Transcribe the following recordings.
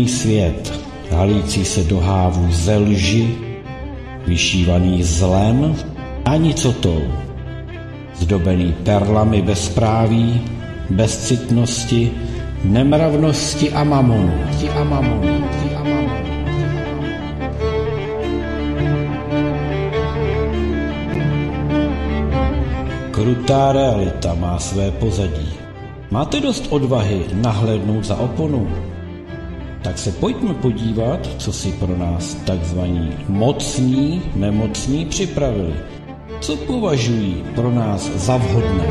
absurdní svět, halící se do hávu ze lži, vyšívaný zlem a nicotou, zdobený perlami bezpráví, bezcitnosti, nemravnosti a mamonu. A mamonu. A mamonu. Krutá realita má své pozadí. Máte dost odvahy nahlédnout za oponu? Tak se pojďme podívat, co si pro nás takzvaní mocní nemocní připravili. Co považují pro nás za vhodné?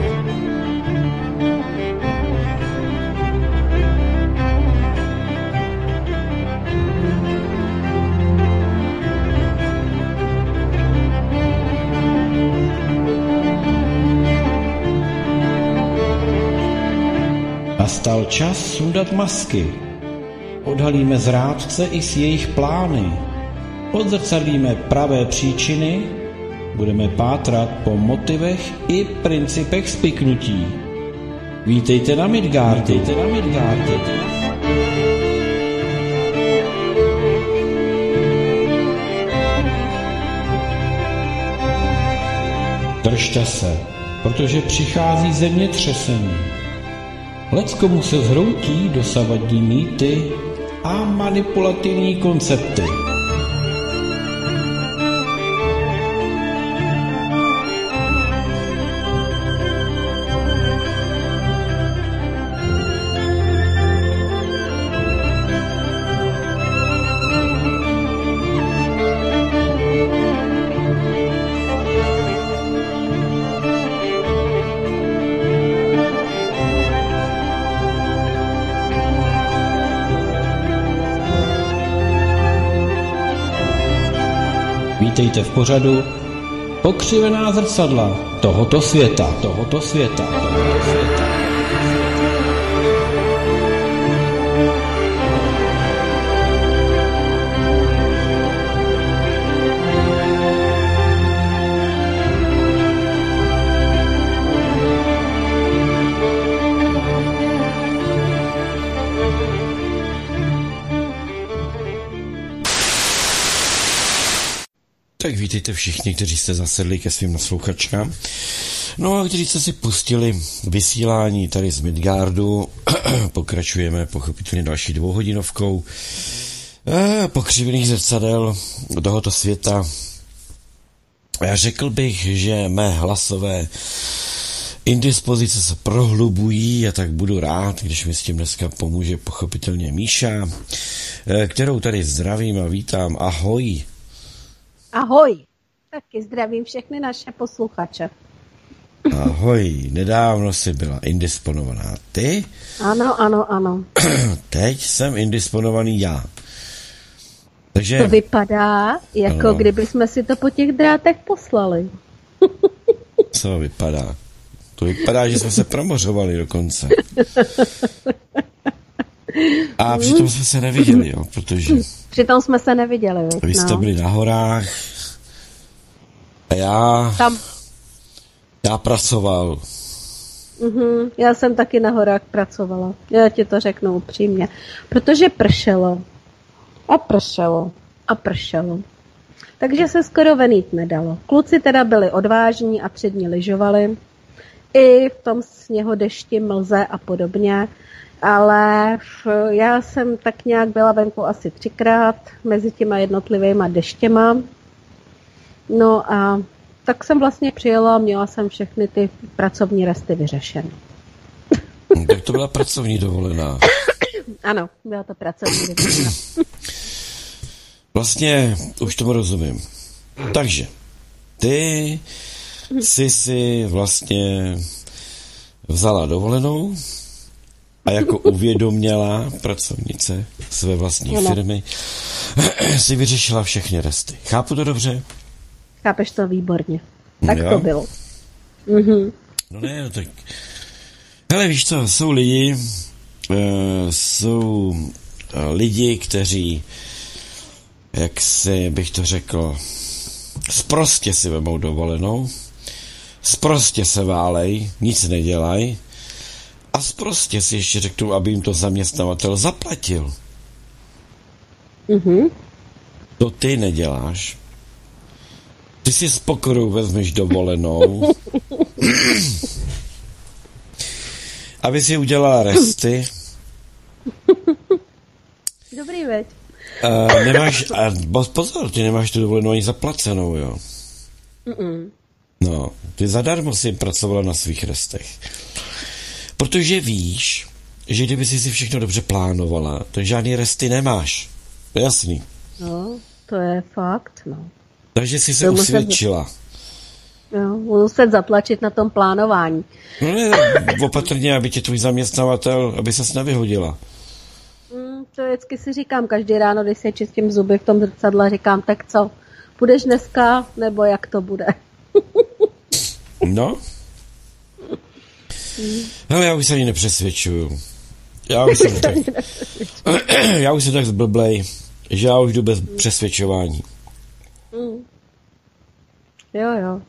Nastal čas sundat masky. Odhalíme zrádce i s jejich plány. Odzrcadlíme pravé příčiny, budeme pátrat po motivech i principech spiknutí. Vítejte na Midgard, vítejte na Midgard, vítejte Držte se, protože přichází zemětřesení. Leckomu se zhroutí dosavadní mýty a manipulativní koncepty. Vítejte v pořadu Pokřivená zrcadla tohoto světa, tohoto světa, tohoto světa. Vítejte všichni, kteří jste zasedli ke svým naslouchačkám. No a kteří jste si pustili vysílání tady z Midgardu, pokračujeme pochopitelně další dvouhodinovkou eh, pokřivených zrcadel tohoto světa. Já řekl bych, že mé hlasové indispozice se prohlubují a tak budu rád, když mi s tím dneska pomůže pochopitelně Míša, eh, kterou tady zdravím a vítám. Ahoj. Ahoj. Taky zdravím všechny naše posluchače. Ahoj, nedávno jsi byla indisponovaná ty? Ano, ano, ano. Teď jsem indisponovaný já. Takže... To vypadá, jako no. kdyby jsme si to po těch drátech poslali. Co vypadá? To vypadá, že jsme se promořovali dokonce. A přitom jsme se neviděli, jo, protože... Přitom jsme se neviděli, jo. Vy jste no. byli na horách a já... Tam. Já pracoval. Mhm, já jsem taky na horách pracovala. Já ti to řeknu upřímně. Protože pršelo. A pršelo. A pršelo. Takže se skoro venít nedalo. Kluci teda byli odvážní a přední lyžovali. I v tom sněhodešti, mlze a podobně ale v, já jsem tak nějak byla venku asi třikrát mezi těma jednotlivýma deštěma. No a tak jsem vlastně přijela a měla jsem všechny ty pracovní resty vyřešeny. Tak to byla pracovní dovolená. ano, byla to pracovní dovolená. vlastně už tomu rozumím. Takže, ty jsi si vlastně vzala dovolenou, a jako uvědomělá pracovnice své vlastní ano. firmy si vyřešila všechny resty. Chápu to dobře? Chápeš to výborně. Tak jo. to bylo. Mhm. No ne, no tak... Hele, víš co, jsou lidi, uh, jsou uh, lidi, kteří, jak si bych to řekl, sprostě si vemou dovolenou, sprostě se válej, nic nedělají, a prostě si ještě řeknu, aby jim to zaměstnavatel zaplatil. Mhm. To ty neděláš. Ty si s pokorou vezmeš dovolenou, aby si udělala resty. Dobrý veď. A nemáš, a pozor, ty nemáš tu dovolenou ani zaplacenou, jo. Mm-mm. No, ty zadarmo si pracovala na svých restech. Protože víš, že kdyby si si všechno dobře plánovala, tak žádný resty nemáš. To je jasný. No, to je fakt, no. Takže si se To usvědčila. Jo, budu muset zatlačit na tom plánování. No ne, opatrně, aby tě tvůj zaměstnavatel, aby ses nevyhodila. Mm, to vždycky si říkám každý ráno, když se čistím zuby v tom zrcadle, říkám, tak co, půjdeš dneska, nebo jak to bude? No? Hele, já už se ani nepřesvědčuju. Já už jsem tak, já už jsem tak zblblej, že já už jdu bez přesvědčování. Jo, jo.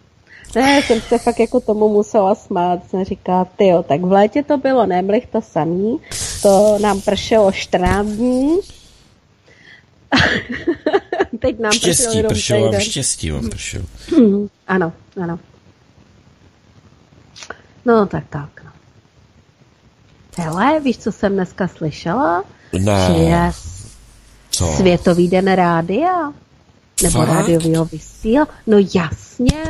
Ne, jsem se fakt jako tomu musela smát. Jsem říkala, ty jo, tak v létě to bylo nemlich to samý, to nám pršelo 14 dní. Teď nám pršelo Štěstí jenom pršelo vám, týden. štěstí vám pršelo. Ano, ano. No, tak tak. Hele, víš, co jsem dneska slyšela? Ne. Že je Co? Světový den rádia? Nebo Fakt? rádiového vysíla? No jasně.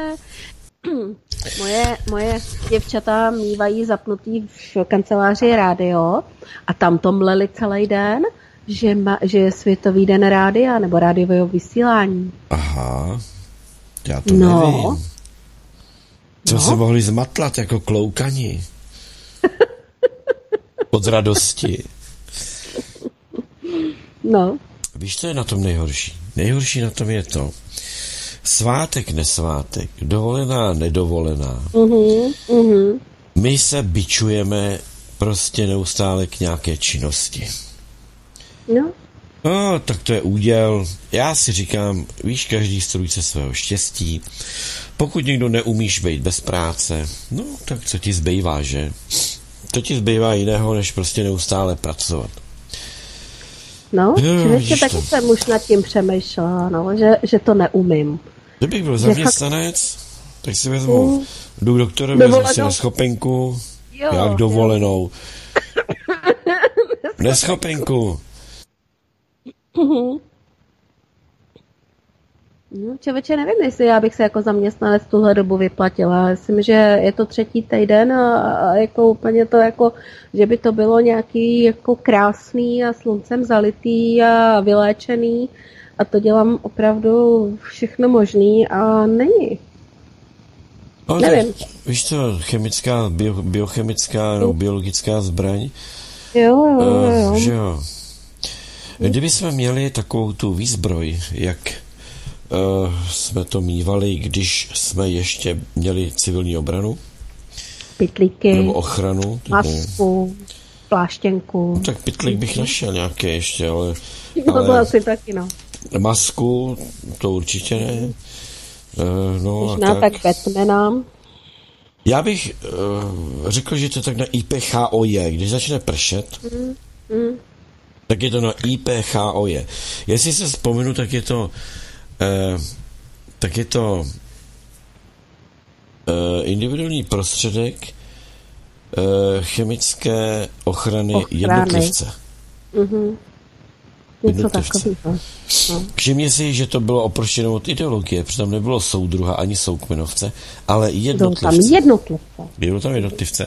moje, moje děvčata mývají zapnutý v kanceláři rádio a tam to mleli celý den, že, ma, že je Světový den rádia nebo rádiového vysílání. Aha. Já to No. nevím. Co No. se mohli zmatlat jako kloukani? Od radosti. No, Víš, co je na tom nejhorší? Nejhorší na tom je to, svátek, nesvátek, dovolená, nedovolená. mhm, mhm. My se bičujeme prostě neustále k nějaké činnosti. No, No, tak to je úděl. Já si říkám, víš, každý strůjce svého štěstí. Pokud někdo neumíš být bez práce, no, tak co ti zbývá, že? Co ti zbývá jiného, než prostě neustále pracovat. no, Jo, že ještě taky to. jsem už nad tím přemýšlela, no, že, že to neumím. Kdybych byl Že fakt- zaměstnanec, tak si vezmu, Mm. jdu k doktorovi, vezmu si neschopenku, Jo, jak jo. dovolenou. Neschopenku. No, člověče, nevím, jestli já bych se jako zaměstnanec tuhle dobu vyplatila. Myslím, že je to třetí týden a, a jako úplně to jako, že by to bylo nějaký jako krásný a sluncem zalitý a vyléčený a to dělám opravdu všechno možný a není. No, Nevím. tak, víš co, chemická, bio, biochemická nebo biologická zbraň, Jo, jo, jo, Uh, že jo. Kdyby jsme měli takovou tu výzbroj, jak jsme to mývali, když jsme ještě měli civilní obranu Pitlíky, nebo ochranu, masku, pláštěnku. tak pytlík bych našel nějaké ještě, ale, No to ale asi taky, no. masku to určitě ne. Uh, no a Možná tak. tak Batmana. Já bych uh, řekl, že to je tak na IPHOJ. Když začne pršet, Mm. tak je to na IPHOJ. Jestli se vzpomenu, tak je to uh, tak je to uh, individuální prostředek uh, chemické ochrany, Ochrany. jednotlivce. Mhm. Něco Jednotlivce. No. Všimni si, že to bylo oproštěno od ideologie, protože tam nebylo soudruha ani soukmenovce, ale Jsou tam jednotlivce. jednotlivce. Byly tam jednotlivce.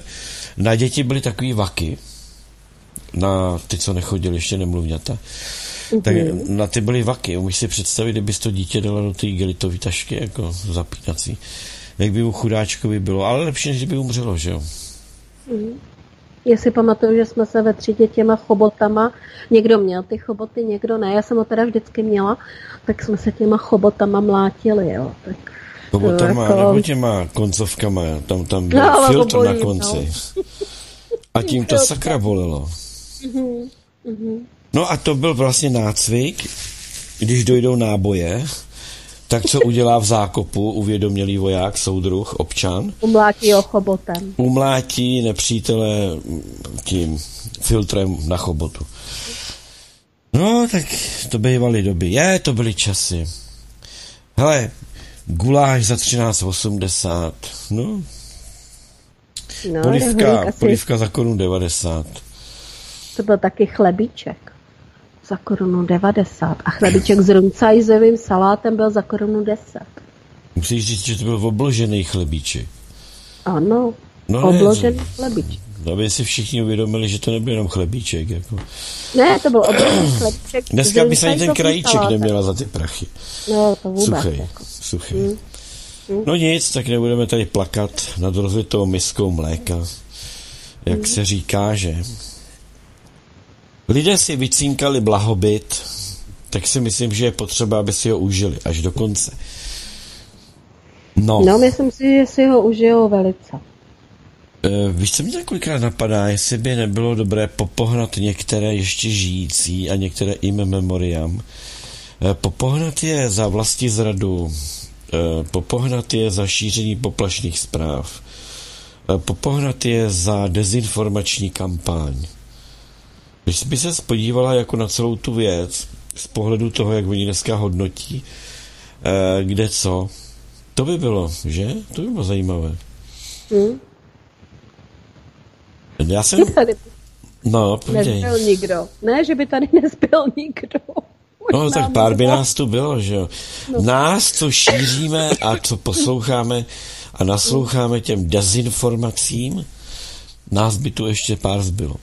Na děti byly takový vaky, na ty, co nechodili ještě nemluvňata, tak na ty byly vaky. Umíš si představit, kdybys to dítě dala do té gelitové tašky, jako zapínací. Jak by mu chudáčkovi bylo, ale lepší, než kdyby umřelo, že jo? Já si pamatuju, že jsme se ve třídě těma chobotama, někdo měl ty choboty, někdo ne, já jsem ho teda vždycky měla, tak jsme se těma chobotama mlátili, jo. Tak Chobotama, jako- nebo těma koncovkama, tam, tam byl No, ale to filtr na konci. A tím to sakra bolelo. No a to byl vlastně nácvik, když dojdou náboje, tak co udělá v zákopu uvědomělý voják, soudruh, občan? umlátí ho chobotem. Umlátí nepřítele tím filtrem na chobotu. No, tak to bývaly doby. Je, to byly časy. Hele, guláš za 13,80. No. no polivka, polivka za korunu 90. To byl taky chlebíček za korunu 90 a chlebíček s runcajzovým salátem byl za korunu 10. Musíš říct, že to byl obložený chlebíček. Ano, no obložený ne, chlebíček. Aby si všichni uvědomili, že to nebyl jenom chlebíček. Jako. Ne, to byl obložený chlebíček. Dneska by se ani ten krajíček salátem. neměla za ty prachy. No, to vůbec. Suchej, jako. suchej. Hmm. Hmm. No nic, tak nebudeme tady plakat nad rozlitou miskou mléka. Jak hmm. se říká, že lidé si vycínkali blahobyt, tak si myslím, že je potřeba, aby si ho užili až do konce. No. no, myslím si, že si ho užijou velice. E, víš, co mě několikrát napadá, jestli by nebylo dobré popohnat některé ještě žijící a některé im memoriam. E, popohnat je za vlastní zradu, e, popohnat je za šíření poplašných zpráv, e, popohnat je za dezinformační kampaň. Když by se podívala jako na celou tu věc, z pohledu toho, jak oni dneska hodnotí, eh, kde co, to by bylo, že? To by bylo zajímavé. Hmm. Já jsem... Tady no. Nezbyl nikdo. Ne, že by tady nezbyl nikdo. No, tak pár by nás tu bylo, že jo. No. Nás, co šíříme a co posloucháme a nasloucháme těm dezinformacím, nás by tu ještě pár zbylo.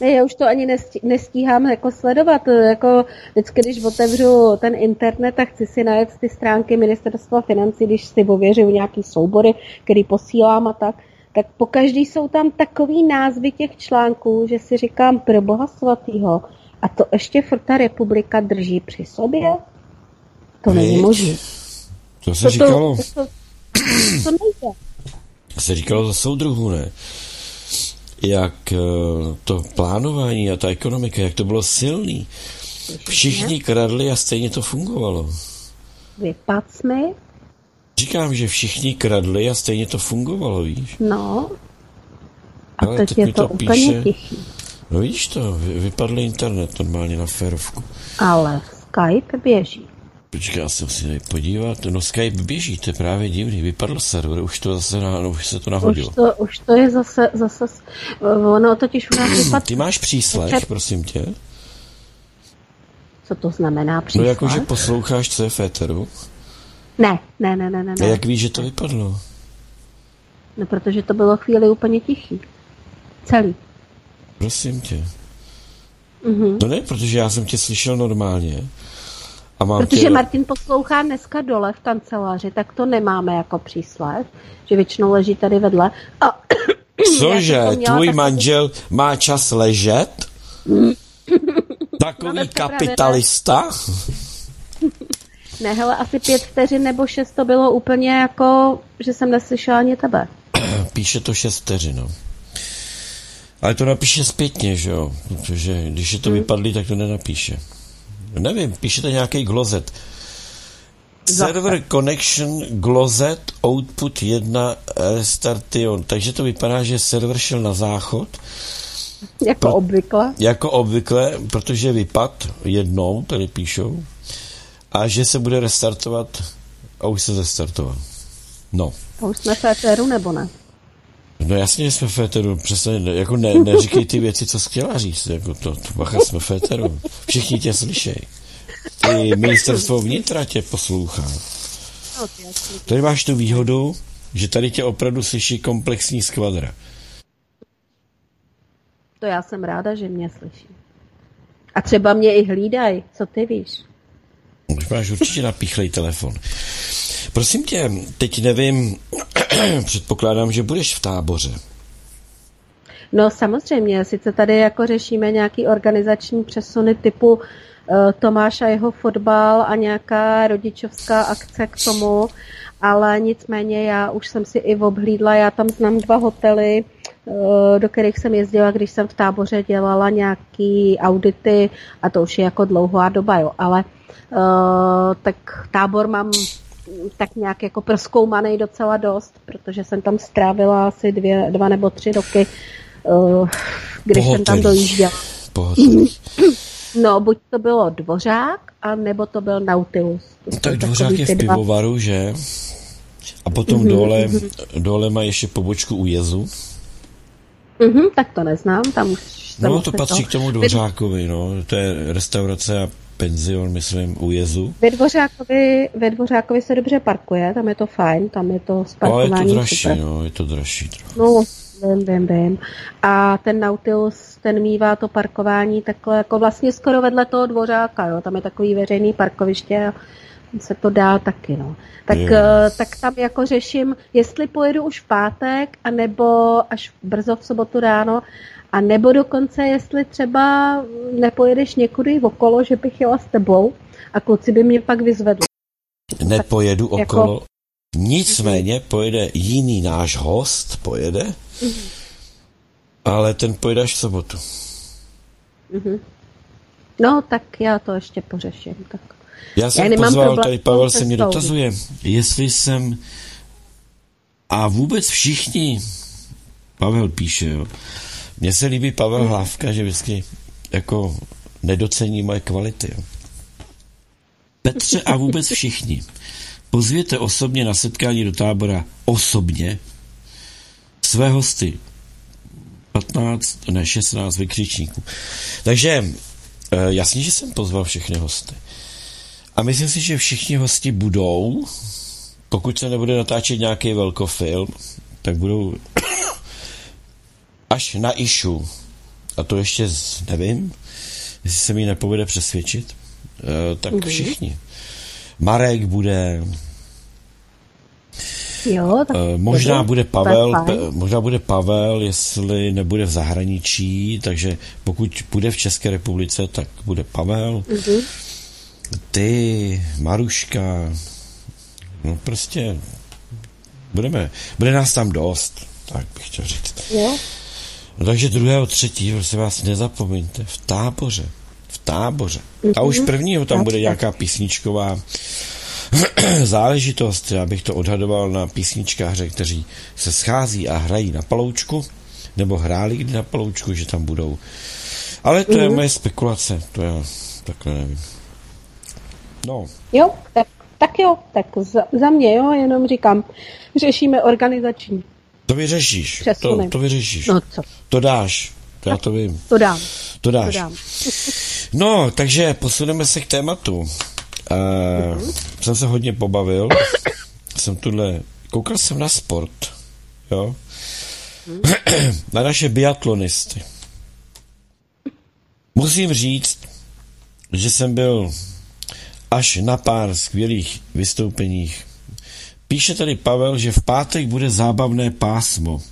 Ne, já už to ani nestíhám jako sledovat. Jako vždycky, když otevřu ten internet a chci si najet ty stránky ministerstva financí, když si ověřuju nějaký soubory, který posílám a tak, tak po každý jsou tam takový názvy těch článků, že si říkám pro boha svatýho. A to ještě furt ta republika drží při sobě? To není možné. To se to, říkalo. To, to, to, to nejde. To se říkalo za soudruhů, ne? Jak eh, to plánování a ta ekonomika, jak to bylo silný. Všichni kradli a stejně to fungovalo. Vypad jsme. Říkám, že všichni kradli a stejně to fungovalo, víš? No. A Ale teď, teď je to, to úplně píše, tichý. No víš to, vypadl internet normálně na férovku. Ale Skype běží. Počkej, já se musím tady podívat. No Skype běží, to je právě divný. Vypadl server, už to zase na, no, už se to nahodilo. Už to, už to je zase, zase, ono totiž u nás vypadl. Ty máš příslech, Počet... prosím tě? Co to znamená příslech? No jako, že posloucháš, co je féteru? Ne, ne, ne, ne, ne. A jak víš, že to vypadlo? No, protože to bylo chvíli úplně tichý. Celý. Prosím tě. Mm-hmm. No ne, protože já jsem tě slyšel normálně. A mám Protože tě... Martin poslouchá dneska dole v kanceláři, tak to nemáme jako přísled, že většinou leží tady vedle. A Cože, tvůj manžel má čas ležet? Takový kapitalista? Ne, hele, asi pět vteřin nebo šest to bylo úplně jako, že jsem neslyšela ani tebe. Píše to šest vteřin, no. Ale to napíše zpětně, že jo? Protože když je to hmm. vypadlý, tak to nenapíše. Nevím, píšete nějaký glozet. Server connection glozet output 1 restartion. Takže to vypadá, že server šel na záchod. Jako pro, obvykle. Jako obvykle, protože vypad jednou, tady píšou. A že se bude restartovat a už se zestartoval. No. A už jsme v éteru, nebo ne? No jasně, jsme v éteru, přesně, jako ne, neříkej ty věci, co jsi chtěla říct, jako to, to bacha, jsme v éteru. Všichni tě slyšej. I ministerstvo vnitra tě poslouchá. Tady máš tu výhodu, že tady tě opravdu slyší komplexní skvadra. To já jsem ráda, že mě slyší. A třeba mě i hlídaj, co ty víš? Už máš určitě napíchlej telefon. Prosím tě, teď nevím, předpokládám, že budeš v táboře. No samozřejmě, sice tady jako řešíme nějaký organizační přesuny typu uh, Tomáš a jeho fotbal a nějaká rodičovská akce k tomu, ale nicméně já už jsem si i obhlídla, já tam znám dva hotely, uh, do kterých jsem jezdila, když jsem v táboře dělala nějaký audity a to už je jako dlouhá doba, jo, ale uh, tak tábor mám tak nějak jako proskoumaný docela dost, protože jsem tam strávila asi dvě, dva nebo tři roky, uh, když Pohotelí. jsem tam dojížděla. No, buď to bylo Dvořák, a nebo to byl Nautilus. To tak Dvořák je v pivovaru, že? A potom mm-hmm, dole, mm-hmm. dole má ještě pobočku u Jezu. Mm-hmm, tak to neznám, tam už... Tam no, to patří to... k tomu Dvořákovi, no. To je restaurace a penzion, myslím, u Jezu. Ve Dvořákovi, ve Dvořákovi se dobře parkuje, tam je to fajn, tam je to sparkování Ale je to dražší, super. no, je to dražší trochu. No, vím, vím, vím. A ten Nautilus, ten mývá to parkování takhle jako vlastně skoro vedle toho Dvořáka, jo, tam je takový veřejný parkoviště a se to dá taky, no. Tak, yeah. tak tam jako řeším, jestli pojedu už v pátek, anebo až brzo v sobotu ráno, a nebo dokonce, jestli třeba nepojedeš někudy okolo, že bych jela s tebou a kluci by mě pak vyzvedli. Nepojedu tak, okolo. Jako... Nicméně pojede jiný náš host, pojede, mm-hmm. ale ten pojede až v sobotu. Mm-hmm. No, tak já to ještě pořeším. Tak. Já jsem já pozval, problém, tady Pavel se mě dotazuje, jestli jsem a vůbec všichni, Pavel píše, jo, mně se líbí Pavel Hlávka, že vždycky jako nedocení moje kvality. Petře a vůbec všichni. Pozvěte osobně na setkání do tábora osobně své hosty. 15, ne 16 vykřičníků. Takže eh, jasně, že jsem pozval všechny hosty. A myslím si, že všichni hosti budou, pokud se nebude natáčet nějaký velkofilm, tak budou až na Išu. A to ještě nevím, jestli se mi nepovede přesvědčit, e, tak mm-hmm. všichni. Marek bude, Jo, tak e, možná bude, bude Pavel, pe, možná bude Pavel, jestli nebude v zahraničí, takže pokud bude v České republice, tak bude Pavel. Mm-hmm. Ty, Maruška, no prostě budeme, bude nás tam dost, tak bych chtěl říct. Jo. No takže druhého, třetího, prosím vás, nezapomeňte, v táboře. V táboře. A už mhm. prvního tam bude nějaká písničková záležitost. Já bych to odhadoval na písničkáře, kteří se schází a hrají na paloučku, nebo hráli kdy na paloučku, že tam budou. Ale to mm-hmm. je mhm. moje spekulace, to já takhle nevím. No. Jo, tak, tak jo, tak za, za mě jo, jenom říkám, řešíme organizační to vyřešíš. To, to vyřešíš. No co? To dáš. Já to vím. To dám. To dáš. To dám. no, takže posuneme se k tématu. Uh, mm-hmm. Jsem se hodně pobavil. jsem tuhle... Koukal jsem na sport. Jo? Mm. na naše biatlonisty. Musím říct, že jsem byl až na pár skvělých vystoupeních Píše tady Pavel, že v pátek bude zábavné pásmo.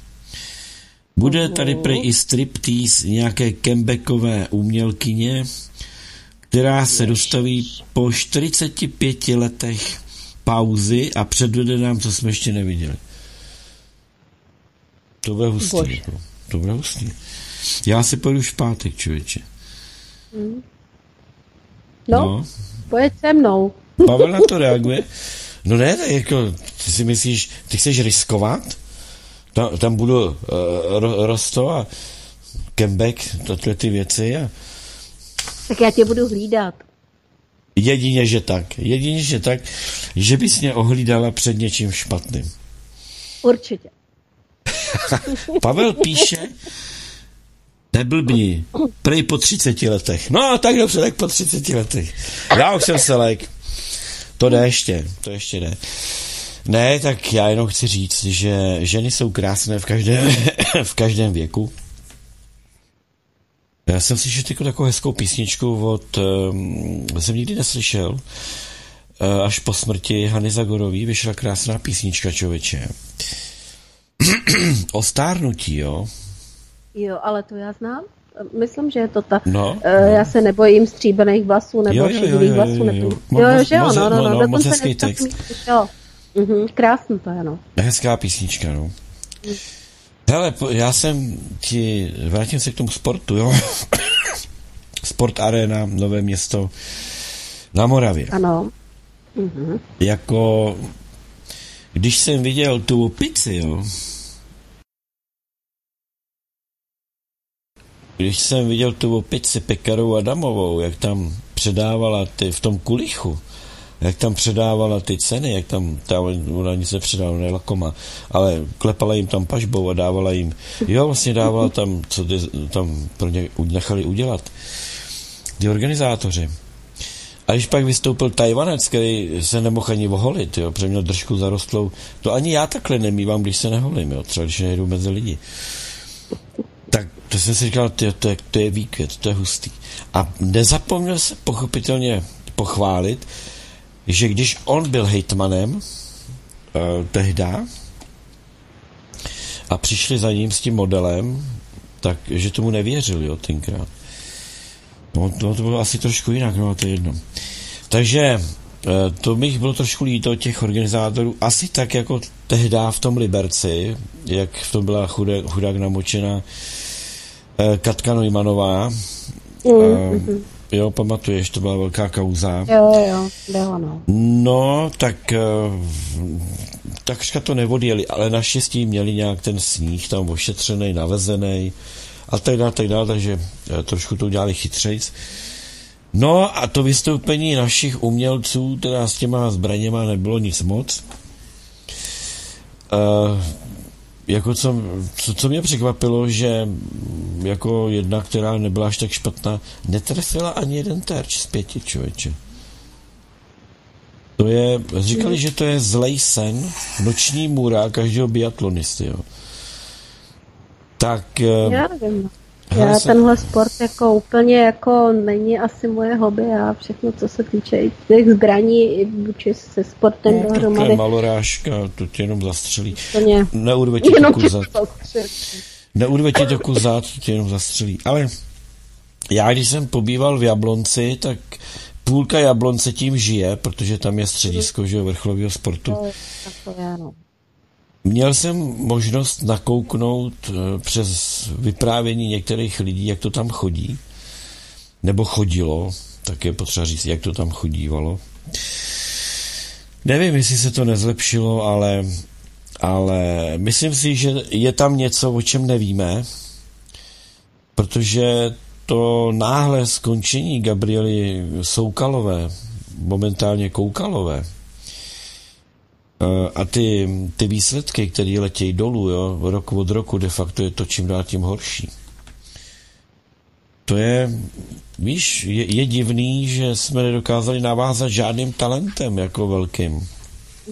Bude tady prej i striptease nějaké kembeckové umělkyně, která se dostaví po 45 letech pauzy a předvede nám, co jsme ještě neviděli. To bude hustý. Jako. To bude hustý. Já si pojdu už v pátek, člověče. Mm. No, no, pojď se mnou. Pavel na to reaguje. No ne, tak jako, ty si myslíš, ty chceš riskovat? Tam, tam budu uh, ro, rosto a kembek, tohle ty věci a... Tak já tě budu hlídat. Jedině, že tak. Jedině, že tak, že bys mě ohlídala před něčím špatným. Určitě. Pavel píše, neblbni, prej po 30 letech. No, tak dobře, tak po 30 letech. Já už jsem se lék. To jde ještě, to ještě jde. Ne, tak já jenom chci říct, že ženy jsou krásné v každém, v každém věku. Já jsem slyšel jako takovou hezkou písničku od, um, jsem nikdy neslyšel, uh, až po smrti Hany Zagorový vyšla krásná písnička člověče. o stárnutí, jo? Jo, ale to já znám myslím, že je to ta, no, uh, no. já se nebojím stříbených vlasů nebo šedivých vlasů. Jo, jo, jo, jo, že jo, no, no, no, no, moc hezký text. jo. Mhm, krásný to je, no. Hezká písnička, no. Hele, já jsem ti, vrátím se k tomu sportu, jo. Sport Arena, Nové město na Moravě. Ano. Mhm. Jako, když jsem viděl tu pici, jo, když jsem viděl tu opici Pekarovou Adamovou, jak tam předávala ty, v tom kulichu, jak tam předávala ty ceny, jak tam, ta, ona nic nepředávala, ne lakoma, ale klepala jim tam pažbou a dávala jim, jo, vlastně dávala tam, co ty, tam pro ně nechali udělat. Ty organizátoři. A když pak vystoupil Tajvanec, který se nemohl ani oholit, jo, protože měl držku zarostlou, to ani já takhle nemývám, když se neholím, jo, třeba když nejdu mezi lidi. Tak to jsem si říkal, to, to, je, to je výkvět, to je hustý. A nezapomněl se pochopitelně pochválit, že když on byl hejtmanem uh, tehda a přišli za ním s tím modelem, tak že tomu nevěřili, jo, tenkrát. No, to, to bylo asi trošku jinak, no, to je jedno. Takže uh, to bych bylo trošku líto těch organizátorů, asi tak jako tehda v tom Liberci, jak v tom byla chudé, chudák namočena uh, Katka Nojmanová, mm-hmm. Jo, pamatuješ, to byla velká kauza. Jo, jo, bylo no. No, tak eh, takřka to nevodjeli, ale naštěstí měli nějak ten sníh tam ošetřený, navezený a tak dále, tak dále, takže eh, trošku to udělali chytřejc. No a to vystoupení našich umělců, teda s těma zbraněma nebylo nic moc. Uh, jako co, co, co mě překvapilo, že jako jedna, která nebyla až tak špatná, netrefila ani jeden terč z pěti, člověče. To je, říkali, že to je zlej sen, noční můra každého biatlonisty, jo. Tak... Eh, Já nevím. Já jsem... tenhle sport jako úplně jako není asi moje hobby a všechno, co se týče těch zbraní vůči se sportem no, dohromady. malorážka, to tě jenom zastřelí. Úplně. Neurve ti to kuzat. Neurve ti to kuzat, to tě jenom zastřelí. Ale já, když jsem pobýval v Jablonci, tak půlka Jablonce tím žije, protože tam je středisko že, vrcholového sportu. To, tak to je, no. Měl jsem možnost nakouknout eh, přes vyprávění některých lidí, jak to tam chodí, nebo chodilo, tak je potřeba říct, jak to tam chodívalo. Nevím, jestli se to nezlepšilo, ale, ale myslím si, že je tam něco, o čem nevíme, protože to náhle skončení Gabriely Soukalové, momentálně Koukalové, a ty, ty výsledky, které letějí dolů, jo, rok od roku, de facto je to čím dál tím horší. To je, víš, je, je divný, že jsme nedokázali navázat žádným talentem jako velkým.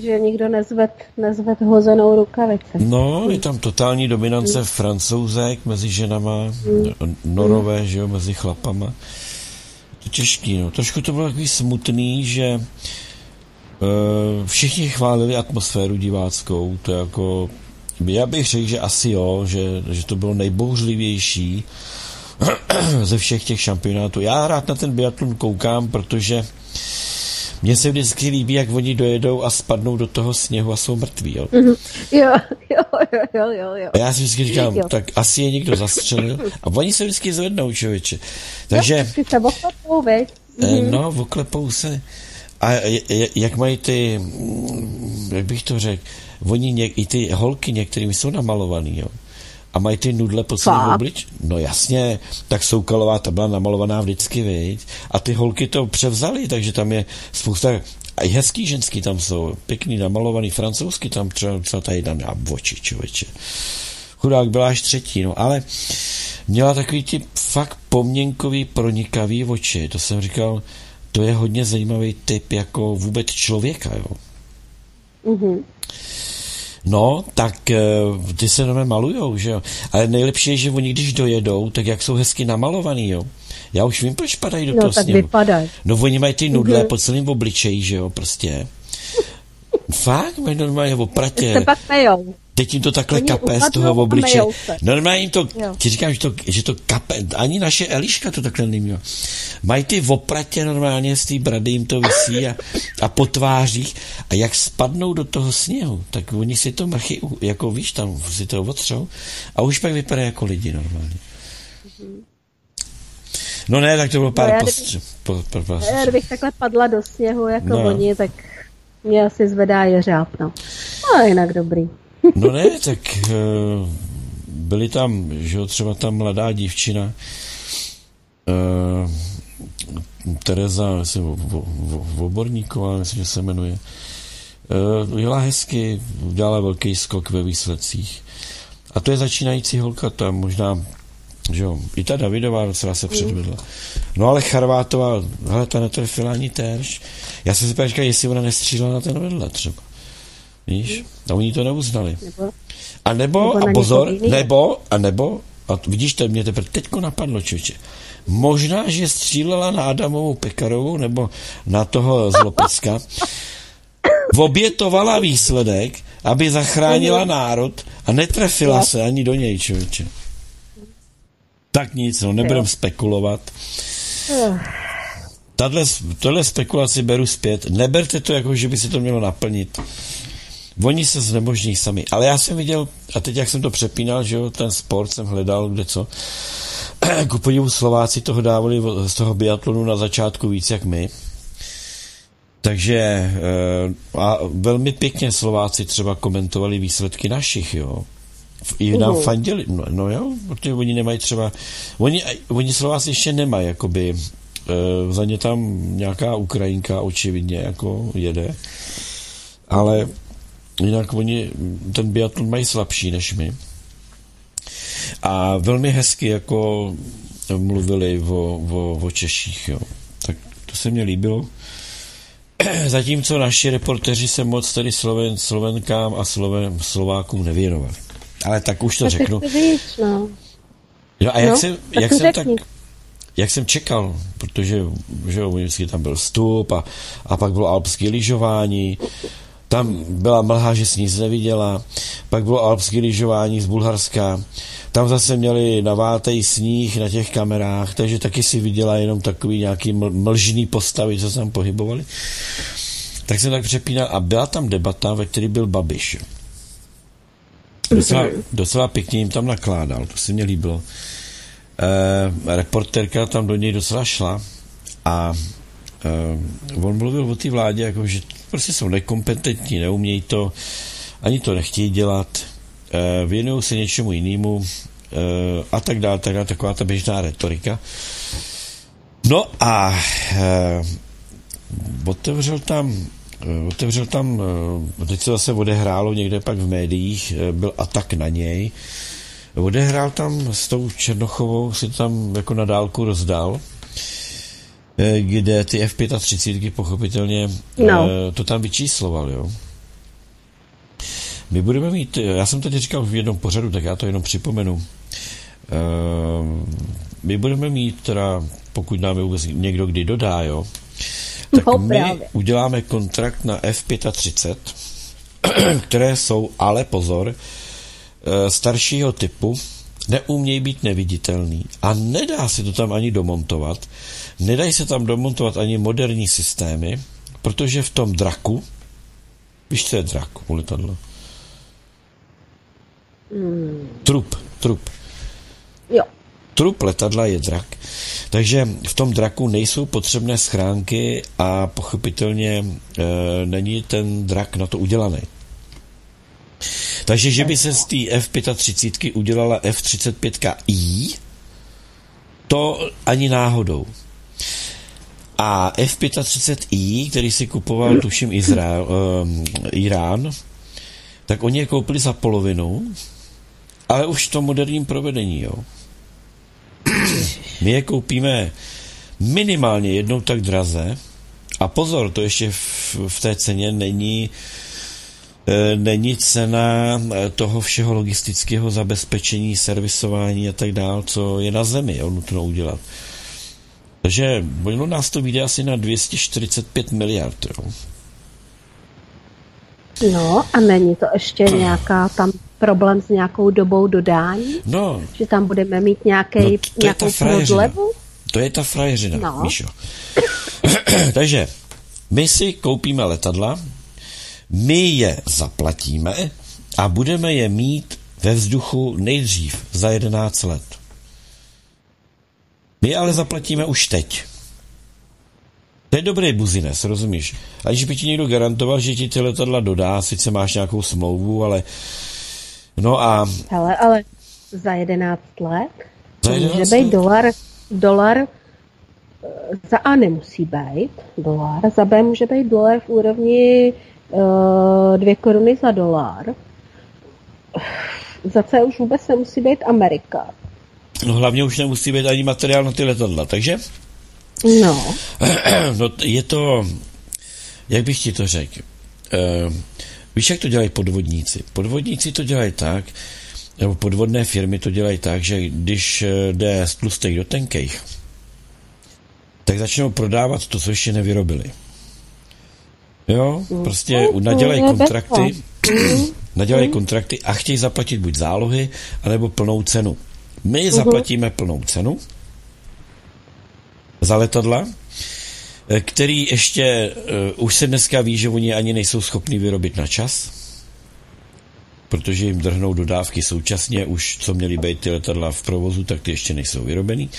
Že nikdo nezved, nezved hozenou rukavici. No, je tam totální dominance mm. francouzek mezi ženama, mm. norové, mm. že jo, mezi chlapama. To těžký, no. Trošku to bylo takový smutný, že Eh, všichni chválili atmosféru diváckou, to jako, já bych řekl, že asi jo, že, že to bylo nejbouřlivější ze všech těch šampionátů. Já rád na ten biatlon koukám, protože mně se vždycky líbí, jak oni dojedou a spadnou do toho sněhu a jsou mrtví, jo. Mm-hmm. Jo, jo, jo, jo, jo. A já si vždycky říkám, jo. tak asi je někdo zastřelil a oni se vždycky zvednou, člověče. Takže... Jo, se oklepou, veď? Mm-hmm. No, oklepou se. A jak mají ty, jak bych to řekl, oni něk, i ty holky některými jsou namalovaný, jo. A mají ty nudle po celém oblič? No jasně, tak Soukalová ta byla namalovaná vždycky, viď? A ty holky to převzaly, takže tam je spousta a i hezký ženský tam jsou, pěkný namalovaný francouzsky, tam třeba, třeba tady tam já oči, člověče. Chudák byla až třetí, no, ale měla takový ty fakt poměnkový, pronikavý oči, to jsem říkal, to je hodně zajímavý typ jako vůbec člověka, jo. Mm-hmm. No, tak eh, ty se nové malujou, že jo. Ale nejlepší je, že oni když dojedou, tak jak jsou hezky namalovaný, jo. Já už vím, proč padají do no, toho tak sněhu. vypadají. No, oni mají ty nudle mm-hmm. po celém obličeji, že jo, prostě. Fakt, mají normálně opratě. Se pak nejou. Teď jim to takhle Oni kape z toho obliče. Normálně jim to, jo. ti říkám, že to, že to kape, ani naše Eliška to takhle neměla. Mají ty opratě normálně z té brady jim to vysí a, a po tvářích a jak spadnou do toho sněhu, tak oni si to mrchy, jako víš, tam si to otřou a už pak vypadá jako lidi normálně. No ne, tak to bylo pár no postř... Po, po, po, já kdybych takhle padla do sněhu jako no. oni, tak mě asi zvedá jeřáb, no. A jinak dobrý. No ne, tak uh, byly tam, že jo, třeba ta mladá dívčina, uh, Tereza, myslím, Voborníková, myslím, že se jmenuje, uh, udělala hezky, udělala velký skok ve výsledcích. A to je začínající holka, tam možná, že jo, i ta Davidová docela se předvedla. No ale Charvátová, hele, ta netrefila ani terš. Já jsem si říkal, jestli ona nestřílela na ten vedle třeba. Víš? A oni to neuznali. A nebo, nebo a pozor, nebo, a nebo, a vidíš, to mě teprve teďko napadlo, čoče. Možná, že střílela na Adamovou Pekarovou nebo na toho Zlopecka. Obětovala výsledek, aby zachránila mhm. národ a netrefila se ani do něj, člověče. Tak nic, no, nebudem spekulovat. Tadle, tohle spekulaci beru zpět. Neberte to jako, že by se to mělo naplnit. Oni se znemožní sami. Ale já jsem viděl, a teď jak jsem to přepínal, že jo, ten sport jsem hledal, kde co. Ku podivu Slováci toho dávali z toho biatlonu na začátku víc jak my. Takže eh, a velmi pěkně Slováci třeba komentovali výsledky našich, jo. I nám uh-huh. fandili, no, no jo, protože oni nemají třeba, oni, oni Slováci ještě nemají, jakoby, e, za ně tam nějaká Ukrajinka očividně jako jede, ale jinak oni ten biatlon mají slabší než my. A velmi hezky jako mluvili o, o, o Češích, jo. Tak to se mně líbilo. Zatímco naši reporteři se moc tedy Sloven, Slovenkám a Sloven, Slovákům nevěnovali. Ale tak už to tak řeknu. Víš, no. no a jak, no, jsem, jak, jsem tak, jak jsem čekal, protože že jo, vždycky tam byl vstup a, a pak bylo alpské lyžování, tam byla mlha, že si nic neviděla, pak bylo alpské lyžování z Bulharska, tam zase měli navátej sníh na těch kamerách, takže taky si viděla jenom takový nějaký mlžný postavy, co se tam pohybovali. Tak jsem tak přepínal a byla tam debata, ve které byl Babiš. Docela, docela pěkně jim tam nakládal, to se mně líbilo. E, reporterka tam do něj docela šla a e, on mluvil o té vládě, jako, že prostě jsou nekompetentní, neumějí to, ani to nechtějí dělat, e, věnují se něčemu jinému e, a tak dále, tak dále, taková ta běžná retorika. No a e, otevřel tam otevřel tam, teď se zase odehrálo někde pak v médiích, byl atak na něj. Odehrál tam s tou Černochovou, si tam jako na dálku rozdal, kde ty F-35 pochopitelně no. to tam vyčísloval, jo. My budeme mít, já jsem tady říkal v jednom pořadu, tak já to jenom připomenu. My budeme mít teda, pokud nám je vůbec někdo kdy dodá, jo, tak no, my právě. uděláme kontrakt na F-35, které jsou, ale pozor, eh, staršího typu, neumějí být neviditelný a nedá se to tam ani domontovat. Nedají se tam domontovat ani moderní systémy, protože v tom draku, víš, co je drak u letadla? Hmm. Trup, trup. Jo. Trup letadla je drak. Takže v tom draku nejsou potřebné schránky a pochopitelně e, není ten drak na to udělaný. Takže, že by se z té F-35 udělala F-35i, to ani náhodou. A F-35i, který si kupoval, tuším, Izrael, e, Irán, tak oni je koupili za polovinu, ale už v tom moderním provedení, jo. My je koupíme minimálně jednou tak draze a pozor, to ještě v, v té ceně není e, není cena e, toho všeho logistického zabezpečení, servisování a tak dál, co je na zemi, jo, nutno udělat. Takže ono nás to vyjde asi na 245 miliard. Jo. No a není to ještě nějaká tam problém s nějakou dobou dodání? No. Že tam budeme mít nějaký, no, nějakou prodlevu? To je ta frajeřina, no. Míšo. Takže my si koupíme letadla, my je zaplatíme a budeme je mít ve vzduchu nejdřív za 11 let. My ale zaplatíme už teď. To je dobrý buzines, rozumíš? A když by ti někdo garantoval, že ti ty letadla dodá, sice máš nějakou smlouvu, ale No a... Hele, ale za 11 let. Za To 11 může být let? dolar, dolar eh, za A nemusí být dolar, za B může být dolar v úrovni dvě koruny za dolar. Za C už vůbec nemusí být Amerika. No hlavně už nemusí být ani materiál na ty letadla, takže No, no, je to, jak bych ti to řekl, uh, víš, jak to dělají podvodníci? Podvodníci to dělají tak, nebo podvodné firmy to dělají tak, že když eh, jde z tlustých do tenkejch, tak začnou prodávat to, co ještě nevyrobili. Jo, prostě No, nadělají je kontrakty, bezva. nadělají kontrakty a chtějí zaplatit buď zálohy, anebo plnou cenu. My zaplatíme plnou cenu za letadla, eh, který ještě, uh, už se dneska ví, že oni ani nejsou schopni vyrobit na čas, protože jim drhnou dodávky současně, už co měly být ty letadla v provozu, tak ty ještě nejsou vyrobený.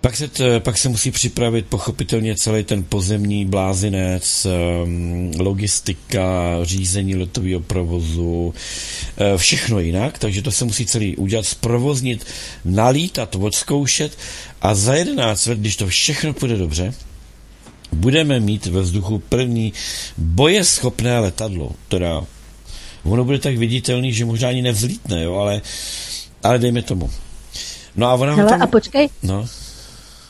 Pak se, t, pak se musí připravit pochopitelně celý ten pozemní blázinec, um, logistika, řízení letového provozu, uh, všechno jinak, takže to se musí celý udělat, zprovoznit, nalítat, odzkoušet a za 11 let, když to všechno půjde dobře, budeme mít ve vzduchu první bojeschopné letadlo, teda ono bude tak viditelný, že možná ani nevzlítne, jo, ale, ale dejme tomu. No a ona Hele, tam... a počkej, No,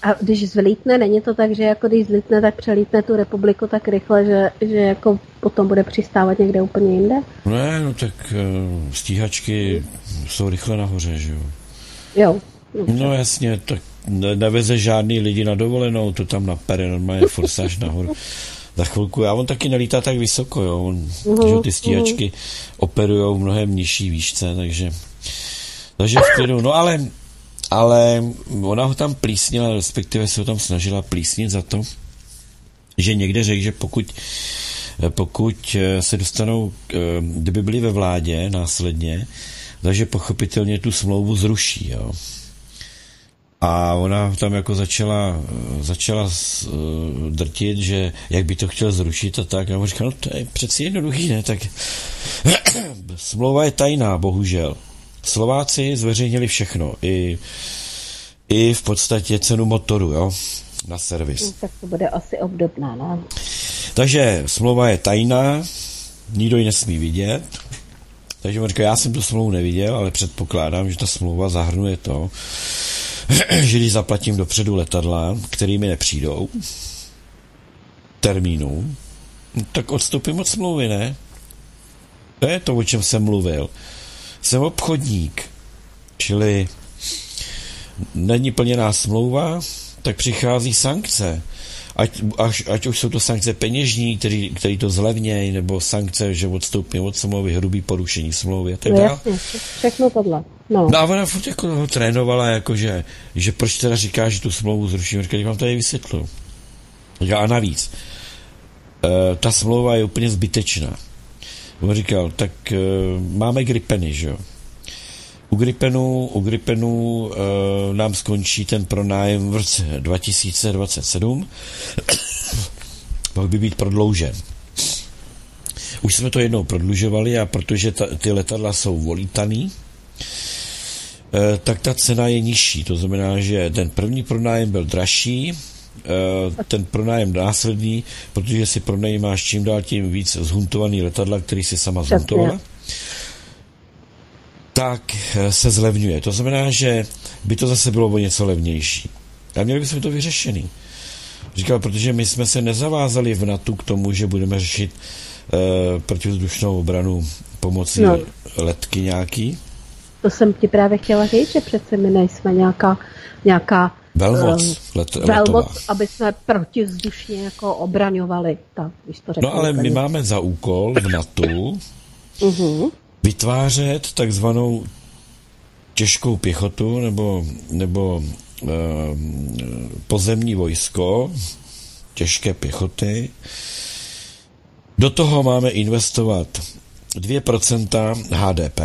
a když zvlítne, není to tak, že jako když zvlítne, tak přelítne tu republiku tak rychle, že, že jako potom bude přistávat někde úplně jinde? ne, no tak uh, stíhačky jsou rychle nahoře, že jo. Jo. No jasně, tak ne- neveze žádný lidi na dovolenou, to tam napere normálně forsáž nahoru. Za chvilku, a on taky nelítá tak vysoko, jo. On, že jo, ty stíhačky operujou v mnohem nižší výšce, takže takže v klidu. No ale, ale ona ho tam plísnila, respektive se ho tam snažila plísnit za to, že někde řekl, že pokud pokud eh, se dostanou, eh, kdyby byli ve vládě následně, takže pochopitelně tu smlouvu zruší, jo. A ona tam jako začala, začala eh, drtit, že jak by to chtěl zrušit a tak. A on říkal, no to je přeci jednoduchý, ne? Tak smlouva je tajná, bohužel. Slováci zveřejnili všechno, i, i v podstatě cenu motoru, jo, na servis. Tak to bude asi obdobná, no. Takže smlouva je tajná, nikdo ji nesmí vidět. Takže on říká, já jsem tu smlouvu neviděl, ale předpokládám, že ta smlouva zahrnuje to, že když zaplatím dopředu letadla, který mi nepřijdou, termínu, no tak odstoupím od smlouvy, ne? To je to, o čem jsem mluvil. Jsem obchodník, čili není plněná smlouva, tak přichází sankce. Ať, až, ať už jsou to sankce peněžní, který, který to zlevnějí, nebo sankce, že odstoupím od smlouvy, hrubý porušení smlouvy a tak No dále. jasně, všechno tohle. No. No a ona furt jako ho trénovala, jako že, proč teda říká, že tu smlouvu zruším. Říká, vám tady vysvětlu. A navíc, e, ta smlouva je úplně zbytečná. On říkal, tak e, máme gripeny, že jo. U Gripenu, u Gripenu e, nám skončí ten pronájem v roce 2027. Mohl by být prodloužen. Už jsme to jednou prodlužovali a protože ta, ty letadla jsou volítaný, eh, tak ta cena je nižší. To znamená, že ten první pronájem byl dražší, eh, ten pronájem následný, protože si pronajímáš čím dál tím víc zhuntovaný letadla, který si sama zhuntovala, tak eh, se zlevňuje. To znamená, že by to zase bylo o něco levnější. A měli bychom to vyřešený. Říkal, protože my jsme se nezavázali v NATO k tomu, že budeme řešit uh, protivzdušnou obranu pomocí. No. letky nějaký. To jsem ti právě chtěla říct, že přece my nejsme nějaká, nějaká Velmoc let, velmoc, aby jsme protivzdušně jako obraňovali. Tak, když to No ale my máme za úkol v NATO Mhm. vytvářet takzvanou těžkou pěchotu nebo, nebo uh, pozemní vojsko, těžké pěchoty. Do toho máme investovat 2% HDP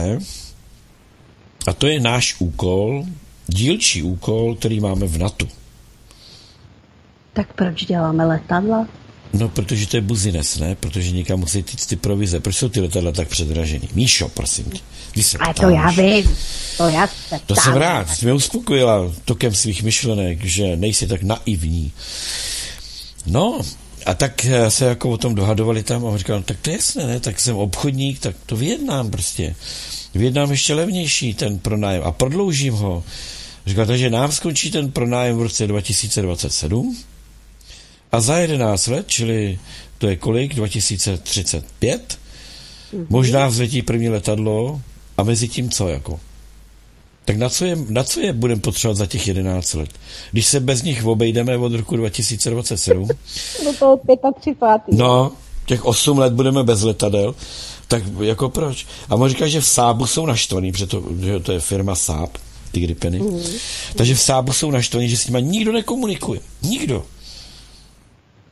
a to je náš úkol, dílčí úkol, který máme v NATO. Tak proč děláme letadla? No, protože to je buzines, ne? Protože někam musí týct ty provize. Proč jsou ty letadla tak předražený? Míšo, prosím tě. Ty se A to já vím. To já se To jsem rád. Jsi mě uspokojila tokem svých myšlenek, že nejsi tak naivní. No, a tak eh, se jako o tom dohadovali tam a říkal, no, tak to je jasné, ne? tak jsem obchodník, tak to vyjednám prostě. Vyjednám ještě levnější ten pronájem a prodloužím ho. Říkal, takže nám skončí ten pronájem v roce 2027 a za 11 let, čili to je kolik, 2035, mm-hmm. možná vzletí první letadlo a mezi tím co jako? Tak na co je, na co je budeme potřebovat za těch 11 let? Když se bez nich obejdeme od roku 2027? Do toho 35. No, těch 8 let budeme bez letadel, tak jako proč? A on říká, že v Sábu jsou naštvaný, protože to, že to je firma Sáb, ty Gripeny. Mm. Takže v Sábu jsou naštvaný, že s nimi nikdo nekomunikuje. Nikdo.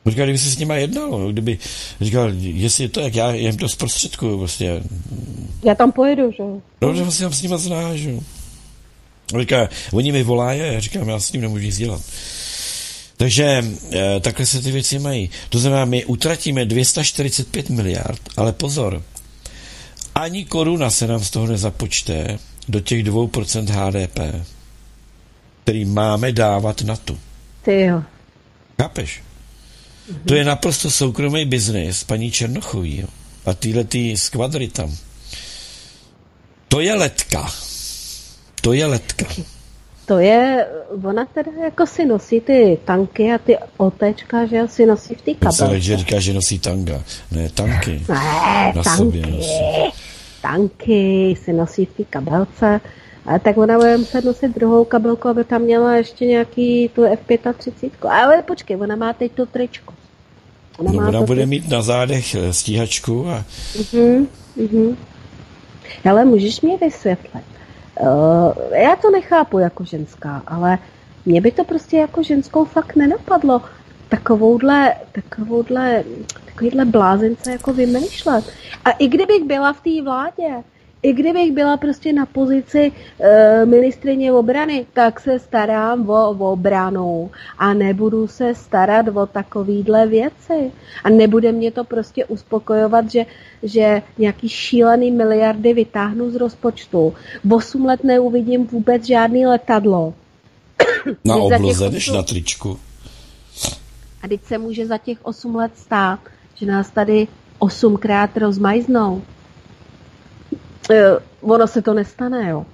Říkal, kdyby se s nima jednalo, no, kdyby říkal, jestli je to, jak já jim to zprostředkuju, vlastně. Já tam pojedu, že? No, že vlastně tam s nima znáš, že? Říká, oni mi volají a já říkám, já s tím nemůžu nic dělat. Takže e, takhle se ty věci mají. To znamená, my utratíme 245 miliard, ale pozor, ani koruna se nám z toho nezapočte do těch 2% HDP, který máme dávat na tu. Ty jo. Chápeš? Mm-hmm. To je naprosto soukromý biznis paní Černochový jo. a tyhle ty skvadry tam. To je letka. To je letka. To je, ona teda jako si nosí ty tanky a ty otečka, že si nosí v té kabelce. že říká, že nosí tanga. Ne, tanky. Ne, Na tanky. sobě nosí. Tanky si nosí v té kabelce. A tak ona bude muset nosit druhou kabelku, aby tam měla ještě nějaký tu F35. Ale počkej, ona má teď to tričko. No, ona to bude mít na zádech eh, stíhačku a Mhm, mhm. Ale můžeš mě vysvětlit. Uh, já to nechápu jako ženská, ale mě by to prostě jako ženskou fakt nenapadlo takovouhle, takovouhle, takovýhle blázence jako vymýšlet. A i kdybych byla v té vládě, i kdybych byla prostě na pozici e, ministrině obrany, tak se starám o, o obranu a nebudu se starat o takovýhle věci. A nebude mě to prostě uspokojovat, že, že nějaký šílený miliardy vytáhnu z rozpočtu. V 8 let neuvidím vůbec žádný letadlo. na obloze, než na tričku. A teď se může za těch 8 let stát, že nás tady osmkrát rozmajznou. Eh, ono se to nestane, jo.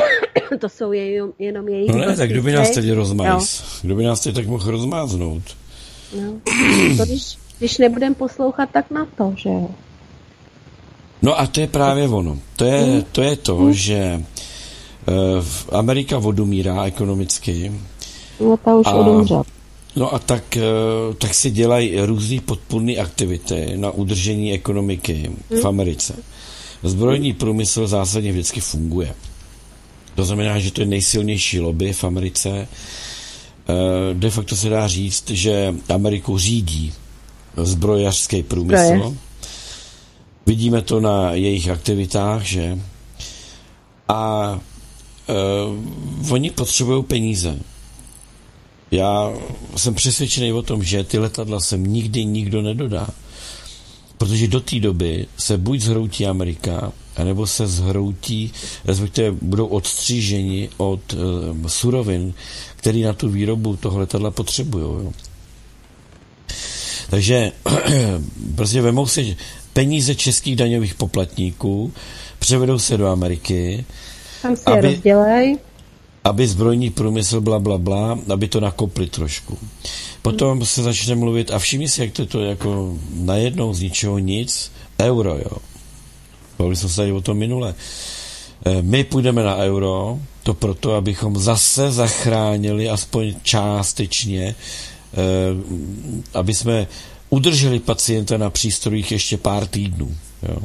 to jsou jenom, jenom jejich No ne, tak kdo by nás teď rozmáz? Kdo by nás teď tak mohl rozmáznout? No. To, když, když nebudeme poslouchat, tak na to, že jo. No a to je právě ono. To je to, je to že eh, v Amerika odumírá ekonomicky, No ta už A- odumřel. No a tak, eh, tak se dělají různé podpůrné aktivity na udržení ekonomiky v Americe. Zbrojní průmysl zásadně vždycky funguje. To znamená, že to je nejsilnější lobby v Americe. Eh, De facto se dá říct, že Ameriku řídí zbrojařský průmysl. Zbrojař. Vidíme to na jejich aktivitách, že? A uh, oni potřebují peníze. Já jsem přesvědčený o tom, že ty letadla sem nikdy nikdo nedodá. Protože do té doby se buď zhroutí Amerika, anebo se zhroutí, respektive budou odstříženi od uh, surovin, který na tu výrobu toho letadla potřebují. Jo. Takže prostě vemou si peníze českých daňových poplatníků, převedou se do Ameriky, Tam si je aby- rozdělej. Aby zbrojní průmysl bla, bla, bla, aby to nakopli trošku. Potom se začne mluvit, a všimni si, jak to to jako najednou z ničeho nic, euro, jo. Bavili jsme se tady o tom minule. Eh, My půjdeme na euro, to proto, abychom zase zachránili aspoň částečně, eh, aby jsme udrželi pacienta na přístrojích ještě pár týdnů. Jo.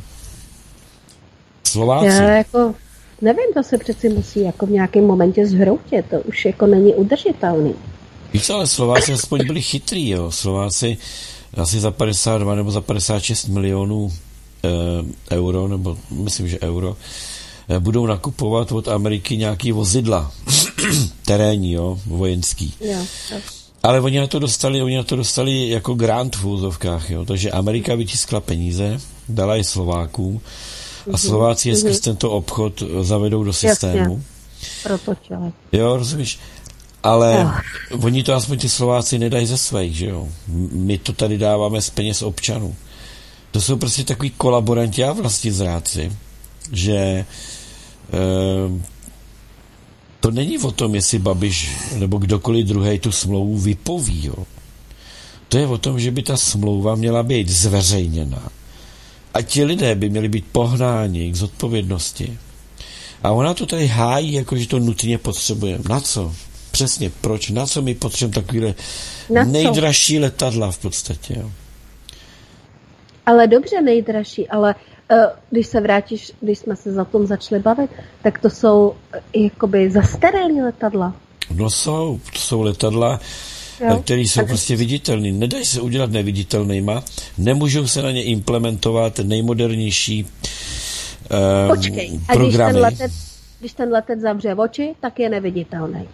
Slováci. Já jako, nevím, to se přeci musí jako v nějakém momentě zhroutit. To už jako není udržitelný. Víš, ale Slováci aspoň byli chytrý, jo. Slováci asi za 52 nebo za 56 milionů e, euro, nebo myslím, že euro, e, budou nakupovat od Ameriky nějaký vozidla, terénní, jo, vojenský. Jo. jo. Ale oni na to dostali, oni na to dostali jako grant v úzovkách, jo. Takže Amerika vytiskla peníze, dala je Slovákům a mhm. Slováci je skrz tento obchod zavedou do systému. Protočili. Jo, rozumíš? Ale oh. oni to aspoň ty Slováci nedají ze svých, že jo. My to tady dáváme z peněz občanů. To jsou prostě takový kolaboranti a vlastně zráci, že e, to není o tom, jestli Babiš nebo kdokoliv druhý tu smlouvu vypoví. Jo. To je o tom, že by ta smlouva měla být zveřejněna. A ti lidé by měli být pohnáni k zodpovědnosti. A ona to tady hájí, jako že to nutně potřebujeme. Na co? Přesně, proč? Na co my potřebujeme takovýhle nejdražší letadla v podstatě? Jo? Ale dobře nejdražší, ale uh, když se vrátíš, když jsme se za tom začali bavit, tak to jsou uh, jakoby zastaralý letadla. No jsou, to jsou letadla, jo. které jsou tak... prostě viditelné. Nedají se udělat neviditelnýma, nemůžou se na ně implementovat nejmodernější uh, Počkej, a programy. Když ten, letec, když ten letec zavře oči, tak je neviditelný.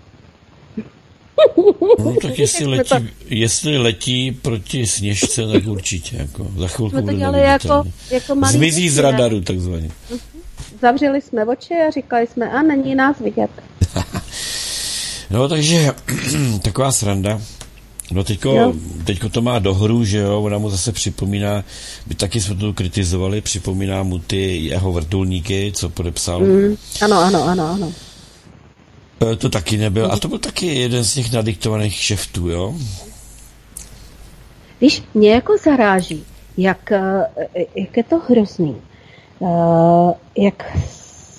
No tak jestli letí, jestli letí proti sněžce, tak určitě. Jako, za chvilku bude jako, jako Zmizí z radaru takzvaně. Mhm. Zavřeli jsme oči a říkali jsme, a není nás vidět. No takže taková sranda. No teďko, teďko to má dohru, že jo, ona mu zase připomíná, my taky jsme to kritizovali, připomíná mu ty jeho vrtulníky, co podepsal. Mm, ano, ano, ano, ano. E, to taky nebyl. A to byl taky jeden z těch nadiktovaných šeftů, jo? Víš, mě jako zaráží, jak, e, jak je to hrozný. E, jak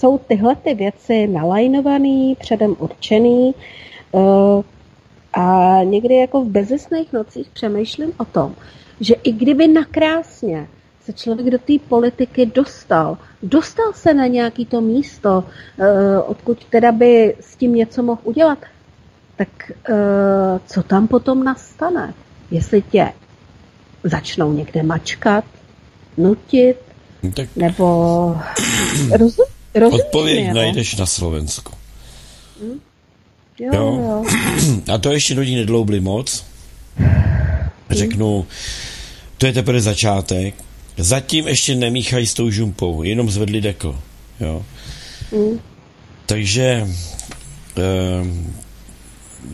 jsou tyhle ty věci nalajnovaný, předem určený a někdy jako v bezesných nocích přemýšlím o tom, že i kdyby nakrásně se člověk do té politiky dostal, dostal se na nějaký to místo, eh, odkud teda by s tím něco mohl udělat, tak eh, co tam potom nastane? Jestli tě začnou někde mačkat, nutit, tak... nebo rozum, rozum Odpověď mě, najdeš na Slovensku. Hm? Jo, jo. jo. A to ještě lidi nedloubli moc. Řeknu, to je teprve začátek. Zatím ještě nemíchají s tou žumpou, jenom zvedli deko. Jo. Mm. Takže eh,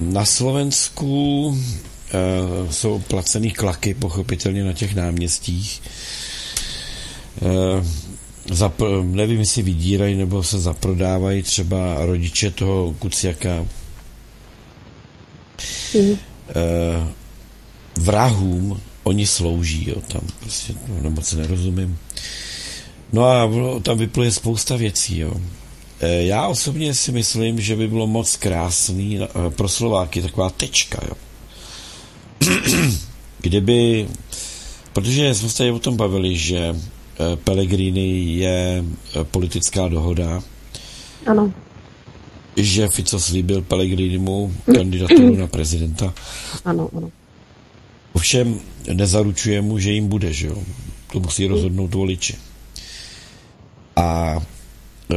na Slovensku eh, jsou placený klaky, pochopitelně na těch náměstích. Eh, zapr- nevím, jestli vydírají nebo se zaprodávají třeba rodiče toho Kuciaka. Mm. vrahům oni slouží, jo, tam prostě no, moc nerozumím. No a tam vypluje spousta věcí, jo. E, já osobně si myslím, že by bylo moc krásný e, pro Slováky taková tečka, jo. Kdyby, protože jsme se tady o tom bavili, že Pellegrini je politická dohoda. Ano. Že Fico slíbil Pellegrinimu kandidaturu na prezidenta. Ano, ano. Ovšem nezaručuje mu, že jim bude, že jo. To musí rozhodnout voliči. A e,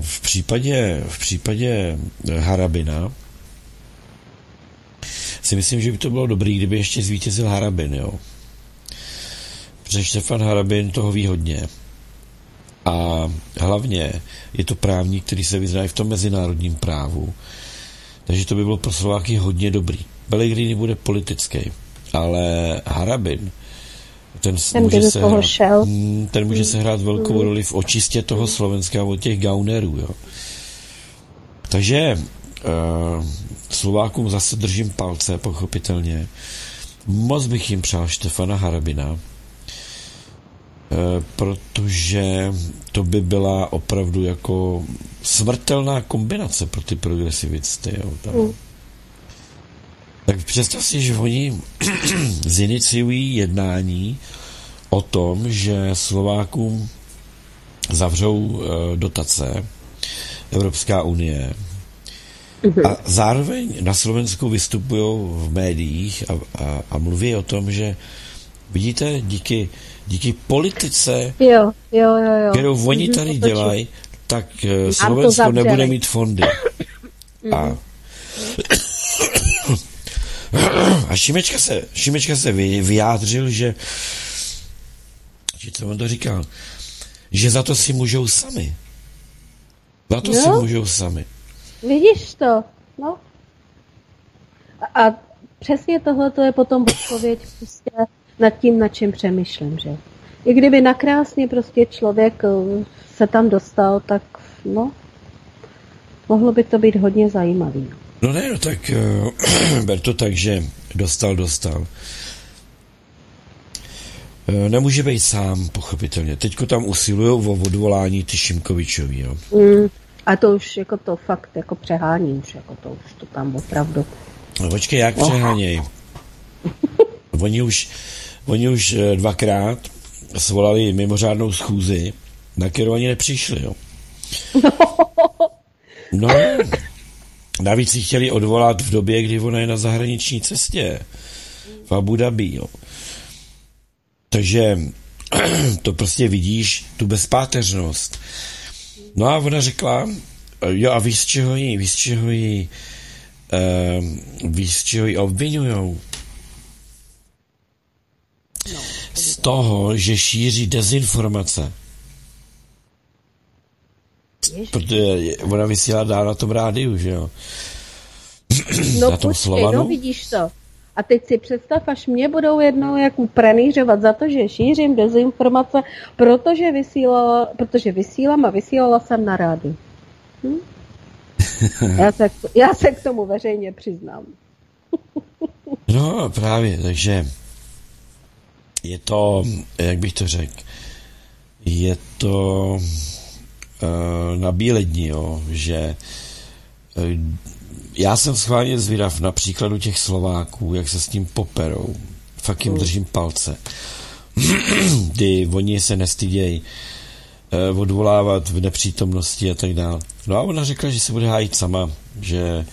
v případě, v případě Harabina si myslím, že by to bylo dobrý, kdyby ještě zvítězil Harabin, jo. Protože Štefan Harabin toho ví hodně. A hlavně je to právník, který se vyzná v tom mezinárodním právu. Takže to by bylo pro Slováky hodně dobrý. Pellegrini bude politický ale Harabin, ten, ten může, se hrát. Hmm, ten může se hrát velkou mm. roli v očistě toho Slovenska od těch gaunerů. Jo. Takže uh, Slovákům zase držím palce, pochopitelně. Moc bych jim přál Štefana Harabina, protože to by byla opravdu jako smrtelná kombinace pro ty progresivisty. Jo, tam. Mm. Tak představ si, že oni ziniciují jednání o tom, že Slovákům zavřou uh, dotace Evropská unie mhm. a zároveň na Slovensku vystupují v médiích a, a, a mluví o tom, že vidíte, díky, díky politice, jo, jo, jo, jo. kterou oni mhm, tady dělají, tak uh, Slovensko nebude mít fondy. A A Šimečka se, Šimečka se vyjádřil, že, že co on to říkal, že za to si můžou sami. Za to no. si můžou sami. Vidíš to, no. A, a přesně tohle to je potom odpověď prostě nad tím, nad čím přemýšlím, že? I kdyby nakrásně prostě člověk eh, se tam dostal, tak no, mohlo by to být hodně zajímavý. No ne, no tak uh, ber to tak, že dostal, dostal. Uh, nemůže být sám, pochopitelně. Teďko tam usilují o odvolání ty Šimkovičový, jo. Mm, a to už jako to fakt jako přehání, už jako to už to tam opravdu. No počkej, jak oh. přeháněj? oni už, oni už dvakrát svolali mimořádnou schůzi, na kterou ani nepřišli, jo. No, navíc si chtěli odvolat v době, kdy ona je na zahraniční cestě v Abu Dhabi, jo. Takže to prostě vidíš, tu bezpáteřnost. No a ona řekla, jo a víš z čeho jí, víš z čeho jí, uh, víš z čeho jí obvinujou? No, z toho, že šíří dezinformace. Protože ona vysílá dál na tom rádiu, že jo? No na tom počkej, Slovanu. no vidíš to. A teď si představ, až mě budou jednou jak pranířovat za to, že šířím dezinformace, protože, vysílala, protože vysílám a vysílala jsem na rádiu. Hm? Já, se, já se k tomu veřejně přiznám. no právě, takže je to, jak bych to řekl, je to uh, na bílední, jo, že uh, já jsem schválně zvědav na příkladu těch Slováků, jak se s tím poperou. Fakt jim hmm. držím palce. Kdy oni se nestydějí uh, odvolávat v nepřítomnosti a tak dále. No a ona řekla, že se bude hájit sama, že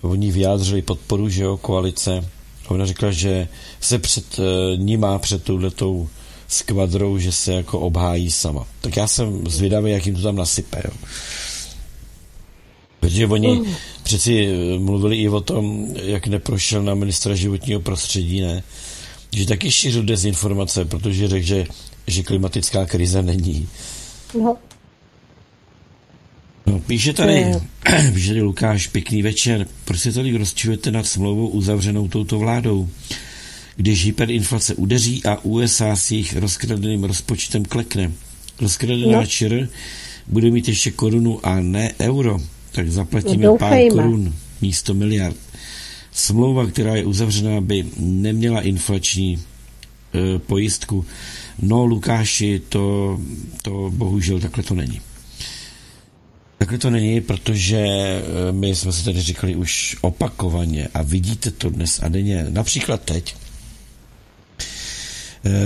oni vyjádřili podporu, že jo, koalice. A ona řekla, že se před uh, ní má před touhletou skvadrou, že se jako obhájí sama. Tak já jsem zvědavý, jak jim to tam nasype. Jo. Protože oni mm. přeci eh, mluvili i o tom, jak neprošel na ministra životního prostředí, ne? Že taky šířil dezinformace, protože řekl, že, že klimatická krize není. No. No, píše tady, píše tady Lukáš, pěkný večer. Proč se tady rozčujete nad smlouvou uzavřenou touto vládou? Když hyperinflace udeří a USA s jejich rozkradeným rozpočtem klekne. Rozkradená no. čir bude mít ještě korunu a ne euro, tak zaplatíme no, pár korun místo miliard. Smlouva, která je uzavřená, by neměla inflační e, pojistku. No, Lukáši, to, to bohužel takhle to není. Takhle to není, protože e, my jsme se tady říkali už opakovaně a vidíte to dnes a denně. Například teď,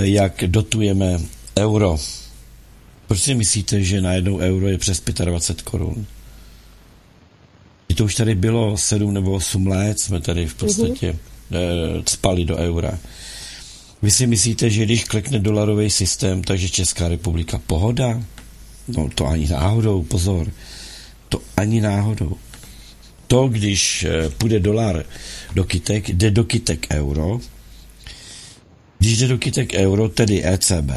jak dotujeme euro. Proč si myslíte, že na jednou euro je přes 25 korun? To už tady bylo 7 nebo 8 let, jsme tady v podstatě mm-hmm. spali do eura. Vy si myslíte, že když klekne dolarový systém, takže Česká republika pohoda? No to ani náhodou, pozor. To ani náhodou. To, když eh, půjde dolar do kytek, jde do kytek euro, když jde do kytek euro, tedy ECB,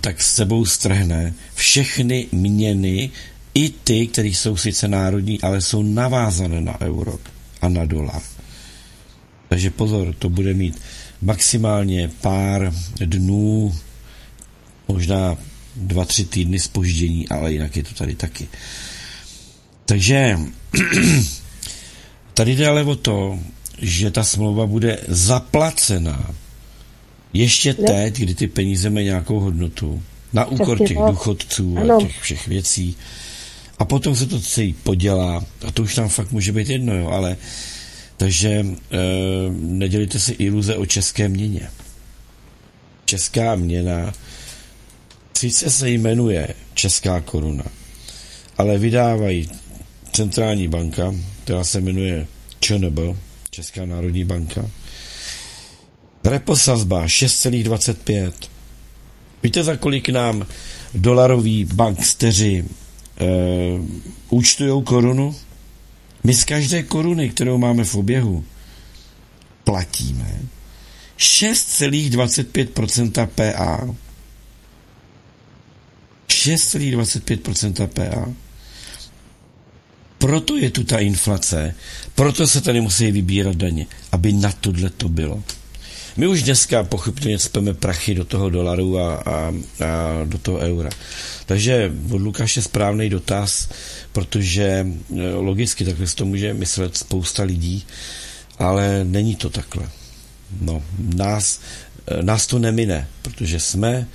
tak s sebou strhne všechny měny, i ty, které jsou sice národní, ale jsou navázané na euro a na dolar. Takže pozor, to bude mít maximálně pár dnů, možná dva, tři týdny spoždění, ale jinak je to tady taky. Takže tady jde ale o to, že ta smlouva bude zaplacená ještě ne? teď, kdy ty peníze mají nějakou hodnotu, na úkor těch důchodců a těch všech věcí. A potom se to celý podělá a to už tam fakt může být jedno, jo, ale takže e, nedělíte si iluze o české měně. Česká měna sice se jmenuje Česká koruna, ale vydávají centrální banka, která se jmenuje ČNB, Česká národní banka. Reposazba 6,25. Víte, za kolik nám dolaroví banksteři e, účtují korunu? My z každé koruny, kterou máme v oběhu, platíme 6,25% PA. 6,25% PA. Proto je tu ta inflace, proto se tady musí vybírat daně, aby na tohle to bylo. My už dneska pochopitelně speme prachy do toho dolaru a, a, a do toho eura. Takže od Lukáše správný dotaz, protože e, logicky takhle to může myslet spousta lidí, ale není to takhle. No, nás, e, nás to nemine, protože jsme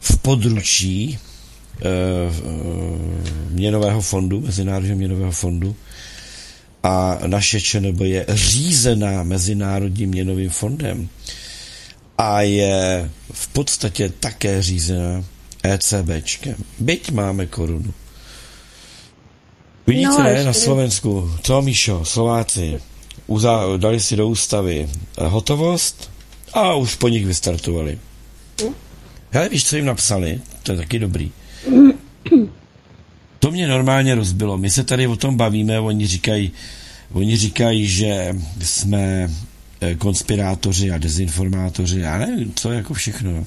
v područí měnového fondu, Mezinárodního měnového fondu a naše ČNB je řízená Mezinárodním měnovým fondem a je v podstatě také řízená ECBčkem. Byť máme korunu. Vidíte, no, ne, na Slovensku, co Míšo, Slováci, uzá, dali si do ústavy hotovost a už po nich vystartovali. Hm? Hele, víš, co jim napsali? To je taky dobrý. To mě normálně rozbilo. My se tady o tom bavíme, oni říkají, oni říkají, že jsme eh, konspirátoři a dezinformátoři, já nevím, co jako všechno.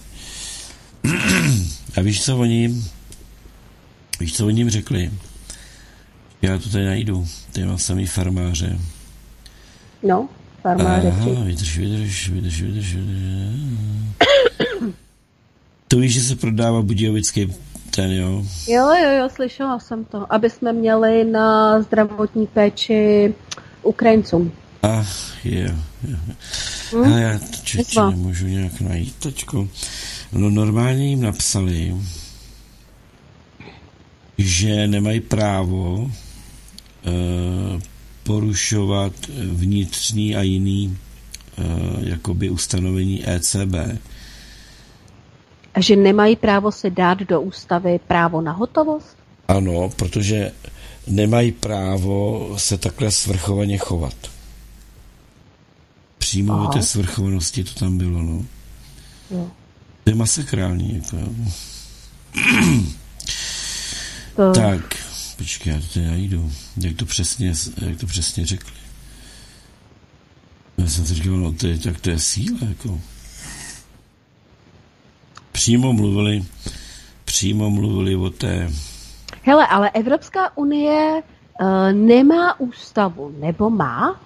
A víš, co oni víš, co oni jim řekli? Já to tady najdu. Tady mám samý farmáře. No, farmáře. Aha, vydrž, vydrž, vydrž, vydrž, vydrž. To víš, že se prodává Budějovický ten, jo? Jo, jo, jo, slyšela jsem to. Aby jsme měli na zdravotní péči Ukrajincům. Ach, je, je. Hmm? já to nemůžu nějak najít teďko. No normálně jim napsali, že nemají právo e, porušovat vnitřní a jiný e, jakoby ustanovení ECB. A že nemají právo se dát do ústavy právo na hotovost? Ano, protože nemají právo se takhle svrchovaně chovat. Přímo té svrchovanosti to tam bylo, no. Jo. To je masakrální, jako. To... Tak, počkej, já to tady najdu. Jak to přesně, jak to přesně řekli. Já jsem si říkal, no to je, tak to je síla, jako. Přímo mluvili, přímo mluvili o té... Hele, ale Evropská unie uh, nemá ústavu, nebo má?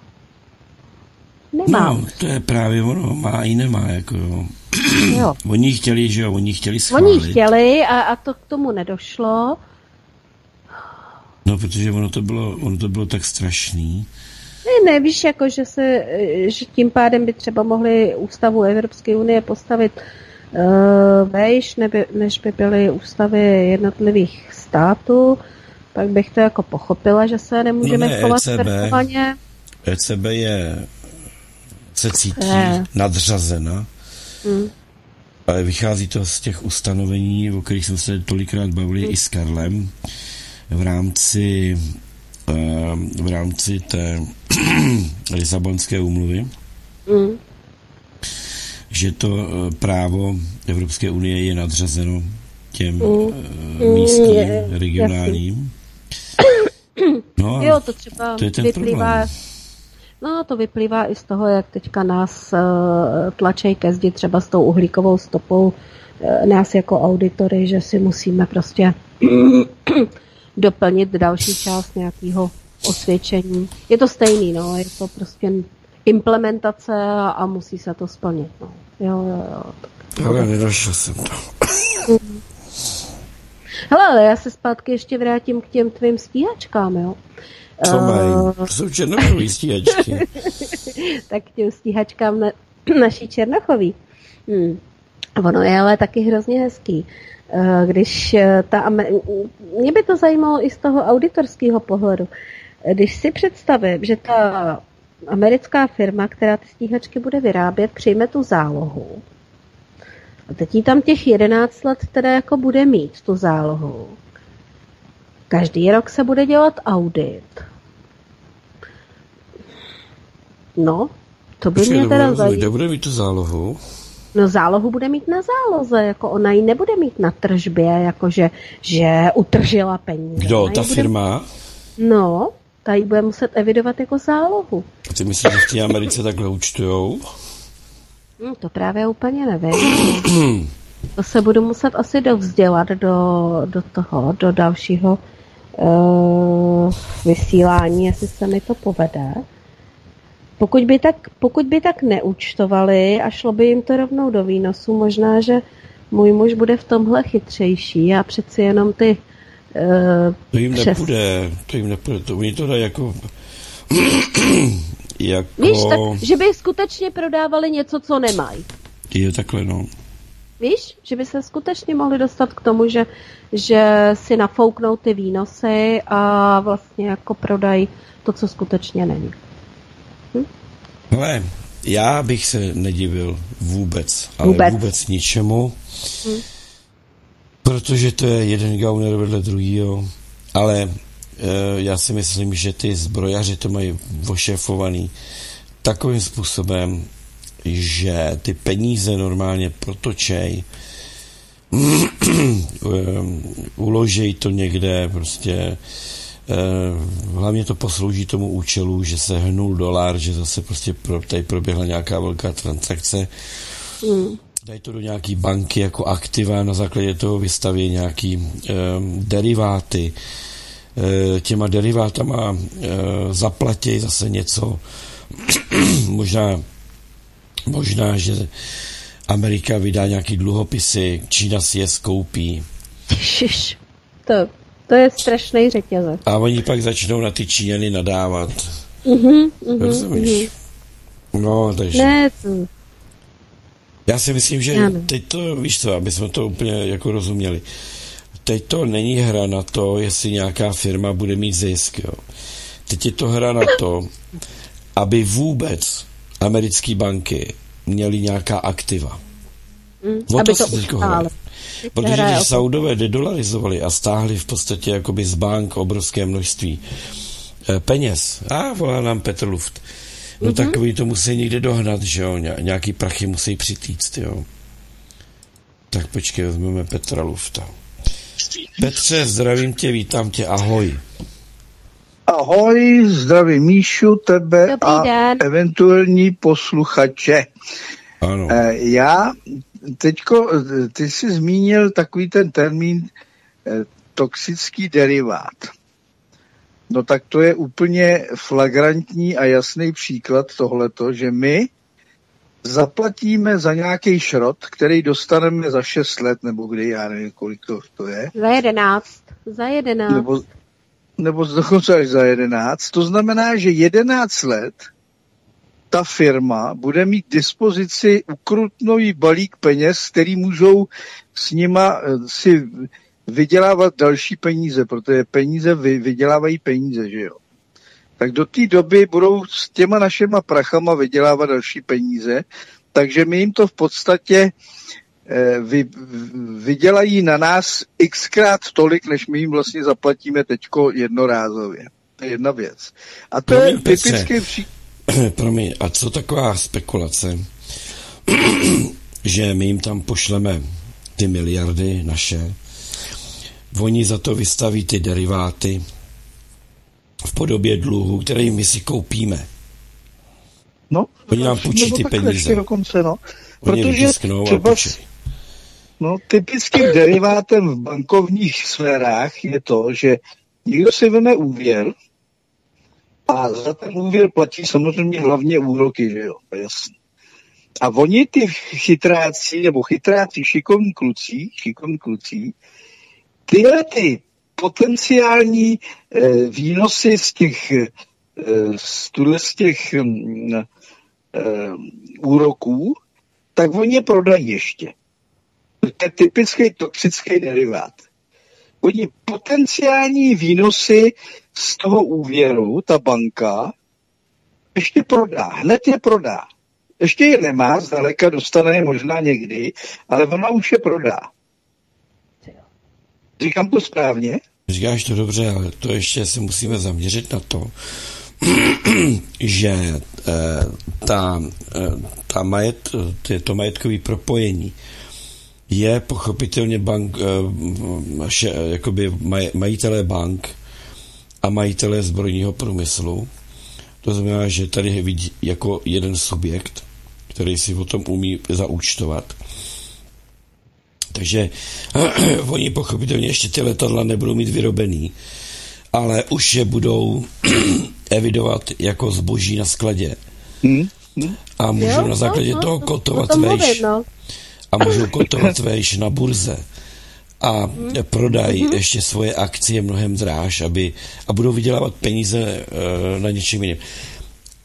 Nemá. No, to je právě ono, má i nemá, jako jo. jo. Oni chtěli, že jo, oni chtěli schválit. Oni chtěli a, a to k tomu nedošlo. No, protože ono to bylo, ono to bylo tak strašný. Ne, ne, víš, jako, že, se, že tím pádem by třeba mohli ústavu Evropské unie postavit uh, vejš, neby, než by byly ústavy jednotlivých států, pak bych to jako pochopila, že se nemůžeme no ne, chovat ECB, ECB je se cítí je. nadřazena. Hmm. Ale vychází to z těch ustanovení, o kterých jsme se tolikrát bavili hmm. i s Karlem v rámci ehm, v rámci té Lisabonské úmluvy, hmm. Že to eh, právo Evropské unie je nadřazeno těm hmm. místním, je, regionálním. No, jo, to třeba to je ten vyplývá, problém No to vyplývá i z toho, jak teďka nás uh, tlačej ke zdi třeba s tou uhlíkovou stopou uh, nás jako auditory, že si musíme prostě doplnit další část nějakého osvědčení. Je to stejný, no, je to prostě implementace a, a musí se to splnit. No. Jo, jo, jo. Tak, ale nedošel jsem to. Hele, ale já se zpátky ještě vrátím k těm tvým stíhačkám, jo. Co mají? To jsou černochový stíhačky. tak těm stíhačkám na, naší černochový. Hmm. Ono je ale taky hrozně hezký. Eh, když eh, ta, mě by to zajímalo i z toho auditorského pohledu. Když si představím, že ta americká firma, která ty stíhačky bude vyrábět, přijme tu zálohu. A teď jí tam těch 11 let teda jako bude mít tu zálohu. Každý rok se bude dělat audit. No, to by Počkej, mě teda zajímalo. Kde bude mít tu zálohu? No zálohu bude mít na záloze, jako ona ji nebude mít na tržbě, jakože že utržila peníze. Kdo, ta firma? No, ta ji bude muset evidovat jako zálohu. Ty myslíš, že v té Americe takhle účtujou? Hmm, to právě úplně nevím. to se budu muset asi dovzdělat do, do toho, do dalšího uh, vysílání, jestli se mi to povede. Pokud by, tak, pokud by tak neúčtovali a šlo by jim to rovnou do výnosu, možná, že můj muž bude v tomhle chytřejší. Já přeci jenom ty uh, To jim přes... nepůjde, to jim nepůjde, to oni to dají jako jako... Víš, tak, že by skutečně prodávali něco, co nemají. Je takhle, no. Víš, že by se skutečně mohli dostat k tomu, že, že si nafouknou ty výnosy a vlastně jako prodají to, co skutečně není. Hm? Hele, já bych se nedivil vůbec, ale vůbec, vůbec ničemu, hm? Protože to je jeden gauner vedle druhýho, ale e, já si myslím, že ty zbrojaři to mají ošefovaný takovým způsobem, že ty peníze normálně protočej, uložej to někde, prostě eh, hlavně to poslouží tomu účelu, že se hnul dolar, že zase prostě pro, tady proběhla nějaká velká transakce. Mm. Dají to do nějaký banky jako aktiva, na základě toho vystaví nějaký um, deriváty. E, těma derivátama e, zaplatí zase něco, možná Možná, že Amerika vydá nějaký dluhopisy, Čína si je skoupí. Šiš, to, to je strašný řetězec. A oni pak začnou na ty Číňany nadávat. Uh-huh, uh-huh, Rozumíš? Uh-huh. No, takže... Ne, to... Já si myslím, že ano. teď to, víš co, aby jsme to úplně jako rozuměli. Teď to není hra na to, jestli nějaká firma bude mít zisk, jo. Teď je to hra na to, aby vůbec americké banky měly nějaká aktiva. Mm, o to, to se teď Protože když Saudové dedolarizovali a stáhli v podstatě jakoby z bank obrovské množství eh, peněz, a volá nám Petr Luft, no mm-hmm. takový to musí někde dohnat, že jo, nějaký prachy musí přitýct, jo. Tak počkej, vezmeme Petra Lufta. Petře, zdravím tě, vítám tě, ahoj. Ahoj, zdravím Míšu, tebe Dobrý a den. eventuální posluchače. Ano. Eh, já teďko, ty jsi zmínil takový ten termín eh, toxický derivát. No tak to je úplně flagrantní a jasný příklad tohleto, že my zaplatíme za nějaký šrot, který dostaneme za 6 let, nebo kdy, já nevím, kolik to, to je. Za 11. Za 11. Nebo, nebo dokonce až za 11. To znamená, že 11 let ta firma bude mít dispozici ukrutnový balík peněz, který můžou s nima eh, si vydělávat další peníze, protože peníze vydělávají peníze, že jo. Tak do té doby budou s těma našima prachama vydělávat další peníze, takže my jim to v podstatě Eh, vy, vydělají na nás xkrát tolik, než my jim vlastně zaplatíme teďko jednorázově. To je jedna věc. A to Promiň, je typicky... Při... Promiň, a co taková spekulace, že my jim tam pošleme ty miliardy naše, oni za to vystaví ty deriváty v podobě dluhu, který my si koupíme. No, oni nám půjčí ty peníze. Dokonce, no. Oni Protože třeba, No, typickým derivátem v bankovních sférách je to, že někdo si veme úvěr a za ten úvěr platí samozřejmě hlavně úroky, že jo, jasný. A oni ty chytráci, nebo chytráci, šikovní kluci, šikovní kluci, tyhle ty potenciální e, výnosy z těch, e, z, z těch e, úroků, tak oni je prodají ještě. To je typický toxický derivát. Oni potenciální výnosy z toho úvěru, ta banka, ještě prodá, hned je prodá. Ještě je nemá, zdaleka dostane je možná někdy, ale ona už je prodá. Říkám to správně? Říkáš to dobře, ale to ještě se musíme zaměřit na to, že eh, ta, eh, ta majet, to majetkové propojení je pochopitelně bank, eh, jakoby maj, majitelé bank a majitelé zbrojního průmyslu. To znamená, že tady je vidí jako jeden subjekt, který si o tom umí zaúčtovat. Takže oni pochopitelně ještě ty letadla nebudou mít vyrobený, ale už je budou evidovat jako zboží na skladě. Hmm? A můžou jo, na základě no, toho no, kotovat vejš. No. A můžou kotovat vejš na burze a hmm. prodají hmm. ještě svoje akcie mnohem dráž, aby, a budou vydělávat peníze uh, na něčem jiném.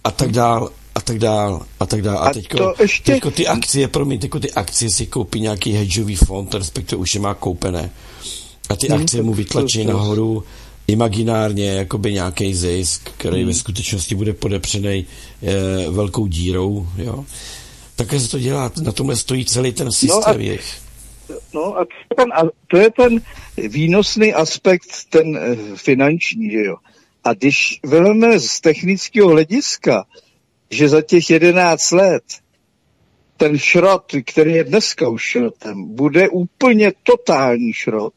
A tak dál, a tak dál, a tak dál. A, a teďko, ještě... teďko ty akcie, promiň, teďko ty akcie si koupí nějaký hedžový fond, respektive už je má koupené. A ty hmm, akcie mu vytlačí nahoru imaginárně jakoby nějaký zisk, který hmm. ve skutečnosti bude podepřený e, velkou dírou, jo. Také se to dělá, na tomhle stojí celý ten systém no a, jejich. No a to je, ten, a to je ten výnosný aspekt, ten e, finanční, že jo. A když vezmeme z technického hlediska, že za těch 11 let ten šrot, který je dneska už šrotem, bude úplně totální šrot,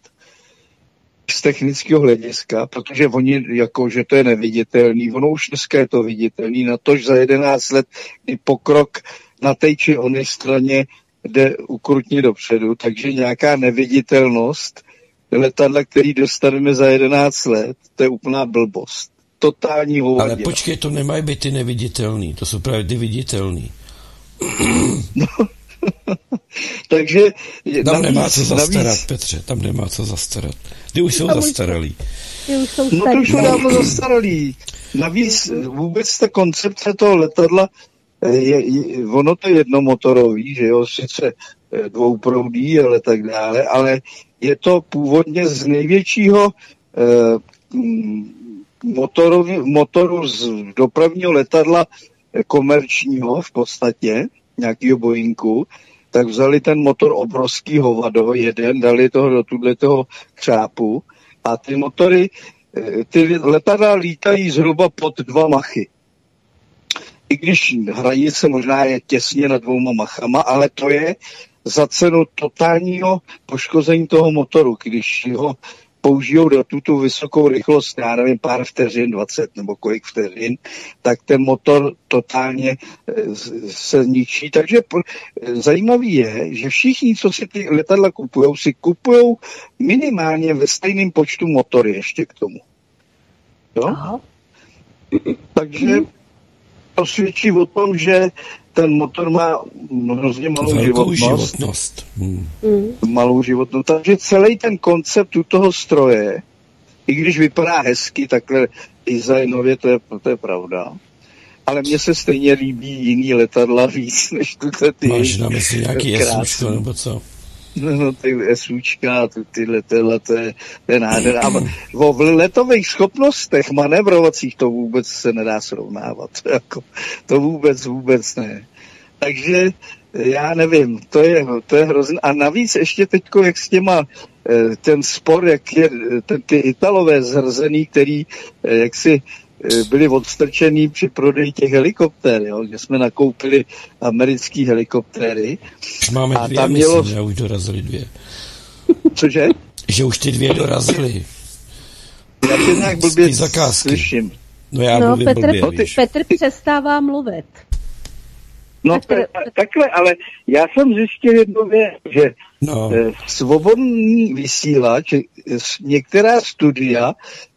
z technického hlediska, protože oni, jako, že to je neviditelný, ono už dneska je to viditelný, na tož za 11 let, kdy pokrok na té či oné straně jde ukrutně dopředu, takže nějaká neviditelnost letadla, který dostaneme za 11 let, to je úplná blbost. Totální hovadina. Ale počkej, to nemají být ty neviditelný, to jsou právě ty viditelný. No, Takže... Tam navíc, nemá co zastarat, navíc... Petře, tam nemá co zastarat. Ty už jsou zastaralý. Ty už jsou no to už jsou dávno zastaralý. Navíc vůbec ta koncepce toho letadla, je, je, ono to je jednomotorový, že jo, sice eh, dvouproudý, ale tak dále, ale je to původně z největšího eh, motoru, motoru z dopravního letadla komerčního v podstatě, nějakého Boeingu, tak vzali ten motor obrovský hovado, jeden, dali toho do toho křápu a ty motory, eh, ty letadla lítají zhruba pod dva machy. I když hranice možná je těsně nad dvouma machama, ale to je za cenu totálního poškození toho motoru, když ho použijou do tuto vysokou rychlost, já nevím, pár vteřin, 20 nebo kolik vteřin, tak ten motor totálně eh, se ničí. Takže zajímavý je, že všichni, co si ty letadla kupují, si kupují minimálně ve stejném počtu motory ještě k tomu. Jo? Takže to svědčí o tom, že ten motor má hrozně malou životnost. životnost. Hmm. Malou životnost. Takže celý ten koncept toho stroje, i když vypadá hezky, takhle designově, to je, to je pravda. Ale mně se stejně líbí jiný letadla víc, než tu ty. Máš na mysli nějaký SUčko, nebo co? No, no ty SUčka, ty, ty letadla, to je, nádhera. A o letových schopnostech manévrovacích to vůbec se nedá srovnávat. Jako, to vůbec, vůbec ne. Takže já nevím, to je, to je hrozné. A navíc ještě teďko, jak s těma, eh, ten spor, jak je, ten, ty Italové zhrzený, který eh, jak si eh, byli odstrčený při prodeji těch helikoptér, jo, že jsme nakoupili americké helikoptéry. Už máme a dvě, tam mělo... myslím, že už dorazili dvě. Cože? Že už ty dvě dorazily. Já tě nějak blbě slyším. No já no, Petr, blbě, Petr přestává mluvit. No Petr, takhle, ale já jsem zjistil jednu věc, že no. Eh, svobodný vysílač, eh, některá studia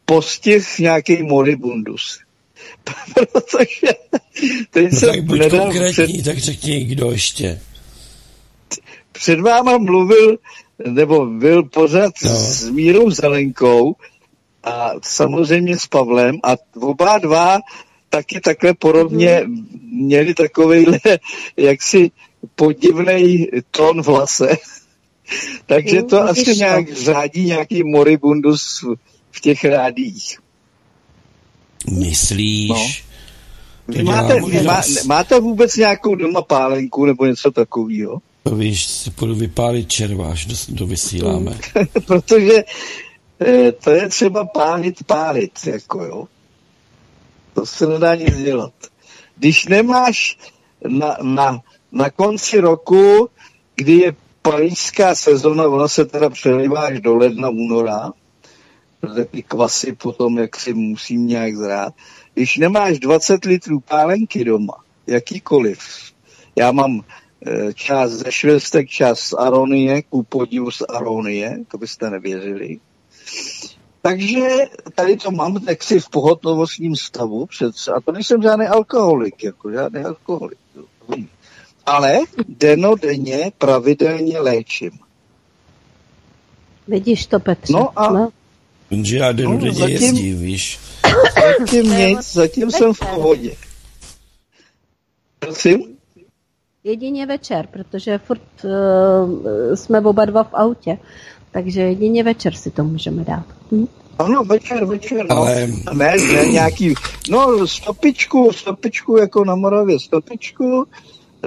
postih nějaký moribundus. Protože teď no, jsem tak buď konkrétní, před... tak řekni, kdo ještě. Před váma mluvil, nebo byl pořád no. s Mírou Zelenkou a samozřejmě s Pavlem a oba dva taky takhle podobně měli takovejhle jaksi podivný tón v lase. Takže to no, asi nějak řádí nějaký moribundus v těch rádích. Myslíš? No. máte, má, máte vůbec nějakou doma pálenku nebo něco takového? Víš, si půjdu vypálit červáš, do, do vysíláme. Protože e, to je třeba pálit, pálit, jako jo. To se nedá nic dělat. Když nemáš na, na, na konci roku, kdy je parížská sezona, ona se teda přelivá až do ledna, února, protože ty kvasy potom jak si musím nějak zrát. když nemáš 20 litrů pálenky doma, jakýkoliv, já mám e, část ze švestek, část z aronie, ku podivu z aronie, to byste nevěřili. Takže tady to mám si v pohotovostním stavu, před, a to nejsem žádný alkoholik, jako žádný alkoholik. Ale denodenně pravidelně léčím. Vidíš to, Petře? No a... No. Jenže já denodenně no, zatím, jezdím, víš. Zatím nic, zatím jsem v pohodě. Prosím? Jedině večer, protože furt uh, jsme oba dva v autě. Takže jedině večer si to můžeme dát. Hm? Ano, večer, večer, no. Ale... Ne, ne, nějaký, no stopičku, stopičku jako na Moravě, stopičku,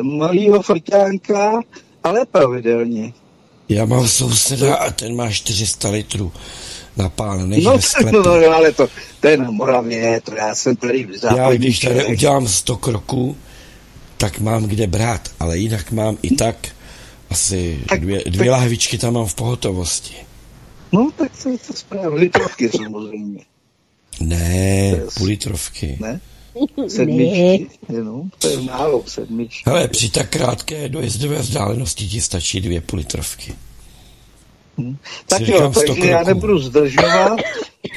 malýho frťánka, ale pravidelně. Já mám souseda a ten má 400 litrů napálených no, ve sklepě. No, no, ale to, to je na Moravě, to já jsem tady v Já když tady udělám 100 kroků, tak mám kde brát, ale jinak mám i tak asi tak, dvě, dvě tak, lahvičky tam mám v pohotovosti. No, tak to je to správně. Litrovky samozřejmě. Ne, půl litrovky. Ne? Sedmičky, jenom, to je málo, sedmičky. Ale při tak krátké dojezdové vzdálenosti ti stačí dvě půl litrovky. Hmm. Tak jo, takže já nebudu zdržovat,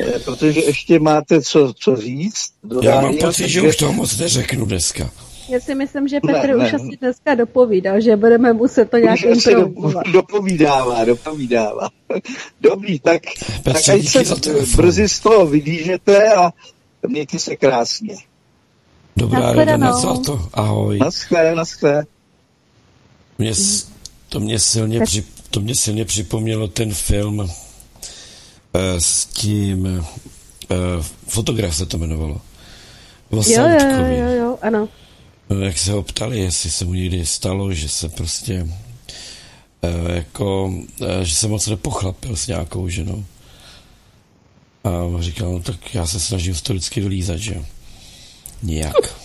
eh, protože ještě máte co, co říct. Já mám pocit, že už toho moc neřeknu dneska. Já si myslím, že Petr ne, už ne. asi dneska dopovídal, že budeme muset to nějak improvizovat. Dopovídává, dopovídává. Dobrý, tak, Petře, tak ať se brzy z toho vydížete a mějte se krásně. Dobrá ráda za to. Ahoj. Naschle, naschle. Mě, to, mě silně při, to mě silně připomnělo ten film uh, s tím uh, fotograf se to jmenovalo. O jo, jo, jo, jo, ano. No, jak se ho ptali, jestli se mu někdy stalo, že se prostě uh, jako, že se moc nepochlapil s nějakou ženou. A říkal, no tak já se snažím historicky vylízat, že. Nijak.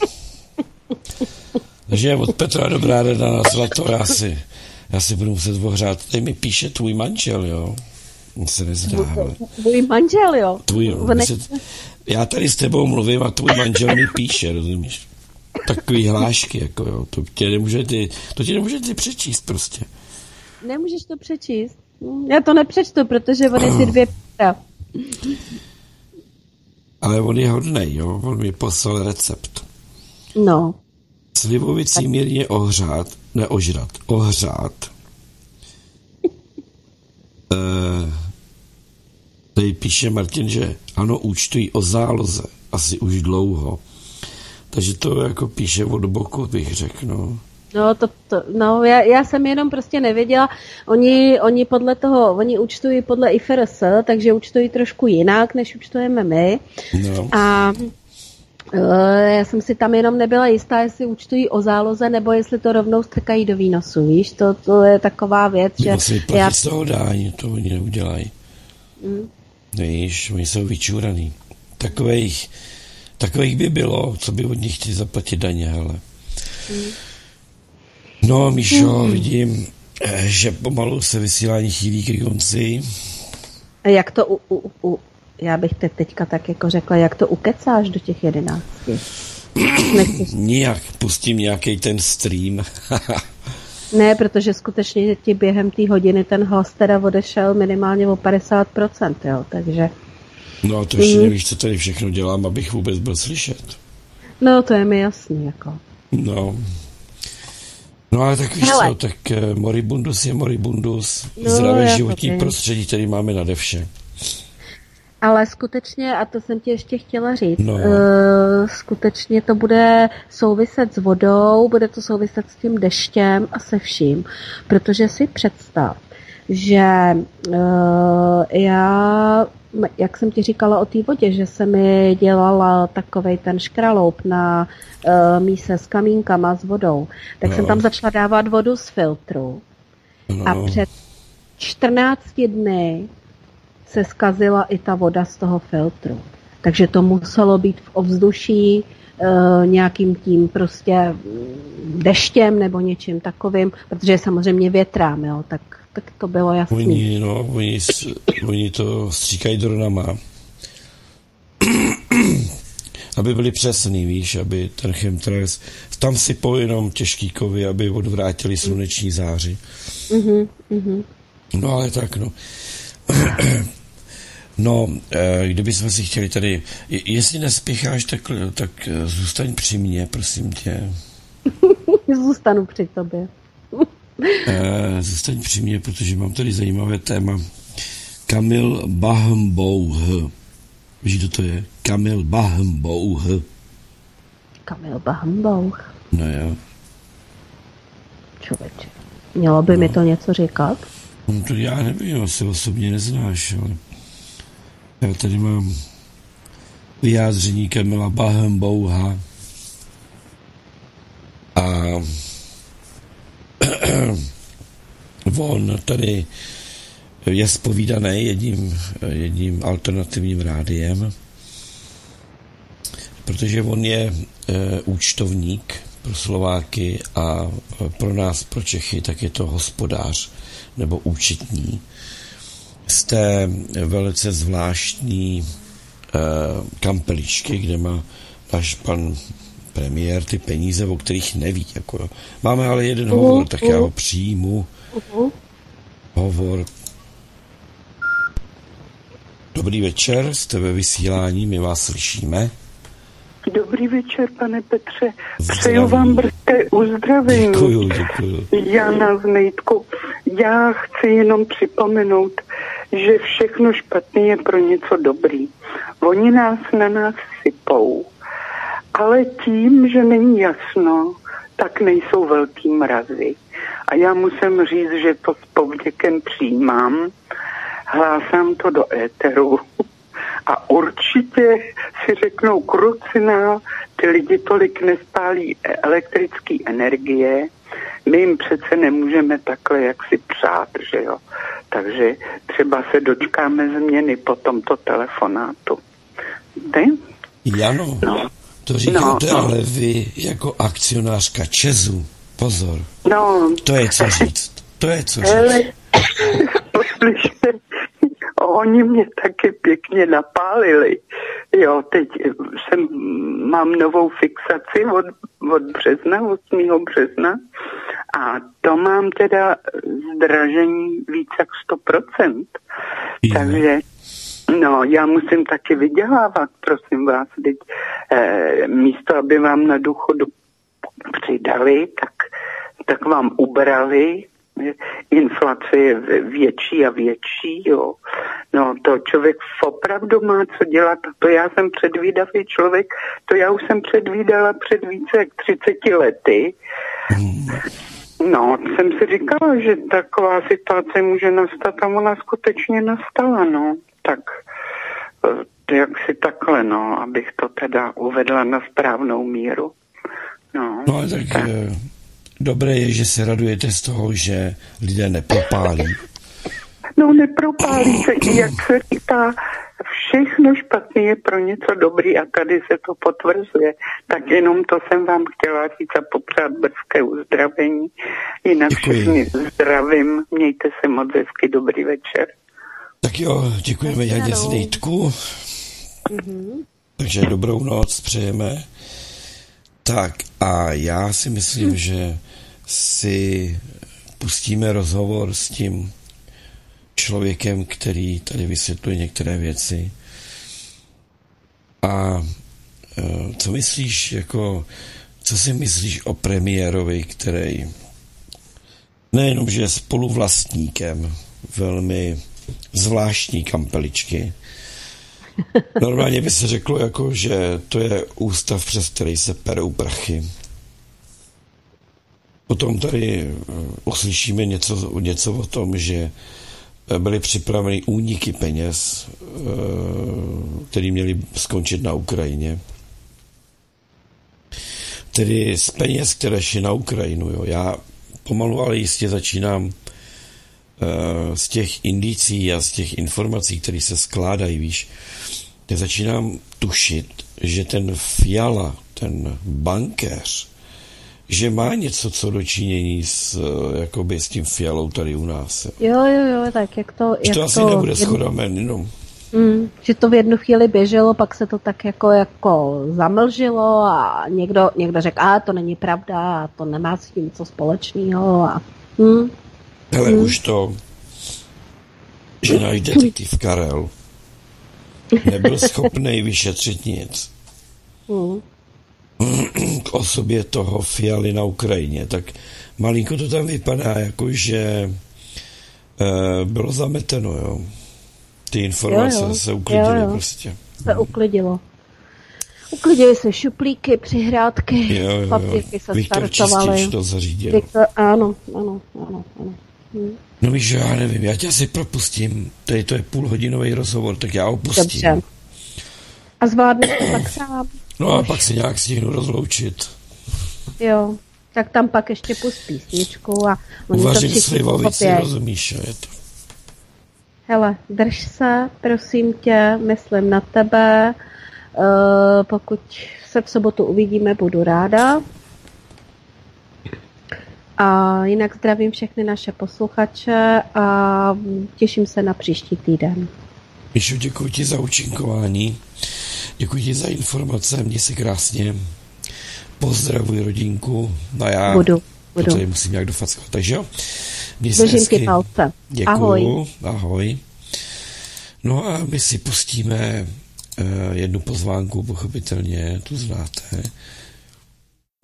Takže od Petra dobrá rada na zlato, já si, budu muset ohřát. Tady mi píše tvůj manžel, jo. Mně se nezdá. Tvůj manžel, jo. Tvůj. Se, já tady s tebou mluvím a tvůj manžel mi píše, rozumíš? Takový hlášky, jako jo. To tě nemůže ty, to tě nemůže ty přečíst prostě. Nemůžeš to přečíst. Já to nepřečtu, protože on je ty dvě píra. Ale on je hodnej, jo, on mi poslal recept. No. Slivovicí mírně ohřát, neožrat, ohřát. e, tady píše Martin, že ano, účtují o záloze, asi už dlouho. Takže to jako píše od boku, bych řekl, no. No, to, to, no já, já, jsem jenom prostě nevěděla. Oni, oni podle toho, oni účtují podle IFRS, takže účtují trošku jinak, než účtujeme my. No. A já jsem si tam jenom nebyla jistá, jestli účtují o záloze, nebo jestli to rovnou strkají do výnosu, víš, to, to je taková věc, že... Musí já... z toho dání, to oni neudělají. Mm. Víš, oni jsou vyčúraný. Takových, takových by bylo, co by od nich chtěli zaplatit daně, ale... Mm. No, Míšo, hmm. vidím, eh, že pomalu se vysílání chýlí k konci. Jak to u, u, u, já bych te teďka tak jako řekla, jak to ukecáš do těch jedenácti? Nijak, pustím nějaký ten stream. ne, protože skutečně ti během té hodiny ten host teda odešel minimálně o 50%, jo, takže... No a to ještě mm. nevíš, co tady všechno dělám, abych vůbec byl slyšet. No, to je mi jasný, jako. No, No ale tak víš Hele. co, tak uh, moribundus je moribundus, no, zdravé životní taky. prostředí, který máme nade vše. Ale skutečně, a to jsem ti ještě chtěla říct, no. uh, skutečně to bude souviset s vodou, bude to souviset s tím deštěm a se vším, protože si představ, že uh, já jak jsem ti říkala o té vodě, že se mi dělala takovej ten škraloup na uh, míse s kamínkama s vodou, tak no. jsem tam začala dávat vodu z filtru. No. A před 14 dny se skazila i ta voda z toho filtru. Takže to muselo být v ovzduší uh, nějakým tím prostě deštěm nebo něčím takovým, protože je samozřejmě větrám, jo, tak tak to bylo jasné. Oni, no, oni, oni to stříkají dronama. aby byly přesný, víš, aby ten chemtrails, tam si jenom těžký kovy, aby odvrátili sluneční záři. Mhm, mhm. No ale tak, no. No, eh, kdybychom si chtěli tady, jestli nespěcháš, tak, tak eh, zůstaň při mně, prosím tě. Zůstanu při tobě. Eh, zůstaň při mně, protože mám tady zajímavé téma. Kamil Bahmbouh. Víš, kdo to je? Kamil Bahmbouh. Kamil Bahmbouh. No jo. Člověče. Mělo by no. mi to něco říkat? No to já nevím, asi osobně neznáš, ale já tady mám vyjádření Kamila Bahmbouha a on tady je spovídaný jedním, jedním alternativním rádiem, protože on je e, účtovník pro Slováky a pro nás, pro Čechy, tak je to hospodář nebo účetní té velice zvláštní e, kampeličky, kde má náš pan premiér ty peníze, o kterých neví. Jako, máme ale jeden uh-huh, hovor, tak uh-huh. já ho přijmu. Uh-huh. Hovor Dobrý večer, jste ve vysílání, my vás slyšíme. Dobrý večer, pane Petře. Zdraví. Přeju vám brzké uzdravení. Děkuju, děkuju. Jana Znejtku. Já chci jenom připomenout, že všechno špatné je pro něco dobrý. Oni nás na nás sypou. Ale tím, že není jasno, tak nejsou velký mrazy. A já musím říct, že to s povděkem přijímám hlásám to do éteru a určitě si řeknou krucinál, ty lidi tolik nespálí elektrické energie, my jim přece nemůžeme takhle jak si přát, že jo. Takže třeba se dočkáme změny po tomto telefonátu. Ty? Jano, no. to říkáte, no, no. ale vy jako akcionářka Česu, pozor, no. to je co říct, to je co říct. Hele, oni mě taky pěkně napálili. Jo, teď jsem, mám novou fixaci od, od března, 8. března a to mám teda zdražení víc jak 100%. Je. Takže No, já musím taky vydělávat, prosím vás, teď eh, místo, aby vám na důchodu přidali, tak, tak vám ubrali, inflace je větší a větší, jo. No to člověk opravdu má co dělat. To já jsem předvídavý člověk, to já už jsem předvídala před více jak 30 lety. No, jsem si říkala, že taková situace může nastat a ona skutečně nastala, no. Tak eh, jak si takhle, no, abych to teda uvedla na správnou míru. No, no tak, tak. Dobré je, že se radujete z toho, že lidé nepropálí. No nepropálí se, jak se říká, všechno špatné je pro něco dobrý a tady se to potvrzuje. Tak jenom to jsem vám chtěla říct a popřát brzké uzdravení. Jinak Děkuji. všichni zdravím, mějte se moc hezky, dobrý večer. Tak jo, děkujeme Janě Znejtku. Mm-hmm. Takže dobrou noc přejeme. Tak a já si myslím, hm. že si pustíme rozhovor s tím člověkem, který tady vysvětluje některé věci. A e, co myslíš, jako, co si myslíš o premiérovi, který nejenom, že je spoluvlastníkem velmi zvláštní kampeličky, Normálně by se řeklo, jako, že to je ústav, přes který se perou prachy. Potom tady eh, uslyšíme něco, něco o tom, že eh, byly připraveny úniky peněz, eh, které měly skončit na Ukrajině. Tedy z peněz, které šly na Ukrajinu. Jo. Já pomalu, ale jistě začínám z těch indicí a z těch informací, které se skládají, víš, začínám tušit, že ten Fiala, ten bankéř, že má něco co dočinění s, jakoby s tím fialou tady u nás. Jo, jo, jo, tak jak to... Že to jak asi to, nebude schoda jenom. Mm, že to v jednu chvíli běželo, pak se to tak jako, jako zamlžilo a někdo, někdo řekl, a to není pravda, a to nemá s tím co společného. A, mm, Ale mm. už to, že náš detektiv Karel nebyl schopný vyšetřit nic. Mm. K osobě toho fialy na Ukrajině, tak malinko to tam vypadá, jako že e, bylo zameteno, jo. Ty informace jo, jo. se uklidily jo, jo. prostě. Se uklidilo. Uklidily se šuplíky, přihrádky, jo, jo, jo. papírky se Viktor startovaly. to zařídil. Viktor, ano, ano, ano, ano. Hm. No víš, já nevím, já tě asi propustím. Tady to je půlhodinový rozhovor, tak já opustím. Dobře. A zvládneš to tak sám? No a pak se nějak stihnu rozloučit. Jo, tak tam pak ještě pust písničku a oni Uvařím to slivovici, rozumíš, je to. Hele, drž se, prosím tě, myslím na tebe. Uh, pokud se v sobotu uvidíme, budu ráda. A jinak zdravím všechny naše posluchače a těším se na příští týden. Míšu, děkuji ti za účinkování, děkuji ti za informace, měj se krásně, pozdravuj rodinku, no já budu, budu. tady musím nějak dofackovat, takže jo. Měj se Držím ti palce. Děkuju, ahoj. ahoj. No a my si pustíme uh, jednu pozvánku, pochopitelně, tu znáte,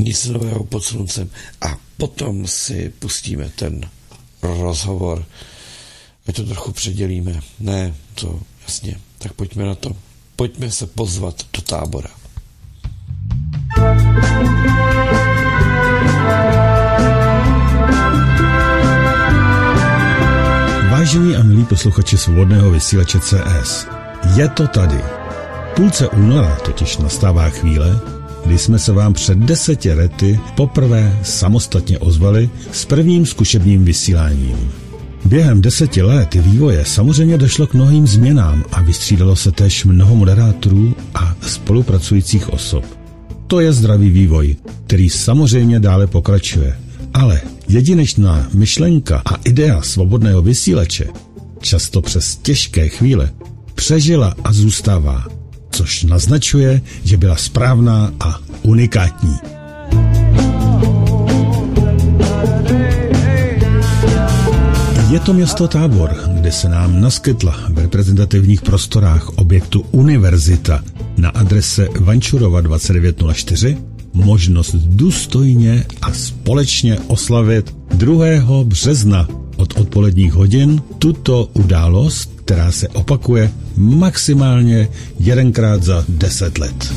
nic nového pod sluncem. A potom si pustíme ten rozhovor. My to trochu předělíme. Ne, to jasně. Tak pojďme na to. Pojďme se pozvat do tábora. Vážení a milí posluchači svobodného vysílače CS, je to tady. Půlce února totiž nastává chvíle, kdy jsme se vám před deseti lety poprvé samostatně ozvali s prvním zkušebním vysíláním. Během deseti let vývoje samozřejmě došlo k mnohým změnám a vystřídalo se též mnoho moderátorů a spolupracujících osob. To je zdravý vývoj, který samozřejmě dále pokračuje. Ale jedinečná myšlenka a idea svobodného vysílače, často přes těžké chvíle, přežila a zůstává což naznačuje, že byla správná a unikátní. Je to město Tábor, kde se nám naskytla v reprezentativních prostorách objektu Univerzita na adrese Vančurova 2904 možnost důstojně a společně oslavit 2. března od odpoledních hodin tuto událost, která se opakuje maximálně jedenkrát za 10 let.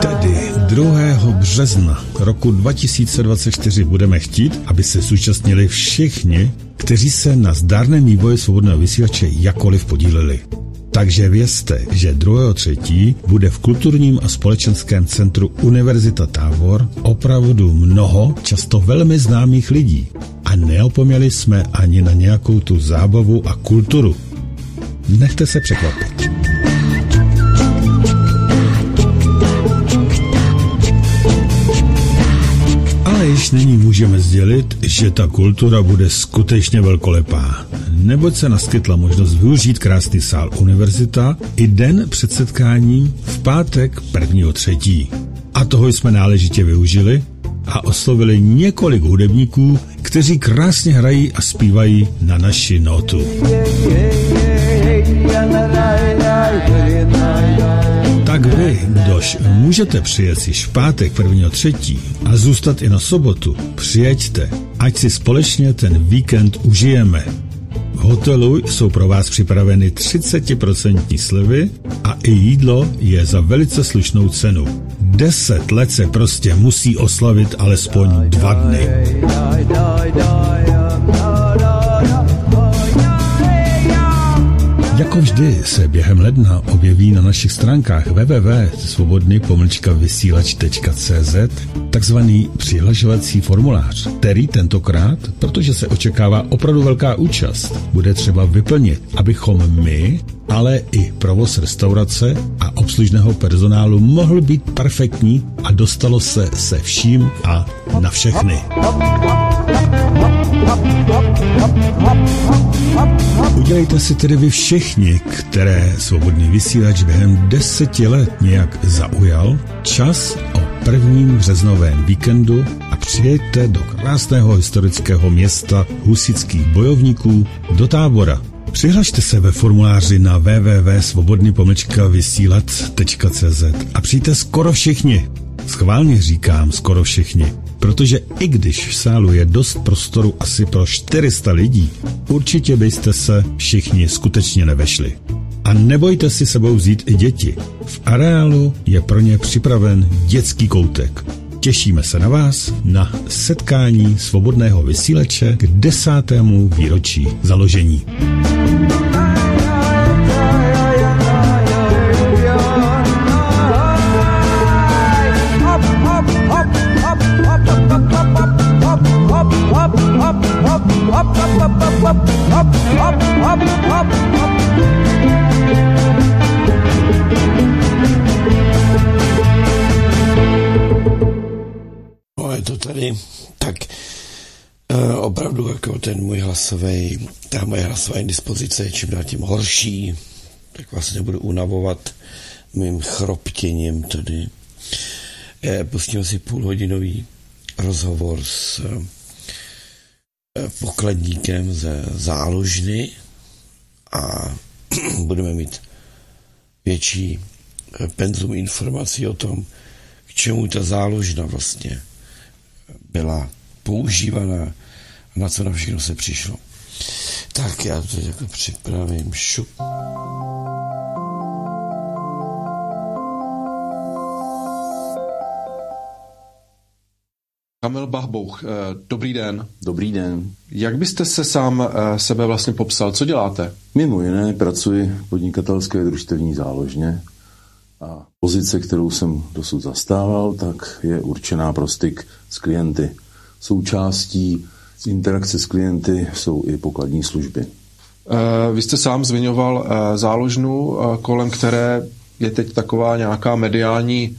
Tedy 2. března roku 2024 budeme chtít, aby se zúčastnili všichni, kteří se na zdárném vývoji svobodného vysílače jakoliv podíleli. Takže vězte, že 2.3. bude v kulturním a společenském centru Univerzita Tábor opravdu mnoho, často velmi známých lidí. A neopomněli jsme ani na nějakou tu zábavu a kulturu. Nechte se překvapit. Ale již nyní můžeme sdělit, že ta kultura bude skutečně velkolepá neboť se naskytla možnost využít krásný sál univerzita i den před setkáním v pátek 1. třetí. A toho jsme náležitě využili a oslovili několik hudebníků, kteří krásně hrají a zpívají na naši notu. Tak vy, kdož můžete přijet již v pátek 1. třetí a zůstat i na sobotu, přijeďte, ať si společně ten víkend užijeme. V hotelu jsou pro vás připraveny 30% slevy a i jídlo je za velice slušnou cenu. 10 let se prostě musí oslavit alespoň dva dny. Jako vždy se během ledna objeví na našich stránkách www.svobodny-vysílač.cz takzvaný přihlašovací formulář, který tentokrát, protože se očekává opravdu velká účast, bude třeba vyplnit, abychom my, ale i provoz restaurace a obslužného personálu mohl být perfektní a dostalo se se vším a na všechny. Udělejte si tedy vy všichni, které svobodný vysílač během deseti let nějak zaujal, čas o prvním březnovém víkendu a přijďte do krásného historického města husických bojovníků do tábora. Přihlašte se ve formuláři na www.svobodný vysílat.cz a přijďte skoro všichni. Schválně říkám skoro všichni, protože i když v sálu je dost prostoru asi pro 400 lidí, určitě byste se všichni skutečně nevešli. A nebojte si sebou vzít i děti. V areálu je pro ně připraven dětský koutek. Těšíme se na vás na setkání svobodného vysíleče k desátému výročí založení. No je to tady tak uh, opravdu jako ten můj hlasový, ta moje hlasová dispozice je čím dál tím horší, tak vás nebudu unavovat mým chroptěním tady. Eh, pustím si půlhodinový rozhovor s eh, pokladníkem ze záložny a budeme mít větší eh, penzum informací o tom, k čemu ta záložna vlastně byla používaná a na co na všechno se přišlo. Tak já to jako připravím. Šup. Kamil Bachbouch, eh, dobrý den. Dobrý den. Jak byste se sám eh, sebe vlastně popsal? Co děláte? Mimo jiné pracuji v podnikatelské družstevní záložně a pozice, kterou jsem dosud zastával, tak je určená pro styk s klienty. Součástí interakce s klienty jsou i pokladní služby. Eh, vy jste sám zmiňoval záložnu, kolem které je teď taková nějaká mediální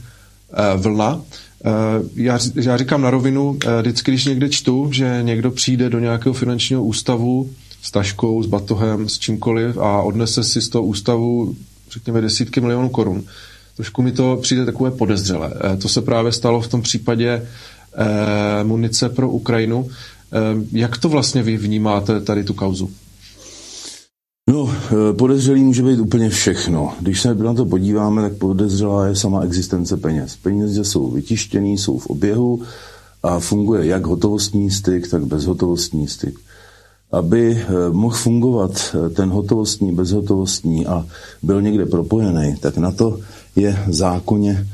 vlna. Eh, já, já říkám na rovinu, eh, vždycky, když někde čtu, že někdo přijde do nějakého finančního ústavu s taškou, s batohem, s čímkoliv a odnese si z toho ústavu, řekněme, desítky milionů korun, trošku mi to přijde takové podezřelé. Eh, to se právě stalo v tom případě munice pro Ukrajinu. Jak to vlastně vy vnímáte tady tu kauzu? No, eh, podezřelý může být úplně všechno. Když se na to podíváme, tak podezřelá je sama existence peněz. Peníze jsou vytištěný, jsou v oběhu a funguje jak hotovostní styk, tak bezhotovostní styk. Aby eh, mohl fungovat eh, ten hotovostní, bezhotovostní a byl někde propojený, tak na to je zákonně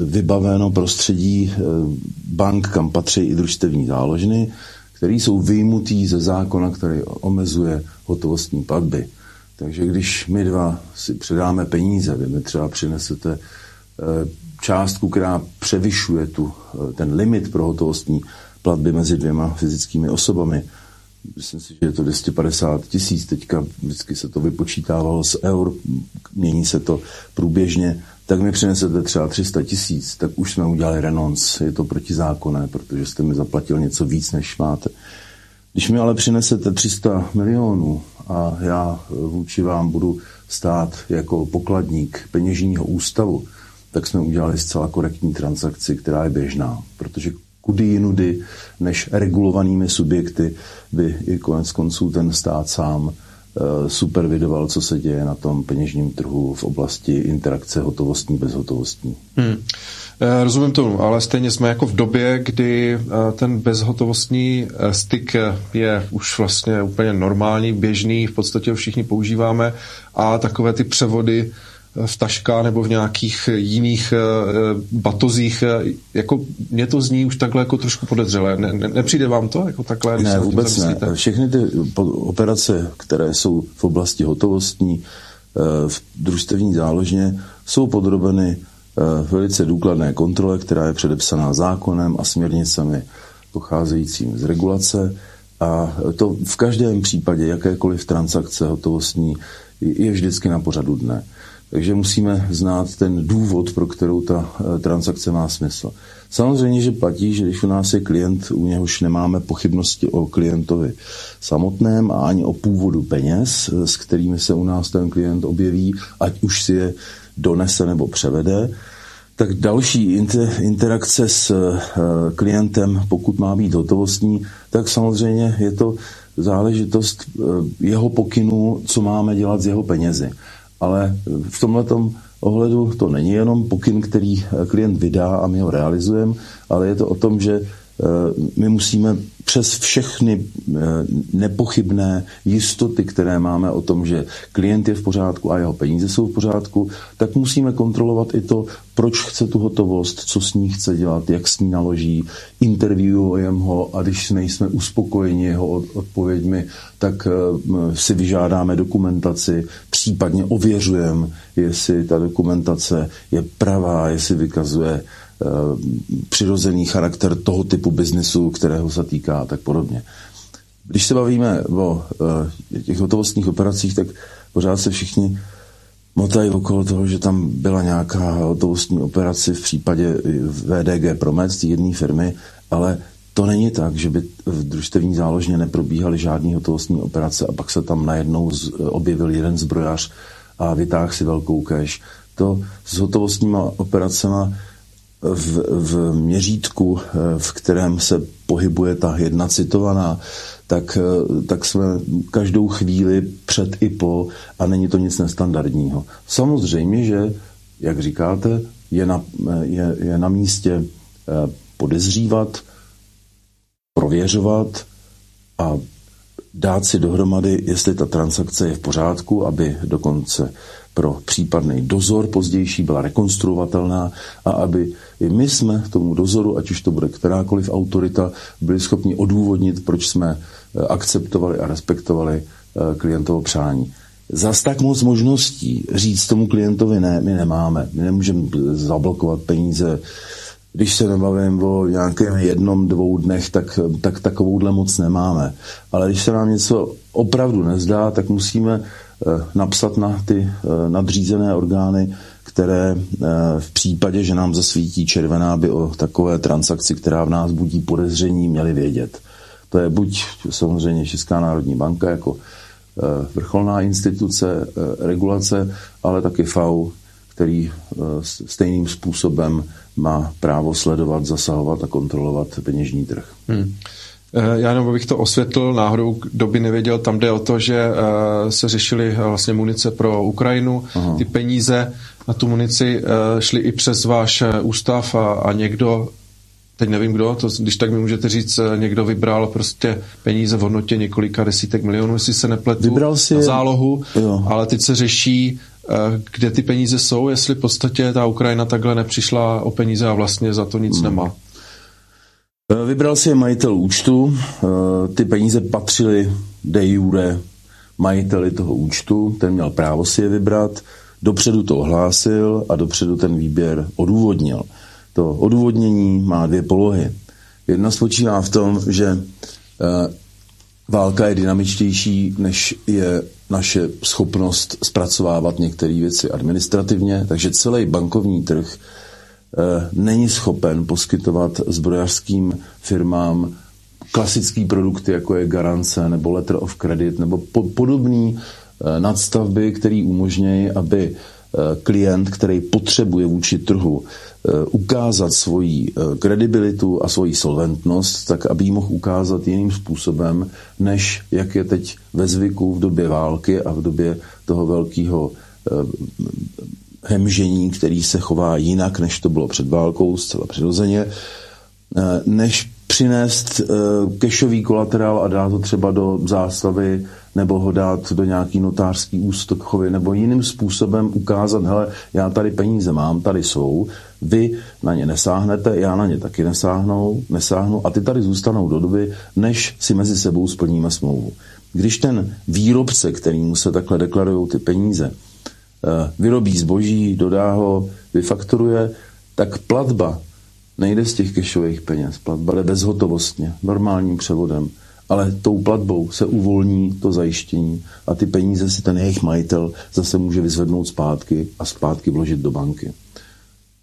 vybaveno prostředí bank, kam patří i družstevní záložny, které jsou vyjmutý ze zákona, který omezuje hotovostní platby. Takže když my dva si předáme peníze, vy mi třeba přinesete eh, částku, která převyšuje tu, eh, ten limit pro hotovostní platby mezi dvěma fyzickými osobami, myslím si, že je to 250 tisíc, teďka vždycky se to vypočítávalo z eur, mění se to průběžně, tak mi přinesete třeba 300 tisíc, tak už jsme udělali renonc, je to protizákonné, protože jste mi zaplatil něco víc, než máte. Když mi ale přinesete 300 milionů a já vůči vám budu stát jako pokladník peněžního ústavu, tak jsme udělali zcela korektní transakci, která je běžná, protože kudy jinudy než regulovanými subjekty by i konec konců ten stát sám eh, supervidoval, co se děje na tom peněžním trhu v oblasti interakce hotovostní, bezhotovostní. Hmm. Eh, rozumím tomu, ale stejně jsme jako v době, kdy eh, ten bezhotovostní styk je už vlastně úplně normální, běžný, v podstatě ho všichni používáme a takové ty převody v taškách nebo v nějakých jiných eh, batozích. Eh, jako mě to zní už takhle jako trošku podezřelé. Ne, ne, nepřijde vám to jako takhle? Ne, vůbec ne. Všechny ty operace, které jsou v oblasti hotovostní, eh, v družstevní záložně, jsou podrobeny velice důkladné kontrole, která je předepsaná zákonem a směrnicemi pocházejícím z regulace. A to v každém případě, jakékoliv transakce hotovostní, je vždycky na pořadu dne. Takže musíme znát ten důvod, pro kterou ta eh, transakce má smysl. Samozřejmě, že platí, že když u nás je klient, u něhož nemáme pochybnosti o klientovi samotném a ani o původu peněz, eh, s kterými se u nás ten klient objeví, ať už si je donese nebo převede, tak další interakce s eh, klientem, pokud má být hotovostní, tak samozřejmě je to záležitost jeho pokynů, co máme dělat s jeho penězi. Ale v tomto ohledu to není jenom pokyn, který klient vydá a my ho realizujeme, ale je to o tom, že my musíme přes všechny eh, nepochybné jistoty, které máme o tom, že klient je v pořádku a jeho peníze jsou v pořádku, tak musíme kontrolovat i to, proč chce tu hotovost, co s ní chce dělat, jak s ní naloží, interviewujeme ho a když nejsme uspokojeni jeho odpověďmi, tak eh, si vyžádáme dokumentaci, případně ověřujeme, jestli ta dokumentace je pravá, jestli vykazuje Eh, přirozený charakter toho typu biznesu, kterého se týká a tak podobně. Když se bavíme o eh, těch hotovostních operacích, tak pořád se všichni motají okolo toho, že tam byla nějaká hotovostní operace v případě VDG Promet, té jedné firmy, ale to není tak, že by v družstevní záložně neprobíhaly žádné hotovostní operace a pak se tam najednou objevil jeden zbrojař a vytáhl si velkou cash. To s hotovostníma operacemi v, v měřítku, eh, v kterém se pohybuje ta jedna citovaná, tak, eh, tak jsme každou chvíli před i po a není to nic nestandardního. Samozřejmě, že, jak říkáte, je na, eh, je, je na místě podezřívat, prověřovat a dát si dohromady, jestli ta transakce je v pořádku, aby dokonce pro případný dozor pozdější byla rekonstruovatelná a aby i my jsme tomu dozoru, ať už to bude kterákoliv autorita, byli schopni odůvodnit, proč jsme eh, akceptovali a respektovali eh, klientovo přání. Zas tak moc možností říct tomu klientovi ne, my nemáme. My nemůžeme zablokovat peníze. Když se nebavím o nějakém jednom, dvou dnech, tak, tak takovouhle moc nemáme. Ale když se nám něco opravdu nezdá, tak musíme Eh, napsat na ty eh, nadřízené orgány, které eh, v případě, že nám zasvítí červená, by o takové transakci, která v nás budí podezření, měli vědět. To je buď samozřejmě Česká národní banka jako vrcholná instituce regulace, ale taky FAU, který stejným způsobem má právo sledovat, zasahovat a kontrolovat peněžní trh. Hmm. Eh, já jenom bych to osvětlil, náhodou, kdo by nevěděl, tam jde o to, že eh, se řešily eh, vlastně munice pro Ukrajinu, Aha. ty peníze na tu munici šly i přes váš ústav a, a někdo teď nevím kdo, to, když tak mi můžete říct, někdo vybral prostě peníze v hodnotě několika desítek milionů, jestli se nepletu, vybral si na zálohu, jo. ale teď se řeší, kde ty peníze jsou, jestli v podstatě ta Ukrajina takhle nepřišla o peníze a vlastně za to nic hmm. nemá. Eh, vybral si je majitel účtu, eh, ty peníze patřily de jure majiteli toho účtu, ten měl právo si je vybrat, dopředu to ohlásil a dopředu ten výběr odůvodnil. To odůvodnění má dvě polohy. Jedna spočívá v tom, že eh, válka je dynamičtější, než je naše schopnost zpracovávat některé věci administrativně, takže celý bankovní trh není schopen poskytovat zbrojařským firmám klasické produkty, jako je garance nebo letter of credit nebo po- podobné eh, nadstavby, které umožňují, aby eh, klient, který potřebuje vůči trhu ukázat svoji kredibilitu a svoji solventnost, tak aby ji mohl ukázat jiným způsobem, než jak je teď ve zvyku v době války a v době toho velkého hemžení, který se chová jinak, než to bylo před válkou, zcela přirozeně, eh, než přinést kešový eh, kolaterál a dát to třeba do zástavy nebo ho dát do nějaký notářský ústokchovy nebo jiným způsobem ukázat, hele, já tady peníze mám, tady jsou, vy na ně nesáhnete, já na ně taky nesáhnou, nesáhnu a ty tady zůstanou do doby, než si mezi sebou splníme smlouvu. Když ten výrobce, kterýmu se takhle deklarují ty peníze, vyrobí zboží, dodá ho, vyfakturuje, tak platba nejde z těch kešových peněz. Platba jde bezhotovostně, normálním převodem. ale tou platbou se uvolní to zajištění a ty peníze si ten jejich majitel zase může vyzvednout zpátky a zpátky vložit do banky.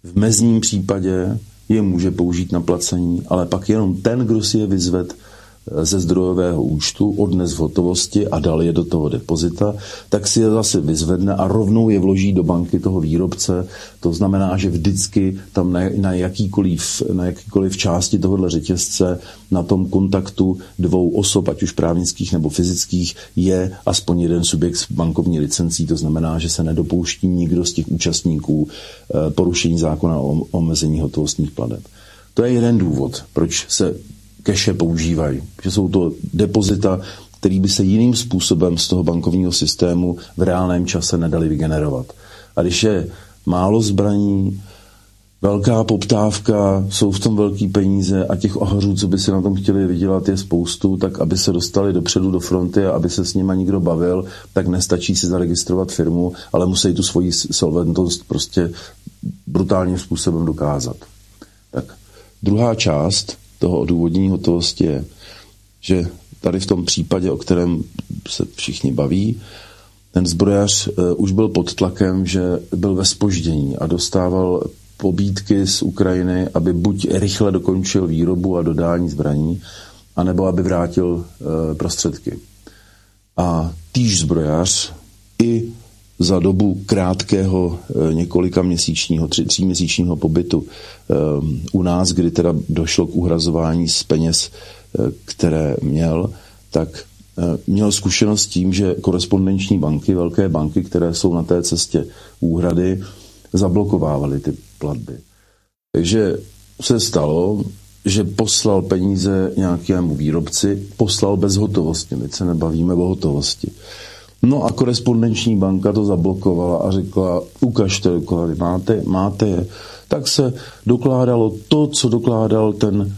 V mezním případě je může použít na placení, ale pak jenom ten, kdo si je vyzved, ze zdrojového účtu, odnes v hotovosti a dal je do toho depozita, tak si je zase vyzvedne a rovnou je vloží do banky toho výrobce. To znamená, že vždycky tam na, na, jakýkoliv, na jakýkoliv části tohohle řetězce na tom kontaktu dvou osob, ať už právnických nebo fyzických, je aspoň jeden subjekt s bankovní licencí. To znamená, že se nedopouští nikdo z těch účastníků eh, porušení zákona o omezení hotovostních plateb. To je jeden důvod, proč se keše používají. Že jsou to depozita, který by se jiným způsobem z toho bankovního systému v reálném čase nedali vygenerovat. A když je málo zbraní, velká poptávka, jsou v tom velký peníze a těch ohařů, co by si na tom chtěli vydělat, je spoustu, tak aby se dostali dopředu do fronty a aby se s nima nikdo bavil, tak nestačí si zaregistrovat firmu, ale musí tu svoji solventnost prostě brutálním způsobem dokázat. Tak druhá část toho odůvodnění hotovosti je, že tady v tom případě, o kterém se všichni baví, ten zbrojař uh, už byl pod tlakem, že byl ve spoždění a dostával pobídky z Ukrajiny, aby buď rychle dokončil výrobu a dodání zbraní, anebo aby vrátil uh, prostředky. A týž zbrojař i za dobu krátkého eh, několika měsíčního, tři, měsíčního pobytu eh, u nás, kdy teda došlo k uhrazování z peněz, eh, které měl, tak měl zkušenost s tím, že korespondenční banky, velké banky, které jsou na té cestě úhrady, zablokovávaly ty platby. Takže se stalo, že poslal peníze nějakému výrobci, poslal bez hotovosti. My se nebavíme o hotovosti. No a korespondenční banka to zablokovala a řekla, ukažte doklady, máte, máte je. Tak se dokládalo to, co dokládal ten e,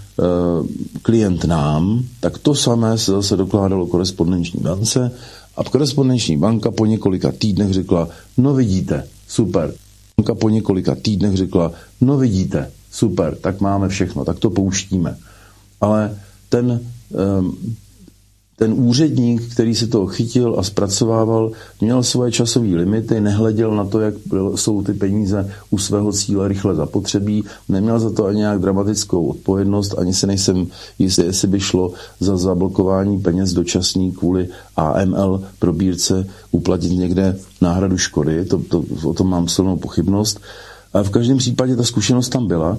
klient nám, tak to samé se zase dokládalo korespondenční bance a korespondenční banka po několika týdnech řekla, no vidíte, super. Banka po několika týdnech řekla, no vidíte, super, tak máme všechno, tak to pouštíme. Ale ten ten úředník, který si to chytil a zpracovával, měl svoje časové limity, nehleděl na to, jak jsou ty peníze u svého cíle rychle zapotřebí, neměl za to ani nějak dramatickou odpovědnost, ani se nejsem jistý, jestli by šlo za zablokování peněz dočasný kvůli AML probírce uplatit někde náhradu škody, to, to, o tom mám silnou pochybnost. A v každém případě ta zkušenost tam byla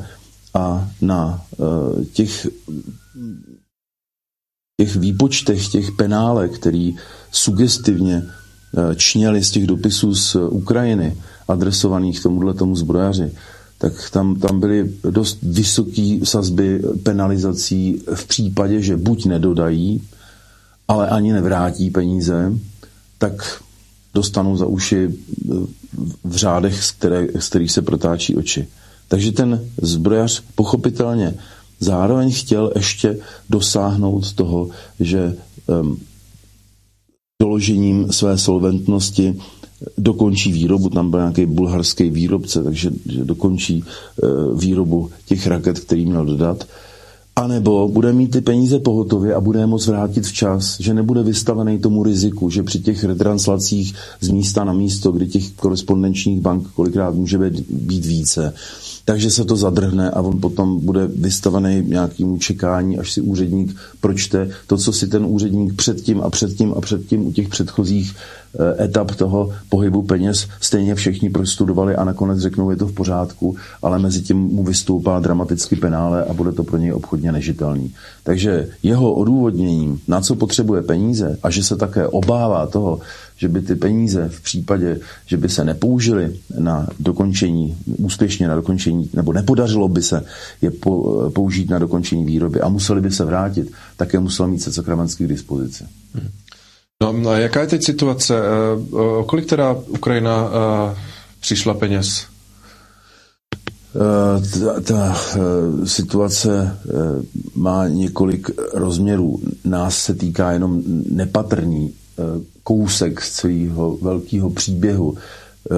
a na uh, těch těch výpočtech, těch penále, který sugestivně eh, čněli z těch dopisů z Ukrajiny, adresovaných tomuhle tomu zbrojaři, tak tam, tam byly dost vysoké sazby penalizací v případě, že buď nedodají, ale ani nevrátí peníze, tak dostanou za uši eh, v řádech, z, které, z kterých se protáčí oči. Takže ten zbrojař pochopitelně zároveň chtěl ještě dosáhnout toho, že um, doložením své solventnosti dokončí výrobu, tam byl nějaký bulharský výrobce, takže že dokončí uh, výrobu těch raket, který měl dodat. A nebo bude mít ty peníze pohotově a bude je moc vrátit včas, že nebude vystavený tomu riziku, že při těch retranslacích z místa na místo, kdy těch korespondenčních bank kolikrát může být více, takže se to zadrhne a on potom bude vystavený nějakému čekání, až si úředník pročte to, co si ten úředník předtím a předtím a předtím u těch předchozích eh, etap toho pohybu peněz stejně všichni prostudovali a nakonec řeknou, je to v pořádku, ale mezi tím mu vystoupá dramaticky penále a bude to pro něj obchodně nežitelný. Takže jeho odůvodněním, na co potřebuje peníze a že se také obává toho, že by ty peníze v případě, že by se nepoužily na dokončení, úspěšně na dokončení, nebo nepodařilo by se je použít na dokončení výroby a museli by se vrátit, tak je musel mít se Sakramentský k dispozici. No a jaká je teď situace? Eh, o kolik teda Ukrajina eh, přišla peněz? Eh, ta, ta situace má několik rozměrů. Nás se týká jenom nepatrný kousek z celého velkého příběhu. Eh,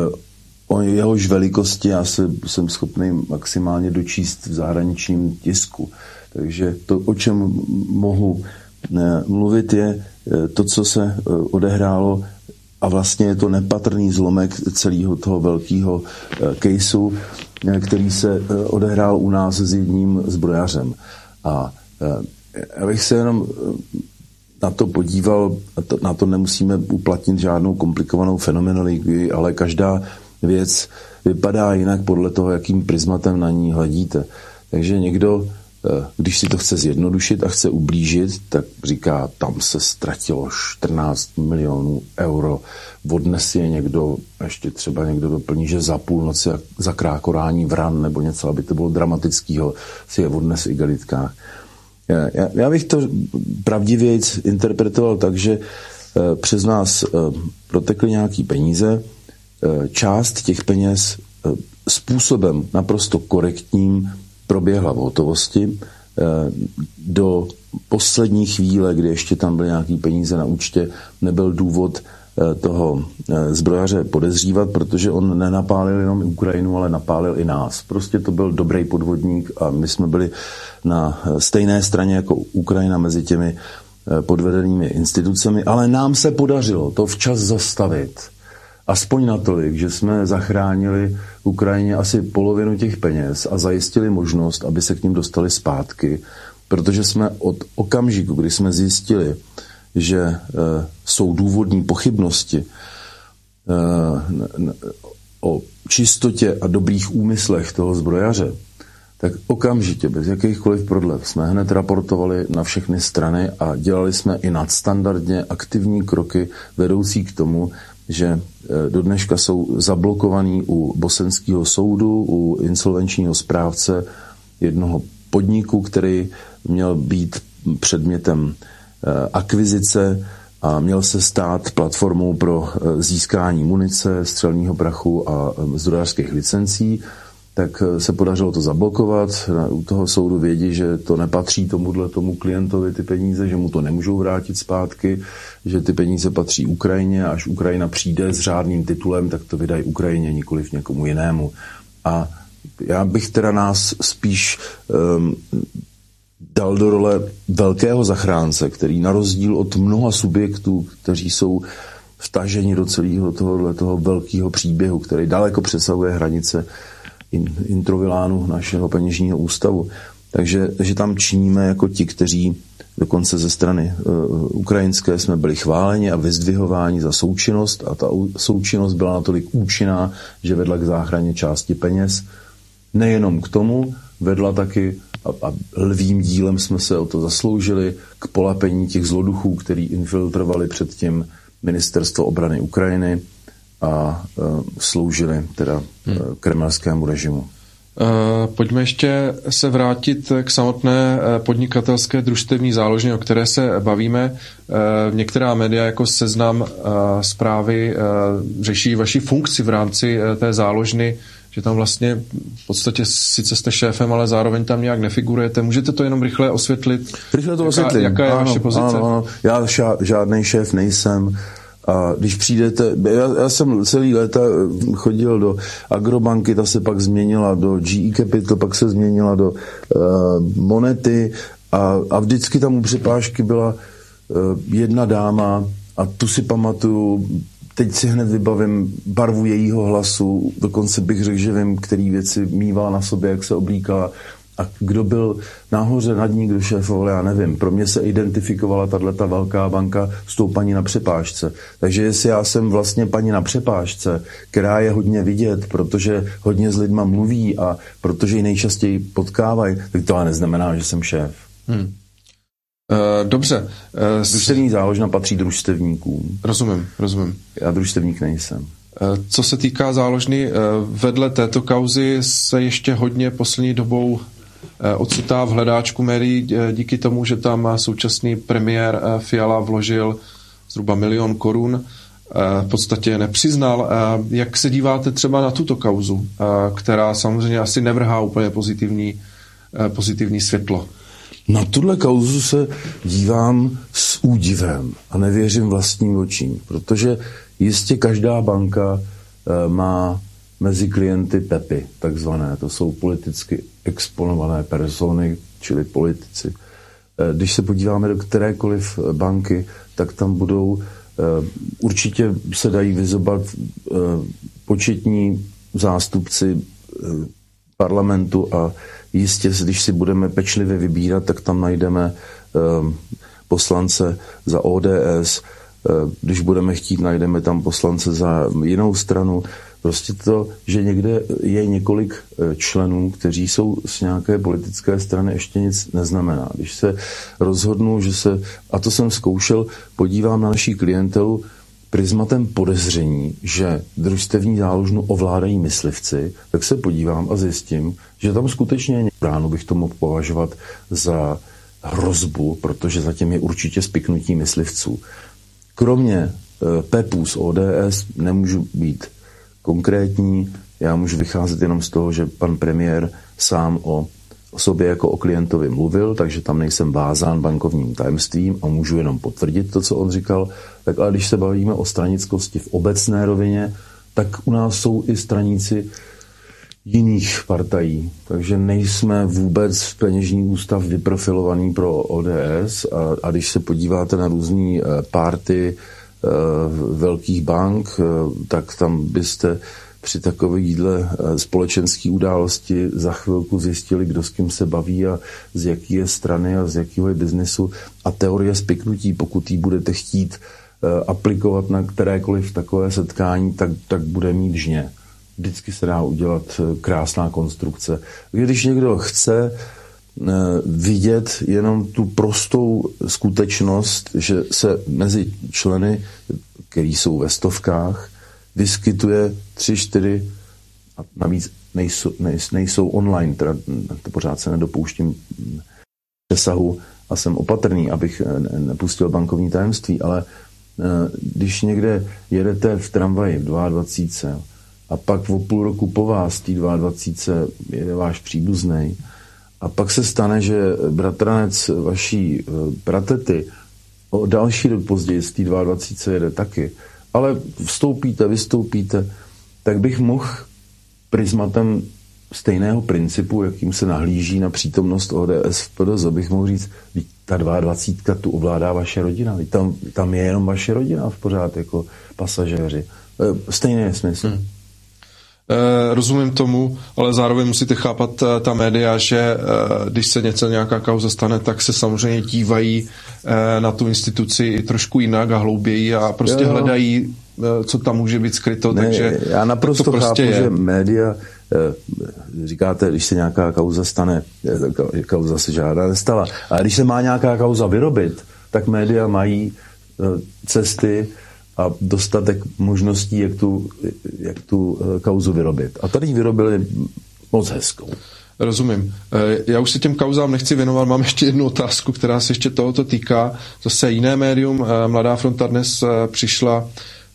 o jehož velikosti já se, jsem schopný maximálně dočíst v zahraničním tisku. Takže to, o čem mohu mluvit, je to, co se odehrálo a vlastně je to nepatrný zlomek celého toho velkého caseu, který se odehrál u nás s jedním zbrojařem. A já bych se jenom na to podíval, na to nemusíme uplatnit žádnou komplikovanou fenomenologii, ale každá věc vypadá jinak podle toho, jakým prismatem na ní hledíte. Takže někdo, eh, když si to chce zjednodušit a chce ublížit, tak říká, tam se ztratilo 14 milionů euro, odnes je někdo, ještě třeba někdo doplní, že za půlnoci za krákorání vran nebo něco, aby to bylo dramatického, si je odnes v igelitkách. Já, já bych to pravdivějc interpretoval tak, že eh, přes nás eh, protekly nějaký peníze, eh, část těch peněz způsobem naprosto korektním proběhla v hotovosti. Do poslední chvíle, kdy ještě tam byly nějaké peníze na účtě, nebyl důvod toho zbrojaře podezřívat, protože on nenapálil jenom Ukrajinu, ale napálil i nás. Prostě to byl dobrý podvodník a my jsme byli na stejné straně jako Ukrajina mezi těmi eh, podvedenými institucemi, ale nám se podařilo to včas zastavit. Aspoň natolik, že jsme zachránili Ukrajině asi polovinu těch peněz a zajistili možnost, aby se k ním dostali zpátky, protože jsme od okamžiku, kdy jsme zjistili, že e, jsou důvodní pochybnosti e, o čistotě a dobrých úmyslech toho zbrojaře, tak okamžitě, bez jakýchkoliv prodlev, jsme hned raportovali na všechny strany a dělali jsme i nadstandardně aktivní kroky vedoucí k tomu, že e, do dneška jsou zablokovaný u bosenského soudu, u insolvenčního správce jednoho podniku, který měl být předmětem akvizice a měl se stát platformou pro e, získání munice, střelního prachu a zdrojářských licencí tak eh, se podařilo to zablokovat. U toho soudu vědí, že to nepatří tomuhle tomu klientovi ty peníze, že mu to nemůžou vrátit zpátky, že ty peníze patří Ukrajině až Ukrajina přijde s řádným titulem, tak to vydají Ukrajině, nikoliv někomu jinému. A já bych teda nás spíš um, dal do role velkého zachránce, který na rozdíl od mnoha subjektů, kteří jsou vtaženi do celého tohohle toho velkého příběhu, který daleko přesahuje hranice introvilánu našeho peněžního ústavu. Takže že tam činíme jako ti, kteří dokonce ze strany uh, ukrajinské jsme byli chváleni a vyzdvihováni za součinnost a ta součinnost byla natolik účinná, že vedla k záchraně části peněz. Nejenom k tomu, vedla taky a, a lvým dílem jsme se o to zasloužili k polapení těch zloduchů, který infiltrovali předtím ministerstvo obrany Ukrajiny, a e, sloužili teda e, hmm. kremelskému režimu. E, pojďme ještě se vrátit k samotné podnikatelské družstevní záložně, o které se bavíme. Některá média jako seznam zprávy řeší vaši funkci v rámci té záložny, že tam vlastně v podstatě sice jste šéfem, ale zároveň tam nějak nefigurujete. Můžete to jenom rychle osvětlit? Rychle to osvětlit. Jaká, jaká je ano, vaše pozice? Ano, ano. Já žádný šéf nejsem. A když přijdete, já, já jsem celý léta eh, chodil do Agrobanky, ta se pak změnila do GE Capital, pak se změnila do uh, Monety a, a vždycky tam u přepážky byla uh, jedna dáma a tu si pamatuju, teď si hned vybavím barvu jejího hlasu, dokonce bych řekl, že vím, který věci mývala na sobě, jak se oblíkala a kdo byl nahoře nad ní, kdo šéfoval, já nevím. Pro mě se identifikovala tato velká banka s tou paní na přepážce. Takže jestli já jsem vlastně paní na přepážce, která je hodně vidět, protože hodně s lidma mluví a protože ji nejčastěji potkávají, tak to ale neznamená, že jsem šéf. Hmm. Uh, dobře. Uh, Družstevní záložna patří družstevníkům. Rozumím, rozumím. Já družstevník nejsem. Co se týká záložny, vedle této kauzy se ještě hodně poslední dobou Eh, ocitá v hledáčku médií eh, díky tomu, že tam současný premiér eh, Fiala vložil zhruba milion korun, v podstatě nepřiznal. Jak se díváte třeba na tuto kauzu, která samozřejmě asi nevrhá úplně pozitivní, pozitivní světlo? Na tuhle kauzu se dívám s údivem a nevěřím vlastním očím, protože jistě každá banka má mezi klienty PEPy, takzvané. To jsou politicky exponované persony, čili politici. když se podíváme do kterékoliv banky, tak tam budou určitě se dají vyzobat početní zástupci parlamentu a jistě, když si budeme pečlivě vybírat, tak tam najdeme poslance za ODS, když budeme chtít, najdeme tam poslance za jinou stranu. Prostě to, že někde je několik e, členů, kteří jsou z nějaké politické strany, ještě nic neznamená. Když se rozhodnu, že se, a to jsem zkoušel, podívám na naší klientelu prismatem podezření, že družstevní záložnu ovládají myslivci, tak se podívám a zjistím, že tam skutečně ráno bych to mohl považovat za hrozbu, protože zatím je určitě spiknutí myslivců. Kromě e, PEPů z ODS nemůžu být konkrétní. Já můžu vycházet jenom z toho, že pan premiér sám o sobě jako o klientovi mluvil, takže tam nejsem vázán bankovním tajemstvím a můžu jenom potvrdit to, co on říkal. Tak ale když se bavíme o stranickosti v obecné rovině, tak u nás jsou i straníci jiných partají. Takže nejsme vůbec peněžní ústav vyprofilovaný pro ODS a, a když se podíváte na různé e, párty, Eh, velkých bank, eh, tak tam byste při takovéhle eh, společenské události za chvilku zjistili, kdo s kým se baví a z jaký je strany a z jakého je biznesu. A teorie spiknutí, pokud ji budete chtít aplikovat na kterékoliv takové setkání, tak, tak bude mít žně. Vždycky se dá udělat krásná konstrukce. Když někdo chce Eh, vidět jenom tu prostou skutečnost, že se mezi členy, který jsou ve stovkách, vyskytuje tři, čtyři a navíc nejsou, nejsou online, teda to pořád se nedopouštím přesahu a jsem opatrný, abych eh, nepustil bankovní tajemství, ale eh, když někde jedete v tramvaji v 22 a pak o půl roku po vás tý 22 jede váš příbuzný a pak se stane, že bratranec vaší eh, pratety o další rok později z té 22 jede taky, ale vstoupíte, vystoupíte, tak bych mohl prismatem stejného principu, jakým se nahlíží na přítomnost ODS v PDZ, bych mohl říct, ta 22 tu ovládá vaše rodina, tam, tam je jenom vaše rodina v pořád jako pasažéři. Eh, stejný smysl. Hmm. Eh, rozumím tomu, ale zároveň musíte chápat eh, ta média, že eh, když se něco, nějaká kauza stane, tak se samozřejmě dívají na tu instituci i trošku jinak a hlouběji a prostě jo. hledají, co tam může být skryto. Ne, takže já naprosto to prostě chápu, je. že média říkáte, když se nějaká kauza stane, kauza se žádá nestala, ale když se má nějaká kauza vyrobit, tak média mají cesty, a dostatek možností, jak tu, jak tu eh, kauzu vyrobit. A tady ji vyrobili moc hezkou. Rozumím. Eh, já už se těm kauzám nechci věnovat, mám ještě jednu otázku, která se ještě tohoto týká. Zase jiné médium, eh, Mladá fronta dnes přišla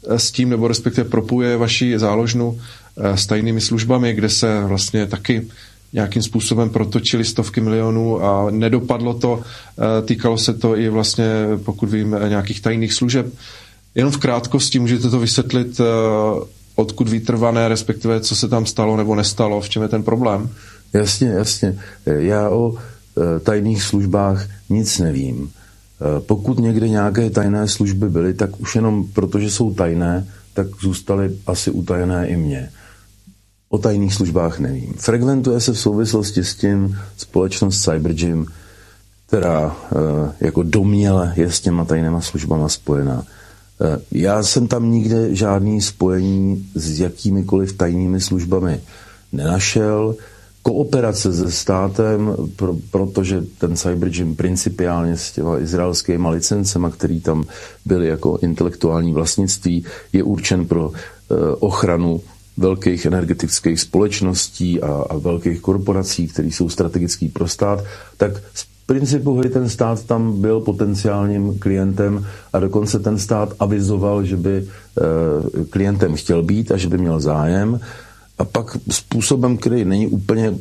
s tím, nebo respektive propuje vaši záložnu s tajnými službami, kde se vlastně taky nějakým způsobem protočili stovky milionů a nedopadlo to. Týkalo se to i vlastně, pokud vím, nějakých tajných služeb. Jenom v krátkosti můžete to vysvětlit, eh, odkud vytrvané, respektive co se tam stalo nebo nestalo, v čem je ten problém? Jasně, jasně. Já o eh, tajných službách nic nevím. Eh, pokud někde nějaké tajné služby byly, tak už jenom protože jsou tajné, tak zůstaly asi utajené i mě. O tajných službách nevím. Frekventuje se v souvislosti s tím společnost Cybergym, která jako doměle je s těma tajnýma službama spojená. Eh, já jsem tam nikde žádný spojení s jakýmikoliv tajnými službami nenašel. Kooperace se státem, pro, protože ten Cybergym principiálně s těma izraelskými licencema, který tam byly jako intelektuální vlastnictví, je určen pro uh, ochranu velkých energetických společností a, a velkých korporací, které jsou strategický pro stát, tak principu hry ten stát tam byl potenciálním klientem a dokonce ten stát avizoval, že by eh, klientem chtěl být a že by měl zájem. A pak způsobem, který není úplně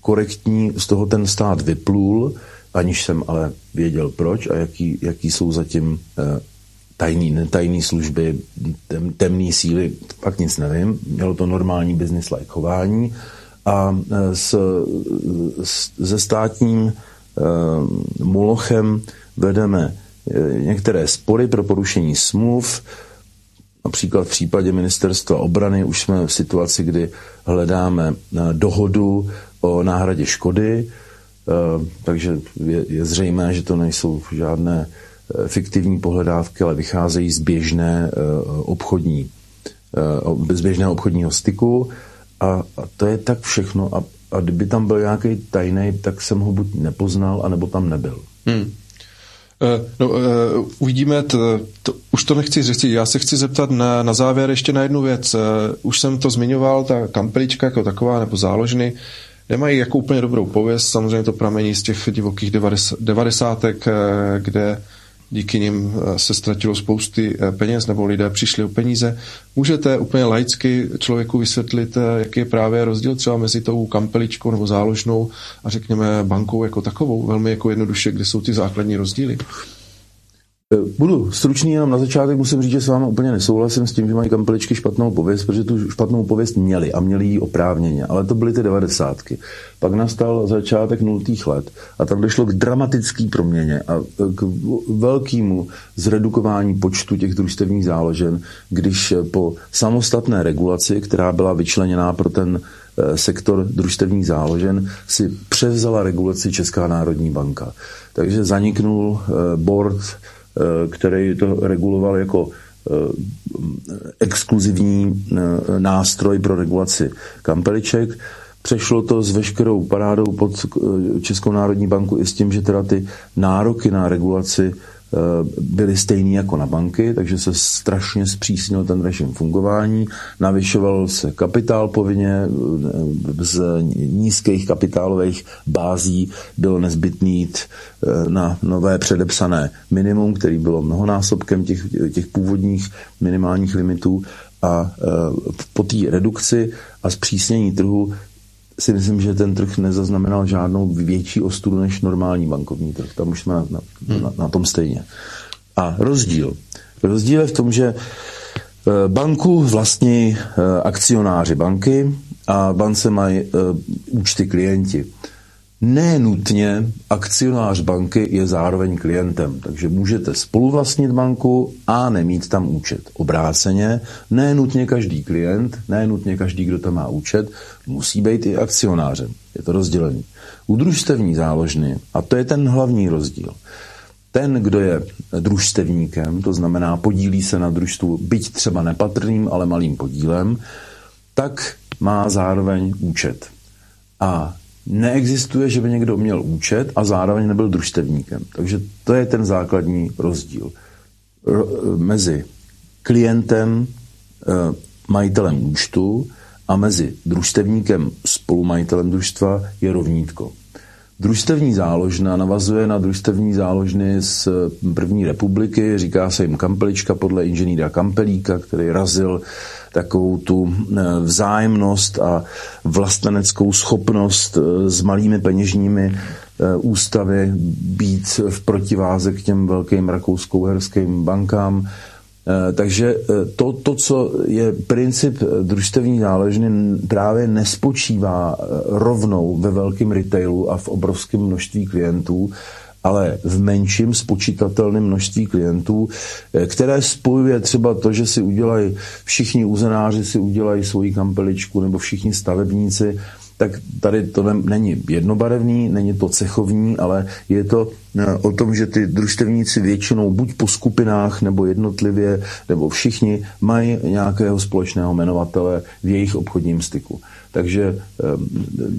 korektní, z toho ten stát vyplul, aniž jsem ale věděl proč a jaký, jaký jsou zatím eh, tajný, netajný služby, tem, temné síly, pak nic nevím. Mělo to normální business-like chování a eh, s, s, se státním Molochem vedeme některé spory pro porušení smluv, Například v případě ministerstva obrany už jsme v situaci, kdy hledáme dohodu o náhradě škody, takže je, je zřejmé, že to nejsou žádné fiktivní pohledávky, ale vycházejí z běžné obchodní, z běžného obchodního styku. A, a to je tak všechno. A, a kdyby tam byl nějaký tajný, tak jsem ho buď nepoznal, anebo tam nebyl. Hmm. Uh, no, uh, uvidíme, t, t, už to nechci říct, já se chci zeptat na, na závěr ještě na jednu věc. Uh, už jsem to zmiňoval, ta kampelička jako taková, nebo záložny, nemají jako úplně dobrou pověst, samozřejmě to pramení z těch divokých devadesátek, kde díky nim eh, se ztratilo spousty eh, peněz nebo lidé přišli o peníze. Můžete úplně laicky člověku vysvětlit, eh, jaký je právě rozdíl třeba mezi tou kampeličkou nebo záložnou a řekněme bankou jako takovou, velmi jako jednoduše, kde jsou ty základní rozdíly? Budu stručný, jenom na začátek musím říct, že s vámi úplně nesouhlasím s tím, že mají kampeličky špatnou pověst, protože tu špatnou pověst měli a měli ji oprávněně, ale to byly ty devadesátky. Pak nastal začátek nultých let a tam došlo k dramatické proměně a k velkému zredukování počtu těch družstevních záložen, když po samostatné regulaci, která byla vyčleněná pro ten eh, sektor družstevních záložen, si převzala regulaci Česká národní banka. Takže zaniknul board který to reguloval jako eh, exkluzivní eh, nástroj pro regulaci kampeliček. Přešlo to s veškerou parádou pod Českou národní banku i s tím, že teda ty nároky na regulaci Eh, byly stejný jako na banky, takže se strašně zpřísnil ten režim fungování, navyšoval se kapitál povinně, eh, z nízkých kapitálových bází bylo nezbytný jít eh, na nové předepsané minimum, který bylo mnohonásobkem těch, těch původních minimálních limitů. A po té redukci a zpřísnění trhu si myslím, že ten trh nezaznamenal žádnou větší ostudu než normální bankovní trh. Tam už jsme na, na, hmm. na, na tom stejně. A rozdíl. Rozdíl je v tom, že eh, banku vlastní eh, akcionáři banky a bance mají eh, účty klienti. Nenutně akcionář banky je zároveň klientem, takže můžete spoluvlastnit banku a nemít tam účet. Obráceně, nenutně každý klient, nenutně každý, kdo tam má účet, musí být i akcionářem. Je to rozdělení. U družstevní záložny, a to je ten hlavní rozdíl, ten, kdo je družstevníkem, to znamená podílí se na družstvu, byť třeba nepatrným, ale malým podílem, tak má zároveň účet. A neexistuje, že by někdo měl účet a zároveň nebyl družstevníkem. Takže to je ten základní rozdíl mezi klientem, eh, majitelem účtu a mezi družstevníkem, spolumajitelem družstva je rovnítko. Družstevní záložna navazuje na družstevní záložny z první republiky, říká se jim Kampelička podle inženýra Kampelíka, který razil takovou tu eh, vzájemnost a vlasteneckou schopnost eh, s malými peněžními eh, ústavy být v protiváze k těm velkým rakousko-uherským bankám. Takže to, to, co je princip družstevní záležny, právě nespočívá rovnou ve velkém retailu a v obrovském množství klientů, ale v menším spočítatelném množství klientů, eh, které spojuje třeba to, že si udělají všichni uzenáři si udělají svoji kampeličku nebo všichni stavebníci, tak tady to není jednobarevný, není to cechovní, ale je to eh, o tom, že ty družstevníci většinou buď po skupinách nebo jednotlivě, nebo všichni mají nějakého společného jmenovatele v jejich obchodním styku. Takže ehm,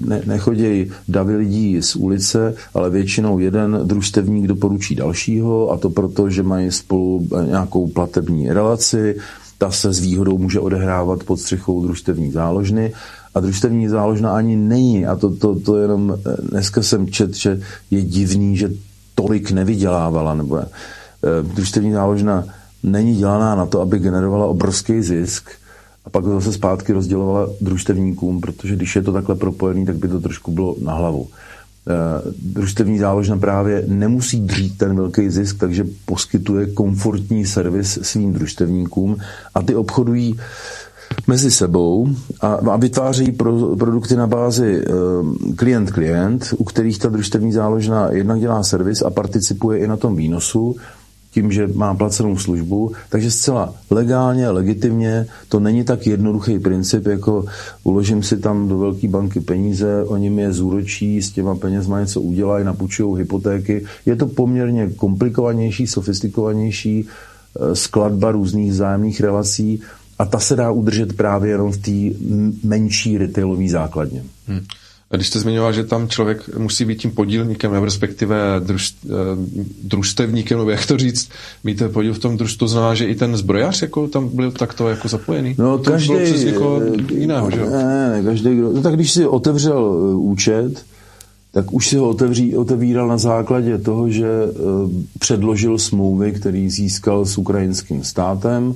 ne, nechodějí davy lidí z ulice, ale většinou jeden družstevník doporučí dalšího a to proto, že mají spolu eh, nějakou platební relaci, ta se s výhodou může odehrávat pod střechou družstevní záložny a družstevní záložna ani není. A to, to, to jenom eh, dneska jsem čet, že je divný, že tolik nevydělávala. Nebo, eh, družstevní záložna není dělaná na to, aby generovala obrovský zisk, a pak to zase zpátky rozdělovala družstevníkům, protože když je to takhle propojený, tak by to trošku bylo na hlavu. E, družstevní záložna právě nemusí dřít ten velký zisk, takže poskytuje komfortní servis svým družstevníkům a ty obchodují mezi sebou a, a vytvářejí pro, produkty na bázi klient-klient, u kterých ta družstevní záložna jednak dělá servis a participuje i na tom výnosu, tím, že má placenou službu, takže zcela legálně, legitimně, to není tak jednoduchý princip, jako uložím si tam do velké banky peníze, oni mi je zúročí, s těma penězma něco udělají, napůjčují hypotéky. Je to poměrně komplikovanější, sofistikovanější eh, skladba různých zájemných relací a ta se dá udržet právě jenom v té menší retailové základně. Hmm. Když jste zmiňoval, že tam člověk musí být tím podílníkem, nebo respektive druž, eh, družstevníkem, nebo jak to říct, mít podíl v tom družstvu, to znamená, že i ten zbrojař jako tam byl takto jako zapojený? No to každý, bylo přes někoho jiného, že Ne, ne, každý, no tak když si otevřel eh, účet, tak už si ho otevří, otevíral na základě toho, že předložil smlouvy, který získal s ukrajinským státem,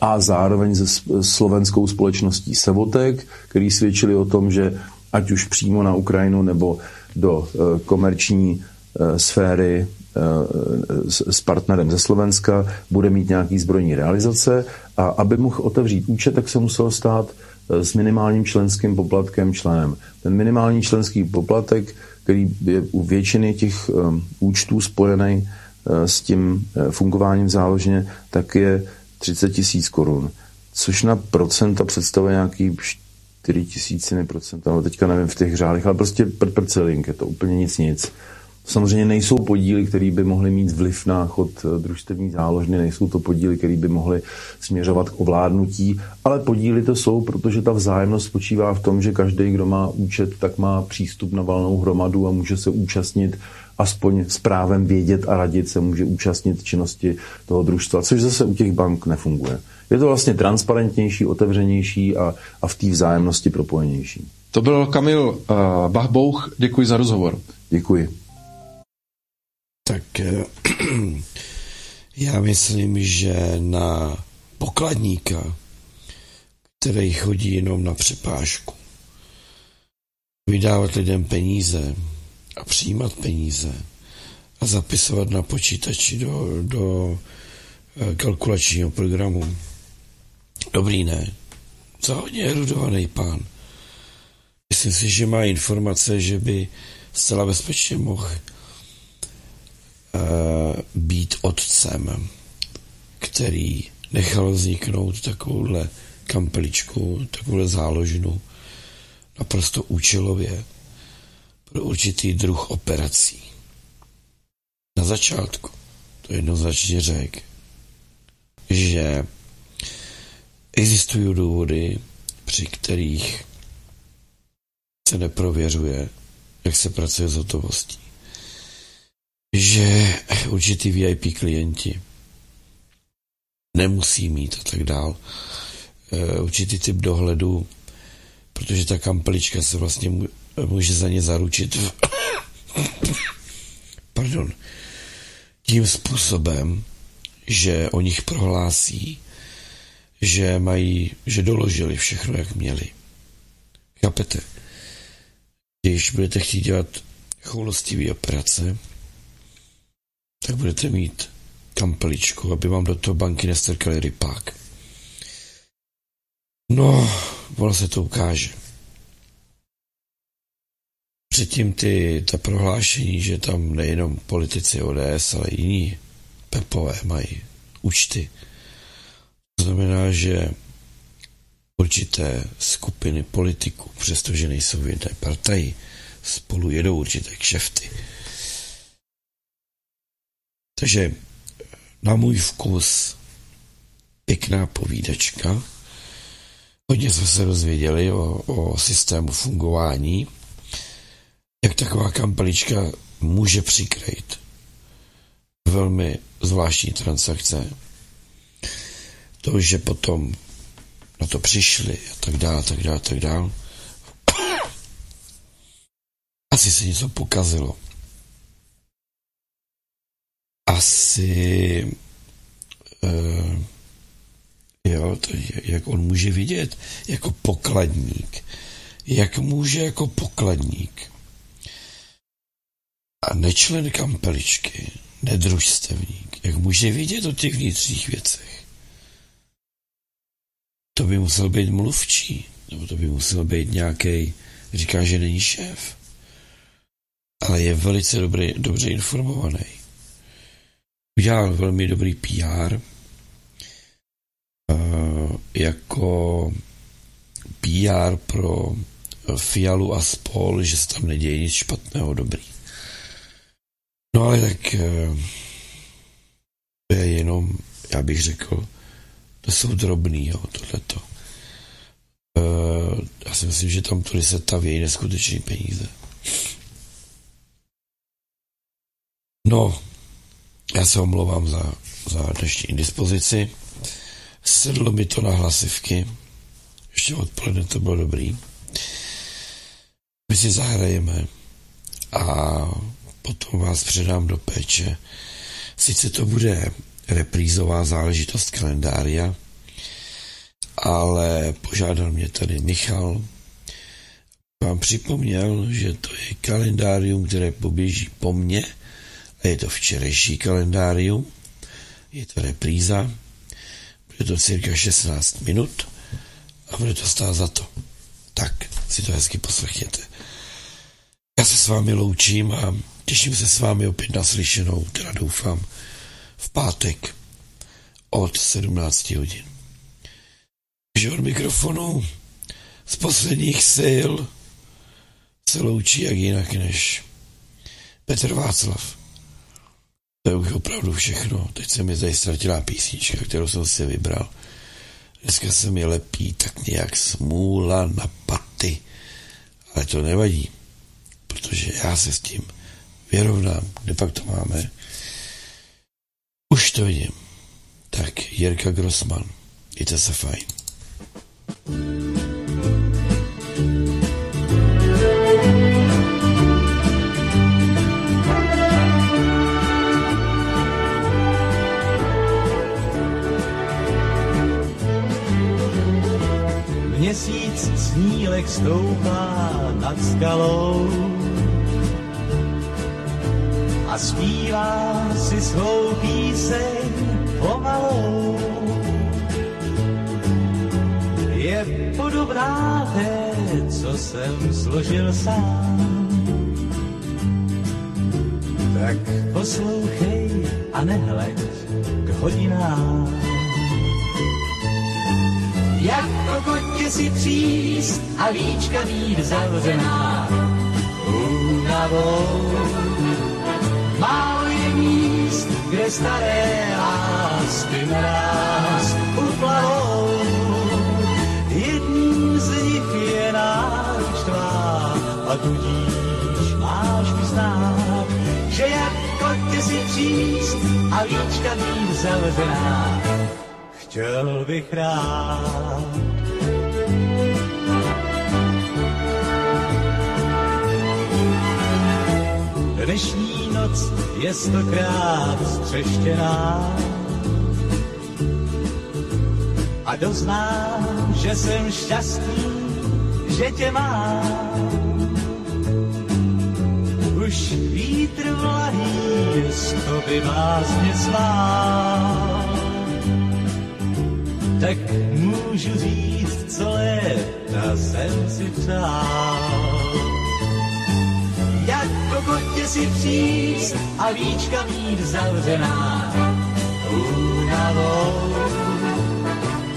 a zároveň se slovenskou společností Sevotek, který svědčili o tom, že ať už přímo na Ukrajinu nebo do eh, komerční eh, sféry eh, s partnerem ze Slovenska bude mít nějaký zbrojní realizace a aby mohl otevřít účet, tak se musel stát s minimálním členským poplatkem členem. Ten minimální členský poplatek, který je u většiny těch účtů spojený s tím fungováním záložně, tak je 30 tisíc korun, což na procenta představuje nějaký 4 tisíciny procenta, ale teďka nevím v těch řádech, ale prostě prcelink, je to úplně nic nic. Samozřejmě nejsou podíly, které by mohly mít vliv na chod eh, družstevní záložny, nejsou to podíly, které by mohly směřovat k ovládnutí, ale podíly to jsou, protože ta vzájemnost spočívá v tom, že každý, kdo má účet, tak má přístup na valnou hromadu a může se účastnit aspoň s právem vědět a radit se může účastnit činnosti toho družstva, což zase u těch bank nefunguje. Je to vlastně transparentnější, otevřenější a, a v té vzájemnosti propojenější. To byl Kamil uh, Bachbouch, děkuji za rozhovor. Děkuji. Tak eh, já myslím, že na pokladníka, který chodí jenom na přepážku, vydávat lidem peníze a přijímat peníze a zapisovat na počítači do, do eh, kalkulačního programu. Dobrý ne. Za hodně erudovaný pán. Myslím si, že má informace, že by zcela bezpečně mohl Eh, být otcem, který nechal vzniknout takovouhle kampeličku, takovouhle záložnu naprosto účelově pro určitý druh operací. Na začátku to jednoznačně řekl, že existují důvody, při kterých se neprověřuje, jak se pracuje s hotovostí že určitý VIP klienti nemusí mít a tak dál eh, určitý typ dohledu, protože ta kampelička se vlastně může za ně zaručit pardon, tím způsobem, že o nich prohlásí, že mají, že doložili všechno, jak měli. Chápete? Když budete chtít dělat choulostivý operace, tak budete mít kampeličku, aby vám do toho banky nestrkali rypák. No, ono se to ukáže. Předtím ty, ta prohlášení, že tam nejenom politici ODS, ale jiní pepové mají účty. To znamená, že určité skupiny politiků, přestože nejsou v jedné partaji, spolu jedou určité kšefty. Takže na můj vkus pěkná povídačka. Hodně jsme se dozvěděli o, o systému fungování, jak taková kampelička může přikrýt velmi zvláštní transakce. To, že potom na to přišli a tak dále, tak dále, tak dále. Asi se něco pokazilo asi uh, jo, to, jak on může vidět jako pokladník, jak může jako pokladník a nečlen kampeličky, nedružstevník, jak může vidět o těch vnitřních věcech. to by musel být mluvčí, nebo to by musel být nějaký, říká, že není šéf. Ale je velice dobrý, dobře informovaný. Udělal velmi dobrý PR, uh, jako PR pro Fialu a spol, že se tam neděje nic špatného, dobrý. No ale tak uh, to je jenom, já bych řekl, to jsou drobný, jo, tohleto. Uh, já si myslím, že tam tudy se tavějí neskutečný peníze. No, já se omlouvám za, za dnešní indispozici. Sedlo mi to na hlasivky. Ještě odpoledne to bylo dobrý. My si zahrajeme a potom vás předám do péče. Sice to bude reprízová záležitost kalendária, ale požádal mě tady Michal, vám připomněl, že to je kalendárium, které poběží po mně a je to včerejší kalendárium, je to repríza, bude to cirka 16 minut a bude to stát za to. Tak si to hezky poslechněte. Já se s vámi loučím a těším se s vámi opět na slyšenou, teda doufám, v pátek od 17 hodin. Takže od mikrofonu z posledních sil se loučí jak jinak než Petr Václav. To je už opravdu všechno. Teď se mi tady ztratila písnička, kterou jsem si vybral. Dneska se mi lepí tak nějak smůla na paty. Ale to nevadí, protože já se s tím vyrovnám. Kde pak to máme? Už to vidím. Tak, Jirka Grossman. Mějte se fajn. Měsíc snílek stoupá nad skalou zpívá si svou píseň pomalou. Je podobná té, co jsem složil sám. Tak poslouchej a nehleď k hodinám. Jako kotě si příst a víčka mít zavřená únavou. Kde staré lásky nás uplavou. Jedním z nich je náruč tvá a tudíž máš vyznát, že jak kotě si příst a víčka mít zavřená chtěl bych rád. Dnešní noc je stokrát střeštěná a doznám, že jsem šťastný, že tě mám. Už vítr vlahý z by vás mě svál tak můžu říct, co léta jsem si přál. Jako kotě si příst a víčka mít zavřená únavou.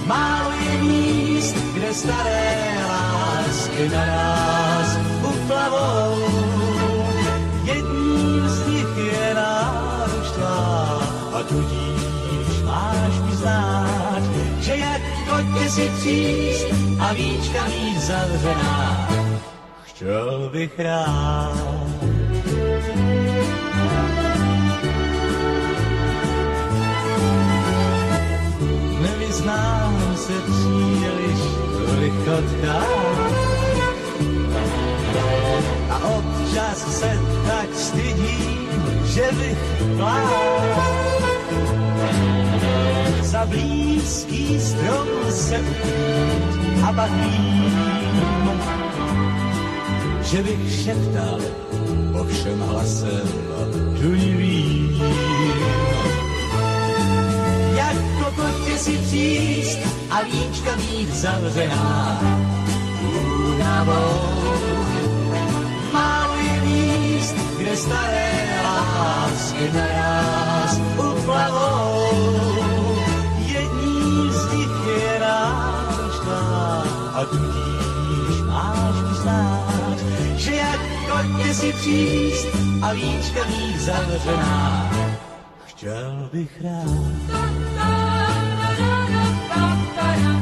Málo je míst, kde staré lásky na nás uplavou. Jedním z nich je náruč tvá a tudíž máš mi znát, že jak kotě si příst a víčka mít zavřená, chtěl bych rád. Se příliš v lichotkách a občas se tak stydím, že bych plál za blízký strom se a pak vím, že bych šeptal ovšem hlasem tunivým. Ty si příst a víčka mít zavřená únavou. Málo je míst, kde staré lásky naraz uplavou. Jedním z nich je náročná a tudíž máš uznát, že jako ty si příst a víčka mít zavřená. Chtěl bych rád tatará,